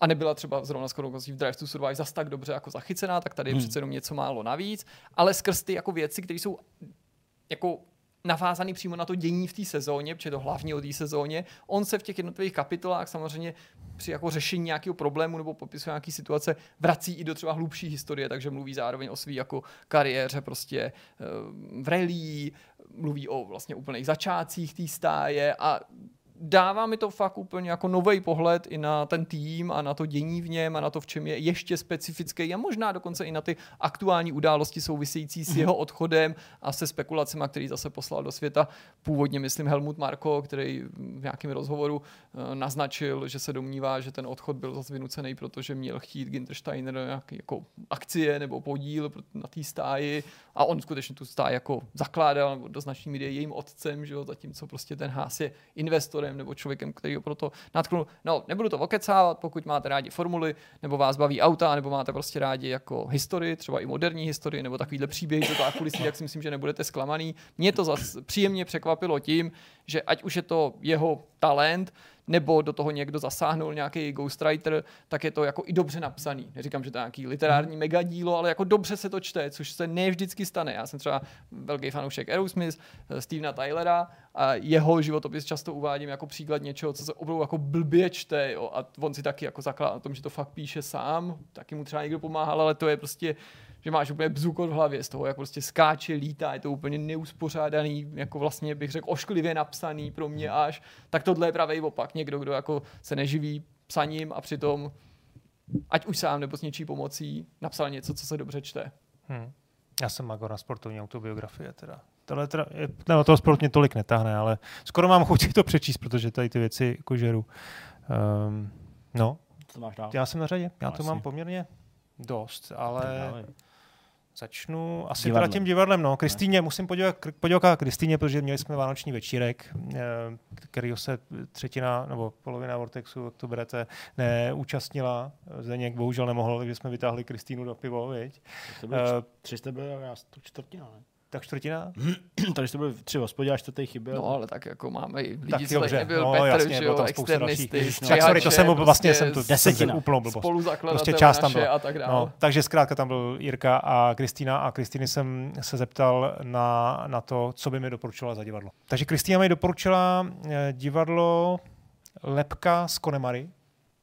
a nebyla třeba zrovna skoro v Drive to Survive zas tak dobře jako zachycená, tak tady je hmm. přece jenom něco málo navíc, ale skrz ty jako věci, které jsou jako navázaný přímo na to dění v té sezóně, protože to hlavní o té sezóně. On se v těch jednotlivých kapitolách samozřejmě při jako řešení nějakého problému nebo popisu nějaké situace vrací i do třeba hlubší historie, takže mluví zároveň o své jako kariéře prostě eh, v rally, mluví o vlastně úplných začátcích té stáje a dává mi to fakt úplně jako nový pohled i na ten tým a na to dění v něm a na to, v čem je ještě specifický a možná dokonce i na ty aktuální události související s jeho odchodem a se spekulacemi, který zase poslal do světa. Původně, myslím, Helmut Marko, který v nějakém rozhovoru uh, naznačil, že se domnívá, že ten odchod byl zase vynucený, protože měl chtít Gintersteiner nějaký jako akcie nebo podíl na té stáji a on skutečně tu stáj jako zakládal, do značné míry jejím otcem, že jo, zatímco prostě ten Haas je investorem nebo člověkem, který ho proto natknul. No, nebudu to okecávat, pokud máte rádi formuly, nebo vás baví auta, nebo máte prostě rádi jako historii, třeba i moderní historii, nebo takovýhle příběhy, to tak kulisí, tak si myslím, že nebudete zklamaný. Mě to zase příjemně překvapilo tím, že ať už je to jeho talent, nebo do toho někdo zasáhnul, nějaký ghostwriter, tak je to jako i dobře napsaný. Neříkám, že to je nějaký literární mhm. megadílo, ale jako dobře se to čte, což se ne vždycky stane. Já jsem třeba velký fanoušek Aerosmith, eh, Stevena Tylera a jeho životopis často uvádím jako příklad něčeho, co se opravdu jako blbě čte jo, a on si taky jako zakládá na tom, že to fakt píše sám, taky mu třeba někdo pomáhal, ale to je prostě že máš úplně bzukot v hlavě z toho, jak prostě skáče, lítá, je to úplně neuspořádaný, jako vlastně bych řekl ošklivě napsaný pro mě až, tak tohle je pravý opak. Někdo, kdo jako se neživí psaním a přitom, ať už sám nebo s něčí pomocí, napsal něco, co se dobře čte. Hmm.
Já jsem magor na sportovní autobiografie teda. Tohle teda, je, no, toho sport mě tolik netáhne, ale skoro mám chuť to přečíst, protože tady ty věci jako žeru. Um, no,
co máš dál?
Já jsem na řadě, já no, to mám poměrně dost, ale Začnu asi Divadle. teda tím divadlem. No. Kristýně, musím poděkovat, poděkovat Kristýně, protože měli jsme vánoční večírek, eh, kterýho se třetina nebo polovina Vortexu, jak to berete, neúčastnila. Zdeněk bohužel nemohl, takže jsme vytáhli Kristýnu do pivo, viď?
To bylo uh, tři jste byli, já to čtvrtina, ne?
Tak čtvrtina? [CLEARS THROAT]
Tady jste byli tři hospodě a čtvrtý chyběl.
No, ale tak jako máme i lidi,
tak
co tady nebyl,
no,
Petr,
jasně,
že jo, externisty,
no. Tak sorry, to jsem prostě vlastně jsem to
desetina.
úplnou blbost.
Prostě část tam byla. a tak dále. No,
takže zkrátka tam byl Jirka a Kristýna a Kristýny jsem se zeptal na, na to, co by mi doporučila za divadlo. Takže Kristýna mi doporučila eh, divadlo Lepka z Konemary,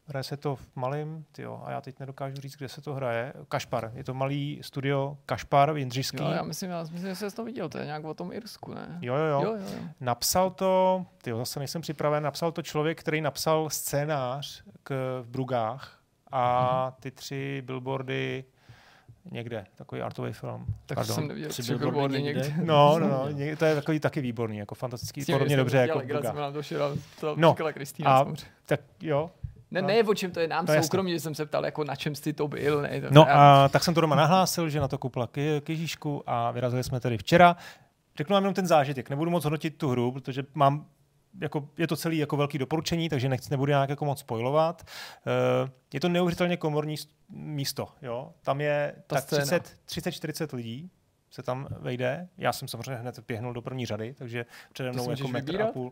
Hraje se to v malém, tyjo, a já teď nedokážu říct, kde se to hraje. Kašpar, je to malý studio Kašpar v Jindřišský.
Jo, já myslím, já myslím, že jsi to viděl, to je nějak o tom Irsku, ne?
Jo, jo, jo. jo, jo, jo. Napsal to, tyjo, zase nejsem připraven, napsal to člověk, který napsal scénář k, v Brugách a mhm. ty tři billboardy někde, takový artový film.
Tak Pardon. jsem neviděl tři billboardy někde. někde.
No, [LAUGHS] no, no, to je takový taky výborný, jako fantastický, podobně dobře jako
v Brugách. To no,
a, tak jo,
ne, ne, o čem to je nám to soukromně, že jsem se ptal, jako na čem jsi to byl. Ne, to
no a tak jsem to doma nahlásil, že na to koupila k, k Ježíšku a vyrazili jsme tady včera. Řeknu vám jenom ten zážitek, nebudu moc hodnotit tu hru, protože mám jako, je to celý jako velký doporučení, takže nechci, nebudu nějak jako moc spojovat. Uh, je to neuvěřitelně komorní místo. Jo? Tam je Ta tak 30-40 lidí, se tam vejde. Já jsem samozřejmě hned běhnul do první řady, takže přede mnou jako metr
vybírat?
a půl.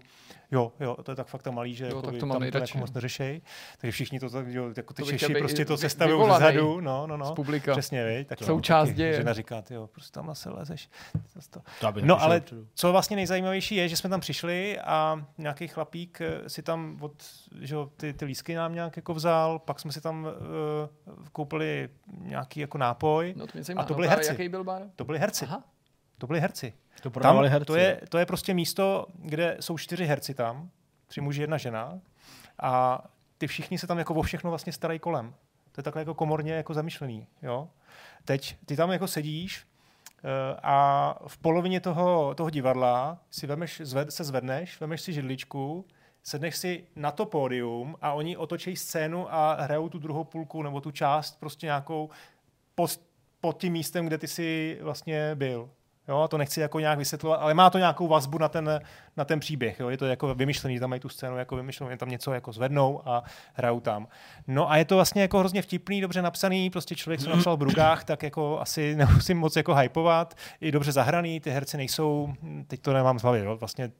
Jo, jo, to je tak fakt tam malý, že
Jo,
jako
tak
by
to mám
tam to jako moc neřešej. Takže všichni to, tak, jo, jako ty
To
Češi prostě to sestavují vzadu. No, no,
Z
no.
publika.
Přesně, vej, tak
Součást
taky
děje.
Žena říká, ty jo, prostě tam se lezeš. To-
To
No ale
dopředu.
co vlastně nejzajímavější je, že jsme tam přišli a nějaký chlapík eh, si tam od, že jo, ty, ty lísky nám nějak jako vzal, pak jsme si tam uh, koupili nějaký jako nápoj.
No to mě zajímá.
A to byli herci.
Jaký byl bar?
To byli herci.
Aha.
To byli herci.
To
Tam,
herci.
to, je, to je prostě místo, kde jsou čtyři herci tam, tři muži, jedna žena a ty všichni se tam jako o všechno vlastně starají kolem. To je takhle jako komorně jako zamýšlený. Jo? Teď ty tam jako sedíš eh, a v polovině toho, toho divadla si vemeš, zved, se zvedneš, vemeš si židličku, sedneš si na to pódium a oni otočí scénu a hrajou tu druhou půlku nebo tu část prostě nějakou pod, pod tím místem, kde ty jsi vlastně byl. Jo, to nechci jako nějak vysvětlovat, ale má to nějakou vazbu na ten, na ten příběh. Jo? Je to jako vymyšlený, že tam mají tu scénu jako vymyšlenou, tam něco jako zvednou a hrajou tam. No a je to vlastně jako hrozně vtipný, dobře napsaný, prostě člověk se napsal v brugách, tak jako asi [LAUGHS] nemusím moc jako hypovat. I dobře zahraný, ty herci nejsou, teď to nemám z hlavy, jo? vlastně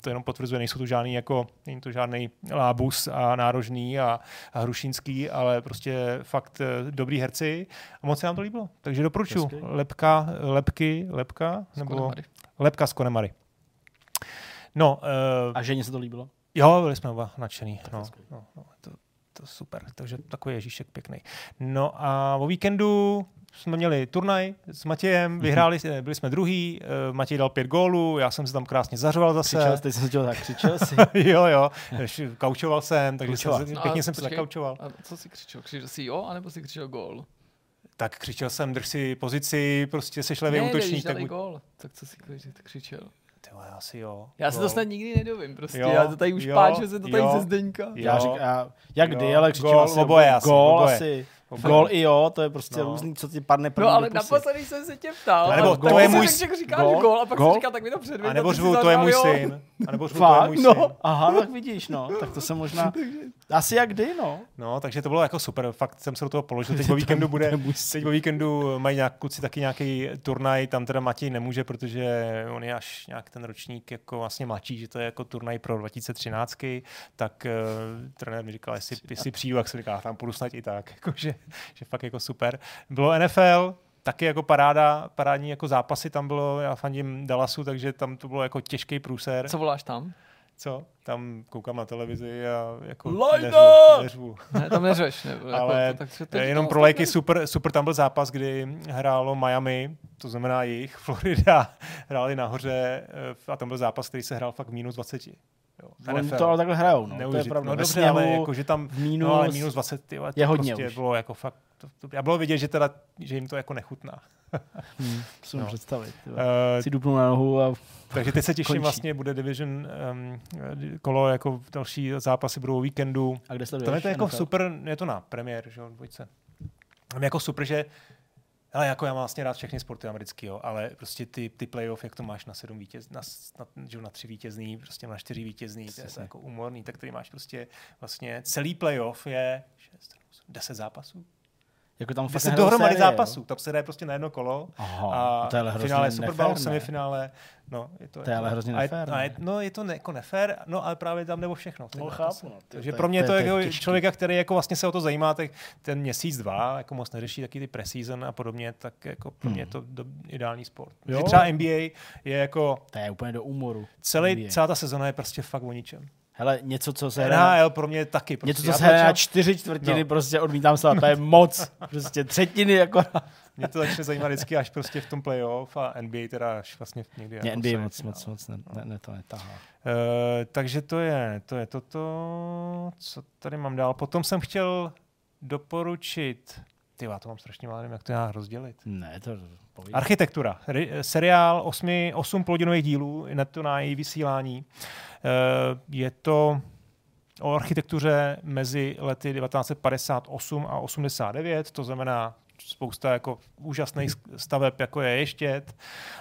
to jenom potvrzuje, nejsou to žádný jako, není to žádný lábus a nárožný a, a hrušínský, ale prostě fakt eh, dobrý herci a moc se nám to líbilo. Takže doporučuji.
Hezky.
Lepka, lepky, lepka,
Z
nebo lepka z Konemary. No, uh,
A ženě se to líbilo?
jo, byli jsme oba nadšený. No, no, no, to, to super, takže takový Ježíšek pěkný. No a o víkendu jsme měli turnaj s Matějem, vyhráli, eh, byli jsme druhý, eh, Matěj dal pět gólů, já jsem se tam krásně zařoval zase.
Křičel, teď jsem chtěl tak, křičel si. [LAUGHS]
jo, jo, kaučoval jsem, takže jsem,
No a
pěkně jsem se zakaučoval.
A co jsi křičel? Křičel jsi jo, anebo jsi křičel gól?
Tak křičel jsem, drž si pozici, prostě seš levý
ne,
útočník.
když
Tak
gól. Tak co jsi křičel? Křičel?
Ty vole, asi jo.
Já se to snad nikdy nedovím, prostě.
Jo,
já to tady už
jo,
páču, se to tady
jo.
ze Zdeňka.
Jo.
Já říkám, já, jak kdy,
Jo.
ale křičel
Gól,
asi
oboje asi,
gól
oboje.
asi. Gól i jo, to je prostě
No.
různý, co ti padne první
No ale naposledy jsem se tě ptal.
A nebo to
tak
je můj
říkáš
gól?
gól, a pak jsi říkal, tak mi to předvěď.
A nebo řvu, to je můj syn. A nebo řvu, to je můj
no.
syn.
Aha, tak vidíš, no. Tak to se možná... [LAUGHS] Asi jak kdy, no.
No, takže to bylo jako super, fakt jsem se do toho položil. Teď [LAUGHS] o víkendu bude, teď o víkendu mají nějak kluci taky nějaký turnaj, tam teda Matěj nemůže, protože on je až nějak ten ročník jako vlastně mladší, že to je jako turnaj pro 2013, tak uh, trenér mi říkal, jestli, jestli přijdu, jak se říká, tam půjdu snad i tak, [LAUGHS] jako, že, že fakt jako super. Bylo NFL, taky jako paráda, parádní jako zápasy tam bylo, já fandím Dallasu, takže tam to bylo jako těžký průser.
Co voláš tam?
Co? Tam koukám na televizi a jako
Lajda!
neřvu, neřvu.
Ne, tam neřeš. Ne, [LAUGHS]
Ale
jako, tak, to,
Jenom pro lajky super, super tam byl zápas, kdy hrálo Miami, to znamená jich, [LAUGHS] Florida, hráli nahoře eh, a tam byl zápas, který se hrál fakt v minus 20. Jo,
Oni
NFL.
to ale takhle hrajou, no. To je pravda.
No
Ve
dobře, ale jako, že tam
minus,
no, ale minus 20 ty,
je hodně
prostě
už.
bylo jako fakt, to, to, já bylo vidět, že, teda, že jim to jako nechutná. [LAUGHS]
hm, si
No.
představit. Uh, si dupnu na nohu a
takže teď se těším,
končí.
vlastně bude Division um, kolo, jako další zápasy budou o víkendu.
A kde sleduješ?
To je to jako
NFL?
super, je to na premiér, že jo, dvojce. Tam jako super, že ale jako já mám vlastně rád všechny sporty americký, jo, ale prostě ty, ty playoff, jak to máš na sedm vítěz, na, na, že jo, na tři vítězný, prostě na čtyři vítězný, to je jako umorný, tak tady máš prostě vlastně celý playoff je 6, 10 zápasů.
Jako tam fakt
10
nehrajou
dohromady
série, jo?
zápasů, tam se jde prostě na jedno kolo
Aha,
a
to je ale hrozně
finále Super Bowl,
nefér, ne?
semifinále, no, je to,
To je ale hrozně nefér,
je,
ne?
no, je to ne, jako nefér, no, ale právě tam jde o všechno.
No, chápu, no. Ty-
Takže
to je-
pro mě
to je-
jako člověka, který jako vlastně se o to zajímá, tak ten měsíc, dva, jako moc neřeší taky ty preseason a podobně, tak jako pro mě je to do, ideální sport.
Hmm. Jo.
Jo? Třeba NBA je jako
To je úplně do úmoru.
celý, celá ta sezona je prostě fakt o ničem.
Hele, něco, co se hraje...
NHL pro mě taky. Prostě.
Něco, co se hraje na čtyři čtvrtiny,
No.
prostě odmítám se, to je [LAUGHS] moc. Prostě třetiny jako...
Mě to začne zajímat vždycky až prostě v tom playoff a NBA teda až vlastně někdy.
Mě
jako
NBA moc, moc, moc ne, ne, ne, to netahá.
Eh, takže to je, to je toto, co tady mám dál. Potom jsem chtěl doporučit, ty já to mám strašně málo, nevím, jak to já rozdělit.
Ne, to povídej.
Architektura. Ry- eh, seriál, osmi, osm plodinových dílů, na to na její vysílání. Eh, je to o architektuře mezi lety 1958 a 89, to znamená spousta jako úžasných staveb, jako je Ještět,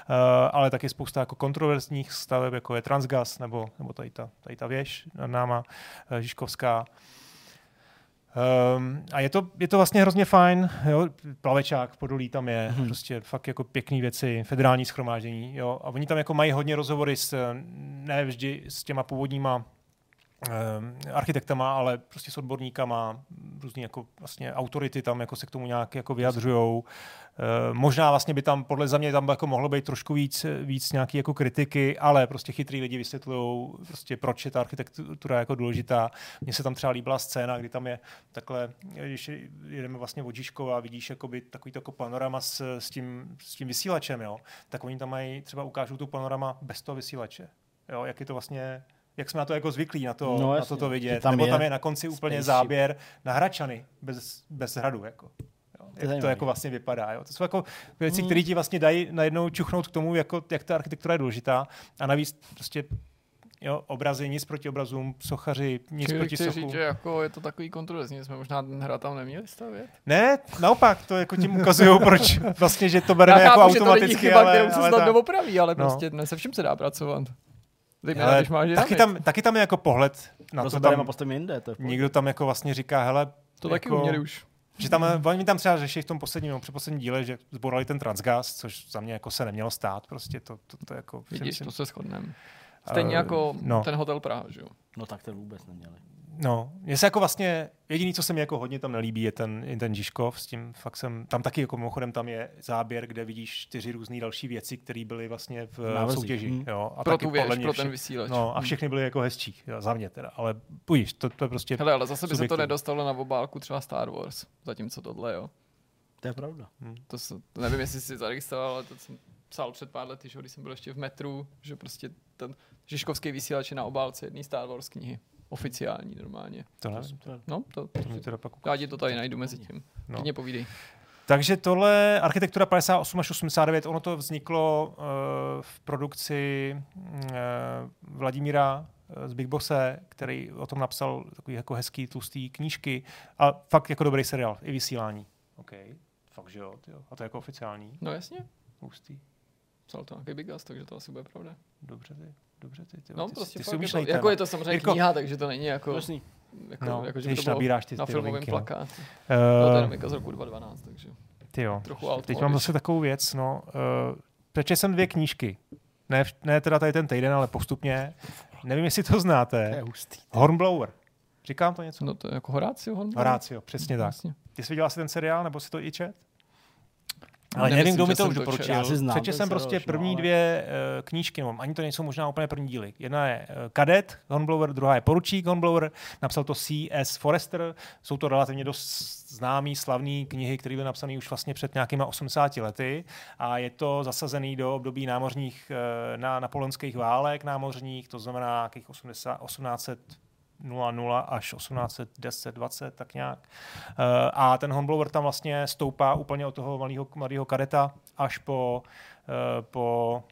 uh, ale taky spousta jako kontroverzních staveb, jako je Transgas, nebo, nebo tady, ta, tady ta věž nad náma, uh, Žižkovská. Um, a je to, je to vlastně hrozně fajn, jo, plavečák v Podolí tam je, hmm. prostě fakt jako pěkné věci, federální schromáždění, jo, a oni tam jako mají hodně rozhovory s, ne vždy s těma původníma architektama, ale prostě s odborníkama, různý jako vlastně autority tam jako se k tomu nějak jako vyjadřujou. E, možná vlastně by tam, podle za mě tam jako mohlo být trošku víc, víc nějaký jako kritiky, ale prostě chytrý lidi vysvětlují prostě proč je ta architektura jako důležitá. Mně se tam třeba líbila scéna, kdy tam je takhle, když jedeme vlastně od Žižkova a vidíš jakoby takový jako panorama s, s, tím, s tím vysílačem, jo, tak oni tam mají, třeba ukážou tu panorama bez toho vysílače. Jo, jak je to vlastně jak jsme na to jako zvyklí, na to, no, na to, to vidět. Tam Nebo je tam je na konci úplně záběr na Hračany bez, bez hradu. Jako. Jo, jak to, to jako vlastně vypadá. Jo. To jsou jako věci, hmm. které ti vlastně dají najednou čuchnout k tomu, jako, jak ta architektura je důležitá. A navíc prostě jo, obrazy, nic proti obrazům, sochaři, nic
Čili
proti sochu.
říct, že jako je to takový kontroverzní, jsme možná ten hra tam neměli stavět?
Ne, naopak, to jako tím ukazují, [LAUGHS] proč vlastně, že to bereme jako
chápu,
automaticky.
Že to chyba, ale, kterou se snad opraví, ale no. prostě dnes se vším se dá pracovat.
Zejména, ale když máš taky, tam, taky tam je jako pohled
na to, tam, postavím jinde. To
někdo tam jako vlastně říká, hele,
to jako, taky uměli už.
Že tam, oni tam třeba řeší v tom posledním, no, předposledním díle, že zborali ten transgas, což za mě jako se nemělo stát, prostě to, to, to jako...
Vidíš, myslím, to se shodneme. Stejně uh, jako no. ten hotel Praha, že jo?
No tak to vůbec neměli.
No, mně se jako vlastně, jediný, co se mi jako hodně tam nelíbí, je ten, je ten Žižkov, s tím fakt jsem, tam taky jako mimochodem tam je záběr, kde vidíš čtyři různé další věci, které byly vlastně v Návrzí. soutěži. Hmm. Jo,
a pro taky tu věž, pro ten vysílač.
No, a všechny byly jako hezčí, jo, za mě teda, ale půjdeš, to, to je prostě
Hele, ale zase by se to nedostalo na obálku třeba Star Wars, zatímco tohle, jo.
To je pravda. Hmm.
To, se, nevím, jestli jsi zaregistroval, ale to jsem psal před pár lety, že když jsem byl ještě v metru, že prostě ten Žižkovský vysílač je na obálce jedné Star Wars knihy oficiální normálně.
To nevím. To,
no, to, to,
to teda pak
Já ti to tady najdu mezi tím. No. Klidně povídej.
Takže tohle architektura 58 až 89, ono to vzniklo uh, v produkci uh, Vladimíra eh, z Big Bosse, který o tom napsal takový jako hezký, tlustý knížky a fakt jako dobrý seriál, i vysílání. OK, fakt že jo, tyjo. a to je jako oficiální.
No jasně.
Hustý.
Psal to nějaký Big Gas, takže to asi bude pravda.
Dobře, ty. Dobře, ty, ty,
no,
ty,
prostě
ty,
ty je to, jako je to samozřejmě Jirko, kniha, takže to není jako...
Jasný.
Jako,
no,
jako, že
když to nabíráš ty,
na
ty
filmovém
linky,
plakátu.
No.
Uh, no, to je z roku 2012, takže
ty jo.
trochu
Teď mám zase takovou věc, no. Uh, přečetl jsem dvě knížky. Ne, ne teda tady ten týden, ale postupně. Nevím, jestli to znáte.
To je hustý.
Hornblower. Říkám to něco?
No to je jako Horácio
Hornblower? Horácio, přesně no, tak. Jasně. Ty jsi viděl asi ten seriál, nebo si to i čet?
Ale
nevím, kdo mi to už doporučil.
Přečetl
jsem prostě první ale... dvě uh, knížky, no, ani to nejsou možná úplně první díly. Jedna je uh, Kadet Hornblower, druhá je Poručík Hornblower, napsal to C.S. Forrester. Jsou to relativně dost známý, slavný knihy, které byly napsané už vlastně před nějakýma 80 lety a je to zasazený do období námořních, uh, na napoleonských válek námořních, to znamená nějakých 80, 1800 00 až 1810, 20, tak nějak. Eh, a ten hornblower tam vlastně stoupá úplně od toho malého, malého kadeta až po, eh, po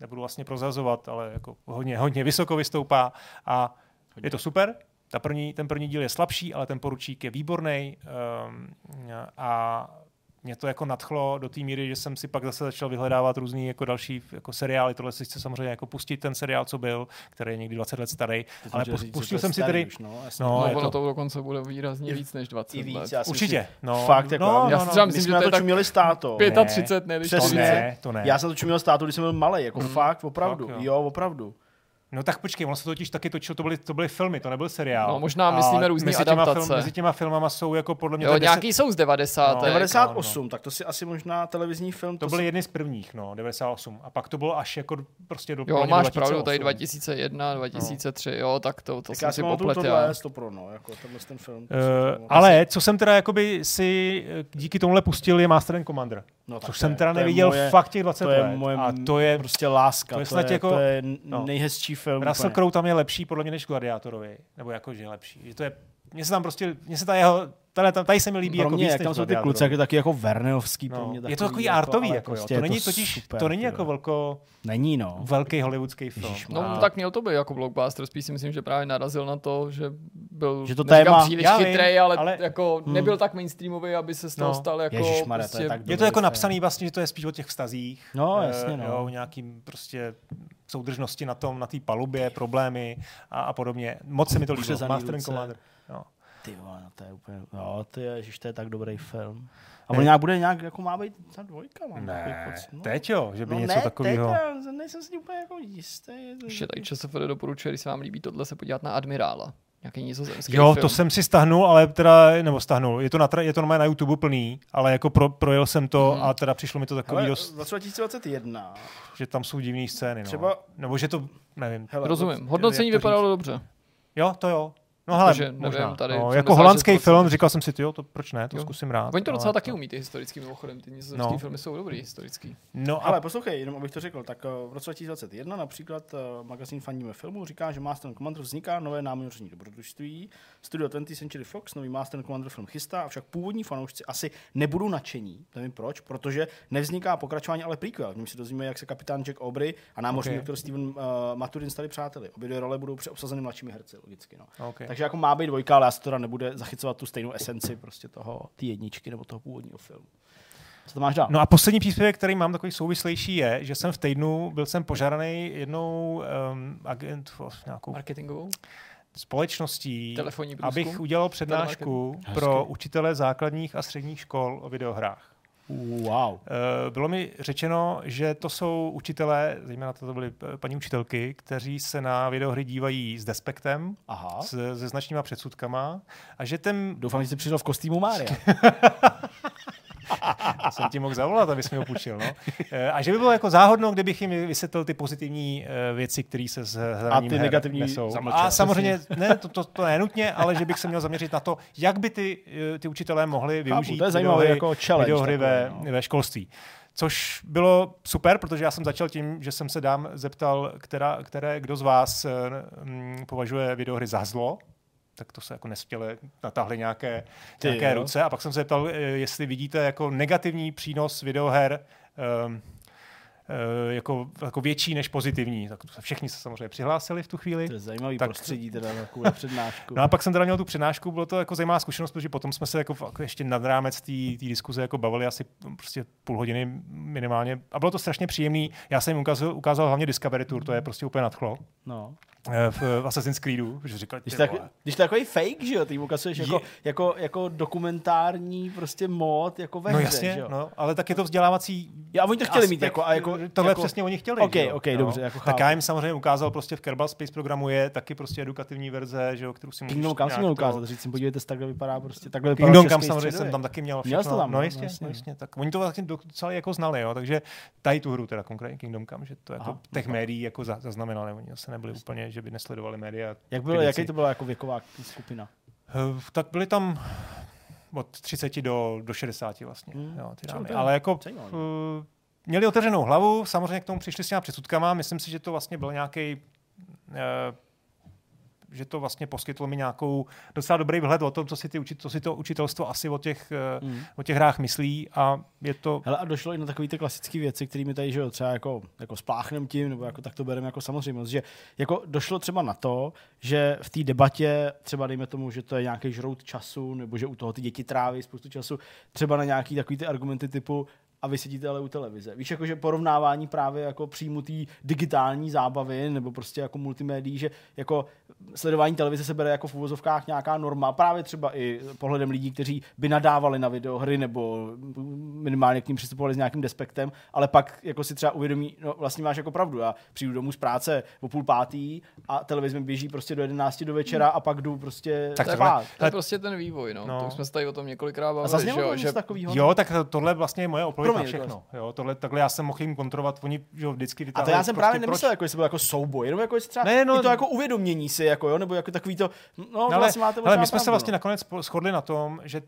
nebudu vlastně prozazovat, ale jako hodně, hodně vysoko vystoupá a je to super. Ta první, ten první díl je slabší, ale ten poručík je výborný um, a mě to jako nadchlo do té míry, že jsem si pak zase začal vyhledávat různý jako další jako seriály. Tohle si chci samozřejmě jako pustit ten seriál, co byl, který je někdy 20 let starý. Ale říct, pustil jsem si tedy.
no,
no, no ono to... to dokonce bude výrazně víc než 20
I víc,
let.
Já
Určitě.
No, fakt, jako,
no, no,
já
no,
třeba myslím, že to, to čuměli státo.
35, ne,
ne, to ne, to ne.
Já jsem to čuměl státu, když jsem byl malý, jako mm. fakt, opravdu. Fakt, jo. jo, opravdu.
No tak počkej, ono se totiž taky točilo, to byly, to byly filmy, to nebyl seriál.
No možná myslíme různé mezi adaptace. Film,
mezi těma filmama jsou jako podle mě...
Jo, nějaký 10... jsou z 90. No,
98, no. tak to si asi možná televizní film.
To, to byl si... jedny z prvních, no, 98. A pak to bylo až jako prostě do
Jo, máš 2008. pravdu, tady 2001, 2003, no. jo, tak to, to tak jsem si poplet.
Tohle to pro, no, jako tenhle ten film.
Uh, ale co jsem teda jakoby si eh, díky tomuhle pustil je Master and Commander. No, což jsem teda neviděl fakt těch 20 let.
To je moje a to je prostě láska. To je, to je, jako, to je no. nejhezčí film.
Russell Crowe tam je lepší podle mě než Gladiátorovi. Nebo jakože lepší. Že to je, mně se tam prostě, mně se ta jeho, tady, tady se mi líbí
pro
jako
mě, jak tam jsou ty kluci, jak taky jako Verneovský. No. Pro mě
je to takový jako, artový, jako, prostě to není totiž, super, to není jako velko,
není no.
velký hollywoodský film.
No a... tak měl to být jako blockbuster, spíš si myslím, že právě narazil na to, že byl
že to téma,
příliš já chytrej, ale, ale, jako hmm. nebyl tak mainstreamový, aby se z toho no. stal jako...
Ježišmarja, prostě, to je, tak
je to jako napsaný vlastně, že to je spíš o těch vztazích.
No, jasně,
no. Jo, nějakým prostě soudržnosti na tom, na té palubě, problémy a, a podobně. Moc se mi to líbilo. Master and Commander. No.
Ty vole, no to je úplně, jo, ty je, to je tak dobrý film. A on nějak bude nějak, jako má být ta dvojka, mám takový
Ne,
pocit. No.
teď jo, že by
no
něco
ne,
takového.
teď, já nejsem si úplně jako jistý.
Ještě tady ČSFD doporučuje, když se vám líbí tohle, se podívat na Admirála. Nějaký nizozemský
Jo,
film.
to jsem si stahnul, ale teda, nebo stahnul, je to na, je to normálně na YouTube plný, ale jako pro, projel jsem to
Mhm.
a teda přišlo mi to takový
Ale
dost,
v roce 2021
že tam jsou divné scény, no.
Třeba-
Nebo že to, nevím.
Hele,
Rozumím.
od-
Hodnocení vypadalo
říct?
dobře.
Jo, to jo. No hele,
Takže nevím,
možná.
tady
no, jako holandský
to-
film, říkal jsem si, ty jo, to proč ne, to
Jo.
zkusím rád.
Oni to docela
ale
taky umí, ty historický mimochodem. Ty nizozemský
No.
filmy jsou dobrý historický.
No a
Ale poslouchej, jenom abych to řekl, tak eh, v roce 2021 například eh, magazín Fandíme filmu říká, že Master and Commander vzniká nové námořní dobrodružství. Studio 20th Century Fox nový Master and Commander film chystá, avšak původní fanoušci asi nebudou nadšení. Nevím proč, protože nevzniká pokračování, ale prequel. V něm si dozvíme, jak se kapitán Jack Aubrey a námořní
Okay.
doktor Steven uh, Maturin stali přáteli. Obě dvě role budou přeobsazeny mladšími herci, logicky. No.
Okay.
Takže jako má být dvojka, ale asi to teda nebude zachycovat tu stejnou esenci prostě toho, ty jedničky nebo toho původního filmu. Co to máš dál?
No a poslední příspěvek, který mám takový souvislejší, je, že jsem v týdnu byl jsem požádaný jednou um, agent, nějakou
Marketingovou?
společností, abych udělal přednášku pro učitele základních a středních škol o videohrách.
Wow.
Eh, Bylo mi řečeno, že to jsou učitelé, zejména to byly eh, paní učitelky, kteří se na videohry dívají s despektem,
Aha.
s, se značnýma předsudkama a že ten
Doufám, že jsi přišel v kostýmu Mária. [LAUGHS] [LAUGHS]
jsem ti mohl zavolat, abys mi ho půjčil. No. Eh, A že by bylo jako záhodno, kdybych jim vysvětlil ty pozitivní eh, věci, které se s hraním
ty
her
negativní
nesou.
zamlčel,
A samozřejmě, ne, to, to, to ne nutně, ale že bych se měl zaměřit na to, jak by ty, eh, ty učitelé mohli využít
to je
videohry,
jako challenge
videohry ve,
no.
ve školství. Což bylo super, protože já jsem začal tím, že jsem se dám zeptal, která, které, kdo z vás mm, považuje videohry za zlo, tak to se jako nestěle natáhli nějaké,
Ty
nějaké
jo.
ruce. A pak jsem se zeptal, eh, jestli vidíte jako negativní přínos videoher um, jako, jako větší než pozitivní. Tak to se všichni se samozřejmě přihlásili v tu chvíli.
To je zajímavý
Tak-
prostředí teda na takovou [LAUGHS] přednášku.
No a pak jsem teda měl tu přednášku, bylo to jako zajímavá zkušenost, protože potom jsme se jako, ještě nad rámec té diskuze jako bavili asi prostě půl hodiny minimálně. A bylo to strašně příjemný. Já jsem jim ukázal, ukázal hlavně Discovery Tour, to je prostě úplně nadchlo.
No.
Eh, V, v Assassin's Creedu, že říkal,
Když, tak, když to je takový fake, že jo, ty ukazuješ
Je-
jako, jako, jako dokumentární prostě mod, jako ve
No
hře,
jasně,
že jo.
no, ale tak je to vzdělávací
Já, oni to chtěli mít,
aspekt,
jako, a jako,
tohle
jako,
přesně oni chtěli.
OK,
že jo?
OK,
No.
dobře, jako
tak
chápu.
já jim samozřejmě ukázal prostě v Kerbal Space programu je taky prostě edukativní verze, že jo, kterou si můžeš
Kingdom Come měl
to-
ukázat, říct si, podívejte, takhle vypadá prostě, takhle vypadá
Kingdom Come samozřejmě jsem tam taky měl
Měl
všechno.
to tam,
no, jistě,
jasně.
no, jistě. Tak oni to vlastně docela jako znali, jo, takže tady tu hru teda konkrétně Kingdom Come, že to jako těch médií jako za- zaznamenali, oni zase nebyli úplně, že by nesledovali média.
Jak bylo, jaký to byla jako věková skupina?
Eh, Tak byli tam od 30 do, do 60 vlastně,
Hmm.
jo, ty dámy. Ale jako eh, měli otevřenou hlavu, samozřejmě k tomu přišli s těma předsudkama, myslím si, že to vlastně byl nějaký že to vlastně poskytlo mi nějakou docela dobrý vhled o tom, co si, ty, co si to učitelstvo asi o těch,
Hmm.
o těch hrách myslí a je to...
Hele, a došlo i na takové ty klasické věci, kterými tady, že jo, třeba jako, jako spláchnem tím, nebo jako tak to bereme jako samozřejmost, že jako došlo třeba na to, že v té debatě, třeba dejme tomu, že to je nějaký žrout času, nebo že u toho ty děti tráví spoustu času, třeba na nějaký takový ty argumenty typu, a vy sedíte ale u televize. Víš, jako, že porovnávání právě jako příjmu té digitální zábavy nebo prostě jako multimédií, že jako sledování televize se bere jako v úvozovkách nějaká norma, právě třeba i pohledem lidí, kteří by nadávali na videohry nebo minimálně k ním přistupovali s nějakým despektem, ale pak jako si třeba uvědomí, no vlastně máš jako pravdu, já přijdu domů z práce o půl pátý a televize mi běží prostě do 11 do večera a pak jdu prostě
Tak
To je,
spát.
to je prostě ten vývoj, no.
No.
To už jsme se tady o tom několikrát
A
bavili,
zaznělo
že, že?
Jo, tak tohle vlastně je moje
Promiň,
všechno. Jo, tohle, takhle já jsem mohl jim kontrolovat, oni že jo, vždycky
A to
vytáhli
já jsem
prostě
právě
proč-
nemyslel, jako jestli byl jako souboj, jenom jako třeba
Ne, no-
to jako uvědomění si, jako jo, nebo jako takový to, no,
No, ale,
vlastně máte
ale my jsme se vlastně
no.
nakonec shodli na tom, že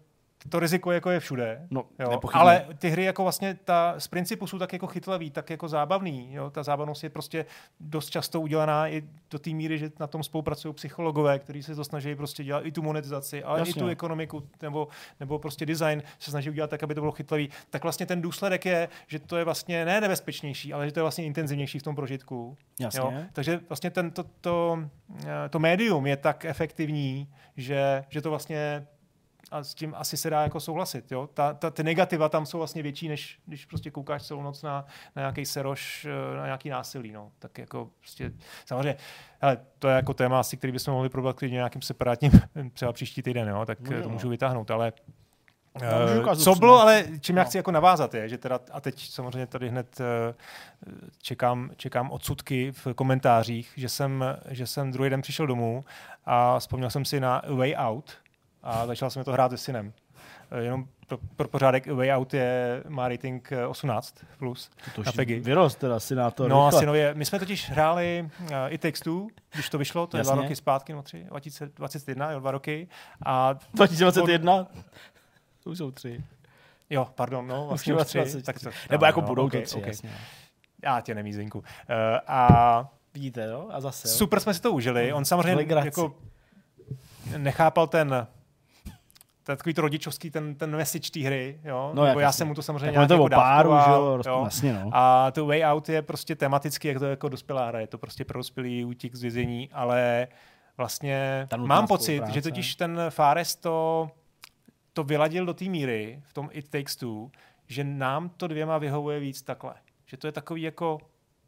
to riziko jako je všude.
No,
Jo,
nepochybně.
ale ty hry jako vlastně ta, z principu jsou tak jako chytlavý, tak jako zábavný. Jo? Ta zábavnost je prostě dost často udělaná i do té míry, že na tom spolupracují psychologové, kteří se to snaží prostě dělat i tu monetizaci, ale
Jasně.
i tu ekonomiku nebo, nebo prostě design se snaží udělat tak, aby to bylo chytlavý. Tak vlastně ten důsledek je, že to je vlastně ne nebezpečnější, ale že to je vlastně intenzivnější v tom prožitku.
Jasně.
Jo? Takže vlastně ten, to, to, eh, to médium je tak efektivní, že, že to vlastně a s tím asi se dá jako souhlasit. Jo? Ta, ta, ty negativa tam jsou vlastně větší, než když prostě koukáš celou noc na, na nějaký seroš, eh, na nějaký násilí. No. Tak jako prostě, samozřejmě, hele, to je jako téma asi, který bychom mohli probrat klidně nějakým separátním, [LAUGHS] třeba příští týden, jo? tak
No jo.
to můžu vytáhnout, ale
Já ukázat
Co bylo, ale čím já
No.
chci jako navázat je, že teda, a teď samozřejmě tady hned eh, čekám, čekám odsudky v komentářích, že jsem, že jsem druhý den přišel domů a vzpomněl jsem si na Way Out a začal jsem to hrát se synem. Eh, Jenom pro, pro pořádek A Way Out je, má rating eh, 18+. Plus.
To
na Peggy.
vyrost teda, synátor.
No
rychle.
asi nově. My jsme totiž hráli uh, i textu, když to vyšlo, to je dva
Jasně.
roky zpátky, no tři, 2021, jo, dva roky. A
2021? To už jsou tři.
jo, pardon, no, vlastně
Už
tři.
20,
Tak to,
Nebo jako
no,
budou
okay,
to tři,
okay.
jasně.
Já tě nemízinku. Uh, a
Vidíte, jo? A zase,
super jsme si to užili. On samozřejmě jako nechápal ten ten takový to rodičovský, ten, ten message té hry, jo?
No,
Nebo já jsem mu to samozřejmě nějak
to
jako
páru, že jo?
jo?
Jasně, no.
A to Way Out je prostě tematicky, jak to jako dospělá hra, je to prostě pro dospělý útěk z vězení, ale vlastně mám pocit, že totiž ten Fares to, to vyladil do té míry v tom It Takes Two, že nám to dvěma vyhovuje víc takhle. Že to je takový jako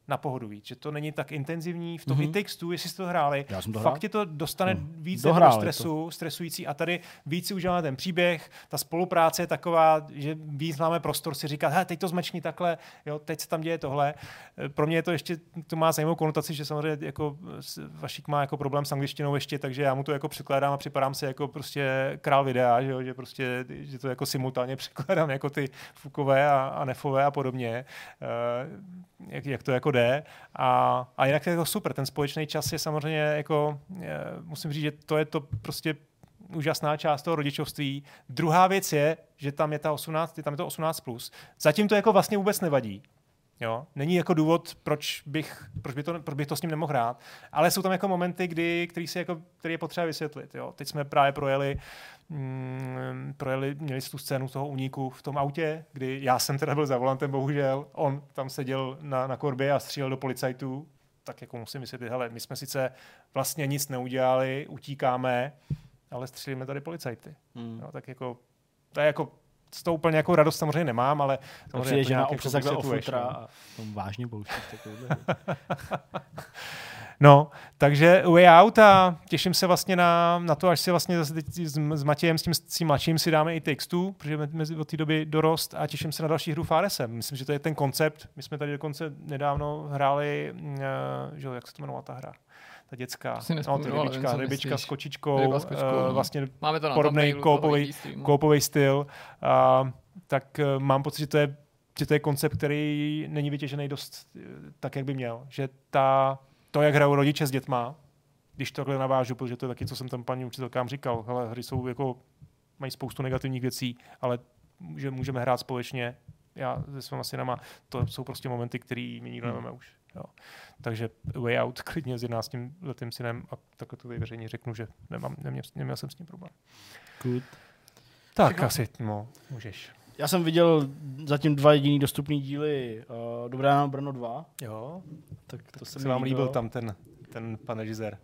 na pohodu víc, že to není tak intenzivní. V tom
Mhm.
mm-hmm. Two, jestli jste to hráli,
Já jsem to
fakt tě to dostane
Hmm.
víc do stresu, stresující a tady víc si užíváme ten příběh, ta spolupráce je taková, že víc máme prostor si říkat, hele, teď to zmečni takhle, jo, teď se tam děje tohle. E, Pro mě je to ještě, to má zajímavou konotaci, že samozřejmě jako Vašík má jako problém s angličtinou ještě, takže já mu to jako překládám a připadám si jako prostě král videa, že, jo, že prostě, že to jako simultánně [LAUGHS] překládám jako ty fukové a, a nefové a podobně, e, jak, jak, to jako jde. A, a jinak je to super, ten společný čas je samozřejmě jako, e, musím říct, že to je to prostě úžasná část toho rodičovství. Druhá věc je, že tam je ta 18, tam je to 18+. Plus. Zatím to jako vlastně vůbec nevadí. Jo? Není jako důvod, proč bych, proč, by to, proč bych to s ním nemohl hrát, ale jsou tam jako momenty, kdy, který, si jako, který je potřeba vysvětlit. Jo? Teď jsme právě projeli, mm, projeli, měli tu scénu toho úniku v tom autě, kdy já jsem teda byl za volantem, bohužel, on tam seděl na, na korbě a střílel do policajtů, tak jako musím vysvětlit, hele, my jsme sice vlastně nic neudělali, utíkáme, ale střílíme tady policajty.
Hmm.
Jo, tak jako, to je jako, z toho úplně jako radost samozřejmě nemám, ale
To
samozřejmě
přijde, že na
nějak
občas
jako
takhle
no.
a tom vážně bouštíš takovýhle.
No, takže Way Out a těším se vlastně na, na to, až si vlastně zase teď s, s Matějem, s tím, s tím mladším si dáme i textu, protože me- mezi od té doby dorost a těším se na další hru Faresem. Myslím, že to je ten koncept. My jsme tady dokonce nedávno hráli, uh, že, jo, jak se to jmenovala ta hra? Ta dětská. No, ty
vím,
rybička,
co
rybička s kočičkou.
Ryba s kočkou, no.
vlastně
Máme to streamu.
koupový styl. A, tak uh, mám pocit, že to je že to je koncept, který není vytěžený dost tak, jak by měl. Že ta, to, jak hrajou rodiče s dětma, když to takhle navážu, protože to je taky, co jsem tam paní učitelkám říkal, hele, hry jsou jako, mají spoustu negativních věcí, ale že můžeme hrát společně, já se svýma synama, to jsou prostě momenty, které my nikdo
Hmm.
nemáme už. Jo. Takže Way Out klidně s 11 letým synem a takhle to tady veřejně řeknu, že nemám, neměl, neměl jsem s tím problém.
Good.
Tak asi, no, můžeš.
Já jsem viděl zatím dva jediný dostupný díly uh, Dobré ráno Brno 2.
Jo,
Tak to se
se
mi
vám líbil tam ten, ten pan režisér.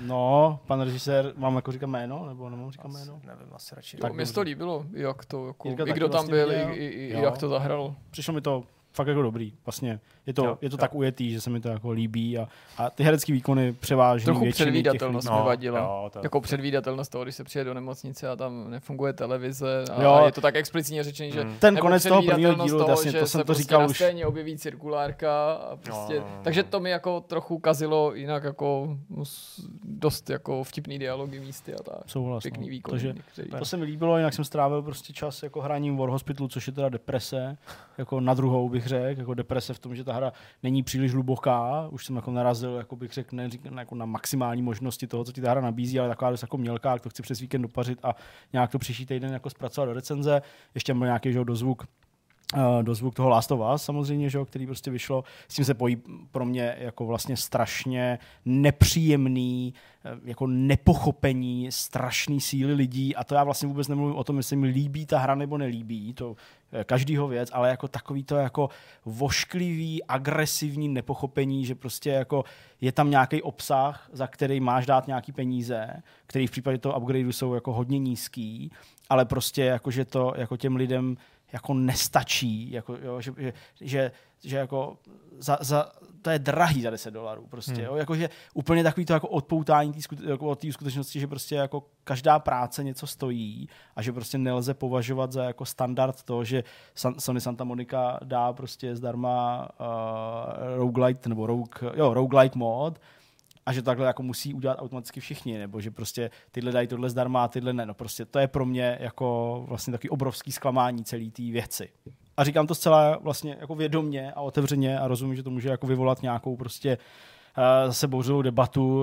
No, pan režisér, mám jako říkat jméno, nebo nemám říkat jméno?
Asi, nevím, asi radši.
Mně se to líbilo, jak to, jako,
Jirka
i kdo tam
vlastně
byl, i, i, i jak to zahrál.
Přišlo mi to fakt jako dobrý. Vlastně je to,
Jo,
je to
jo.
tak ujetý, že se mi to jako líbí a, a ty herecké výkony převáží
Trochu
těch
předvídatelnost
lidí.
mi vadila.
Jo, to,
Jako předvídatelnost toho, když se přijde do nemocnice a tam nefunguje televize a
Jo.
je to tak explicitně řečený, že
Mm.
Ten
nebo
konec toho prvního dílu,
toho,
jasně,
že
to
se
jsem to
prostě
říkal
na
už.
scéně objeví cirkulárka a prostě,
No, no, no.
takže to mi jako trochu kazilo jinak jako dost jako vtipný dialogy místy a tak.
Souhlas,
Pěkný
no.
výkon.
Takže
některý.
to se mi líbilo, jinak jsem strávil prostě čas jako hraním War Hospitalu, což je teda deprese, jako na druhou bych řekl, jako deprese v tom, že ta hra není příliš hluboká, už jsem jako narazil, jako bych řekl, ne, jako na maximální možnosti toho, co ti ta hra nabízí, ale taková dost jako mělká, jak to chci přes víkend dopařit a nějak to příští týden jako zpracovat do recenze, ještě mám nějaký že, dozvuk uh, dozvuk toho Last of Us samozřejmě, že který prostě vyšlo. S tím se pojí pro mě jako vlastně strašně nepříjemný, uh, jako nepochopení strašný síly lidí a to já vlastně vůbec nemluvím o tom, jestli mi líbí ta hra nebo nelíbí, to každýho věc, ale jako takový to jako vošklivý, agresivní nepochopení, že prostě jako je tam nějaký obsah, za který máš dát nějaký peníze, který v případě toho upgradeu jsou jako hodně nízký, ale prostě jako, že to jako těm lidem jako nestačí, jako, jo, že, že, že, že jako za, za, to je drahý za 10 dolarů prostě, hmm. jo, jakože úplně takový to jako odpoutání tý, jako od té skutečnosti, že prostě jako každá práce něco stojí a že prostě nelze považovat za jako standard to, že Sony Santa Monica dá prostě zdarma uh, roguelite nebo rogue, jo, roguelite mod, a že takhle jako musí udělat automaticky všichni, nebo že prostě tyhle dají tohle zdarma a tyhle ne. No prostě to je pro mě jako vlastně taky obrovský zklamání celé té věci. A říkám to zcela vlastně jako vědomně a otevřeně a rozumím, že to může jako vyvolat nějakou prostě uh, zase bouřovou debatu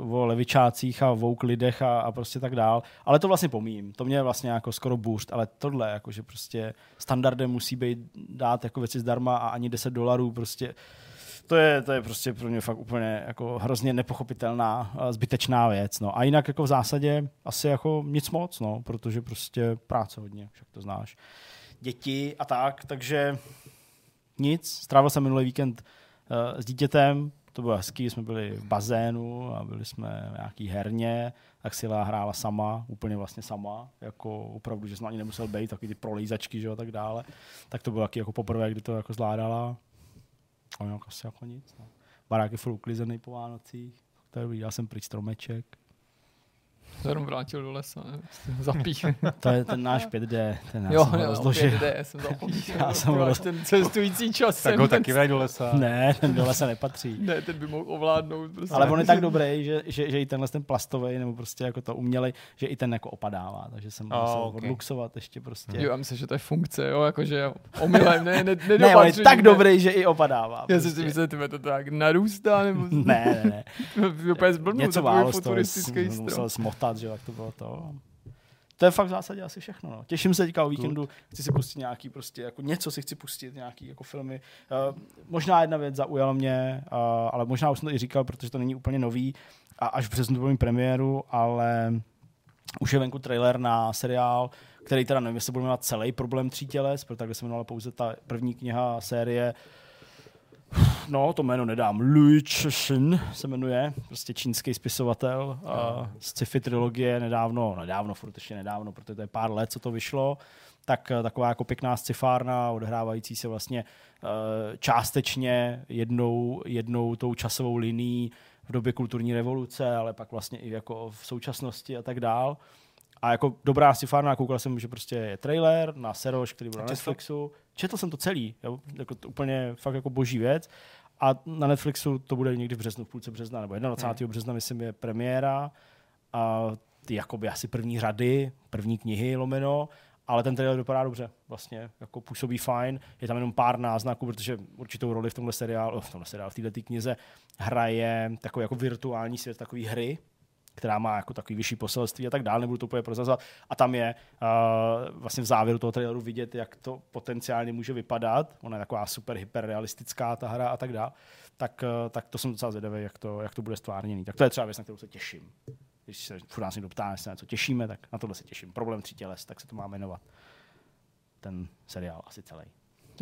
uh, o levičácích a vouk lidech a, a prostě tak dál. Ale to vlastně pomím. To mě vlastně jako skoro bůřt, ale tohle, jako že prostě standardem musí být dát jako věci zdarma a ani 10 dolarů prostě to je, to je prostě pro mě fakt úplně jako hrozně nepochopitelná, zbytečná věc. No. A jinak jako v zásadě asi jako nic moc, no, protože prostě práce hodně, však to znáš. Děti a tak, takže nic. Strávil jsem minulý víkend uh, s dítětem, to bylo hezký, jsme byli v bazénu a byli jsme v nějaký herně, tak si hrála sama, úplně vlastně sama, jako opravdu, že jsem ani nemusel být, taky ty prolízačky, že a tak dále. Tak to bylo taky jako poprvé, kdy to jako zvládala. A jinak asi jako nic. No. Barák je furt uklizený po Vánocích. To je já jsem pryč stromeček.
Jenom vrátil do lesa, ne? [LAUGHS] Zapích. [LAUGHS]
to je ten náš [LAUGHS] 5D. Ten já
jo,
jsem
jo, 5D, jsem zapomněl.
já jsem roz...
ten cestující čas.
Tak ho taky vraj do lesa.
Ne, ten do lesa nepatří.
ne, ten by mohl ovládnout. Prostě.
Ale on je tak dobrý, že, že, že i tenhle ten plastový, nebo prostě jako to umělej, že i ten jako opadává. Takže jsem oh, musel okay. odluxovat ještě prostě.
Jo, já myslím, že to je funkce, jo, jakože omylem, ne, ne, ne,
ne on je tak ne. dobrý, že i opadává.
Já prostě. si myslím, že to tak narůstá, nebo...
ne, ne,
ne.
Něco málo z toho musel smotat, že jak to bylo to to. Je fakt v zásadě asi všechno. No. Těším se teďka o víkendu, chci si pustit nějaký prostě, jako něco si chci pustit, nějaký jako filmy. Uh, možná jedna věc zaujala mě, uh, ale možná už jsem to i říkal, protože to není úplně nový a až v březnu to bude premiéru, ale už je venku trailer na seriál, který teda nevím, jestli bude mít celý problém tří těles, protože se jmenovala pouze ta první kniha série uh, no, to jméno nedám, Lui Cixin se jmenuje, prostě čínský spisovatel uh, z sci-fi trilogie nedávno, nedávno, furt ještě nedávno, protože to je pár let, co to vyšlo, tak uh, taková jako pěkná scifárna, odhrávající se vlastně uh, částečně jednou, jednou tou časovou linií v době kulturní revoluce, ale pak vlastně i jako v současnosti a tak dál. A jako dobrá scifárna, koukal jsem, že prostě je trailer na Seroš, který byl na Netflixu. Četl jsem to celý, jo? Jako to úplně fakt jako boží věc. A na Netflixu to bude někdy v březnu, v půlce března, nebo 21. Hmm. března, myslím, je premiéra. A ty jakoby asi první řady, první knihy lomeno, ale ten trailer vypadá dobře, vlastně jako působí fajn, je tam jenom pár náznaků, protože určitou roli v tomhle seriálu, v tomhle seriálu, v této knize hraje takový jako virtuální svět, takový hry, která má jako takový vyšší poselství a tak dále, nebudu to úplně prozazovat. A tam je uh, vlastně v závěru toho traileru vidět, jak to potenciálně může vypadat. Ona je taková super hyperrealistická ta hra a tak dále. Tak, uh, tak to jsem docela zvědavý, jak to, jak to bude stvárněný. Tak to je třeba věc, na kterou se těším. Když se furt nás někdo ptá, se na co těšíme, tak na tohle se těším. Problém tří těles, tak se to má jmenovat. Ten seriál asi celý.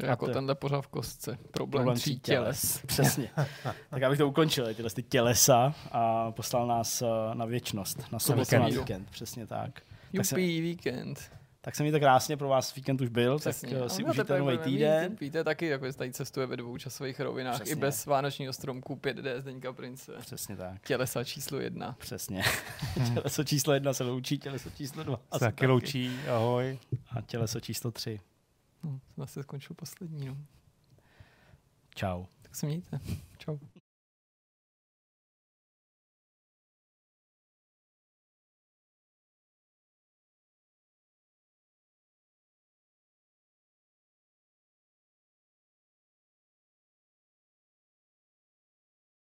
Jako tenhle pořád v kostce. Problém, Problém tří těles. těles.
Přesně. [LAUGHS] tak abych to ukončil, tyhle ty tělesa a poslal nás eh, na věčnost, na sobotu na víkend. Přesně tak.
Jupí, tak víkend.
Tak jsem to krásně, pro vás víkend už byl, Přesně. tak si užijte nový týden.
Mít, víte taky, jako tady cestuje ve dvou časových rovinách, Přesně. i bez vánočního stromku 5D Zdeňka Prince.
Přesně tak.
Tělesa číslo jedna.
Přesně. [LAUGHS] těleso číslo jedna se loučí, těleso číslo dva.
Se taky loučí, ahoj.
A těleso číslo tři.
No, zase skončil poslední, no.
Čau.
Tak se mějte. Čau.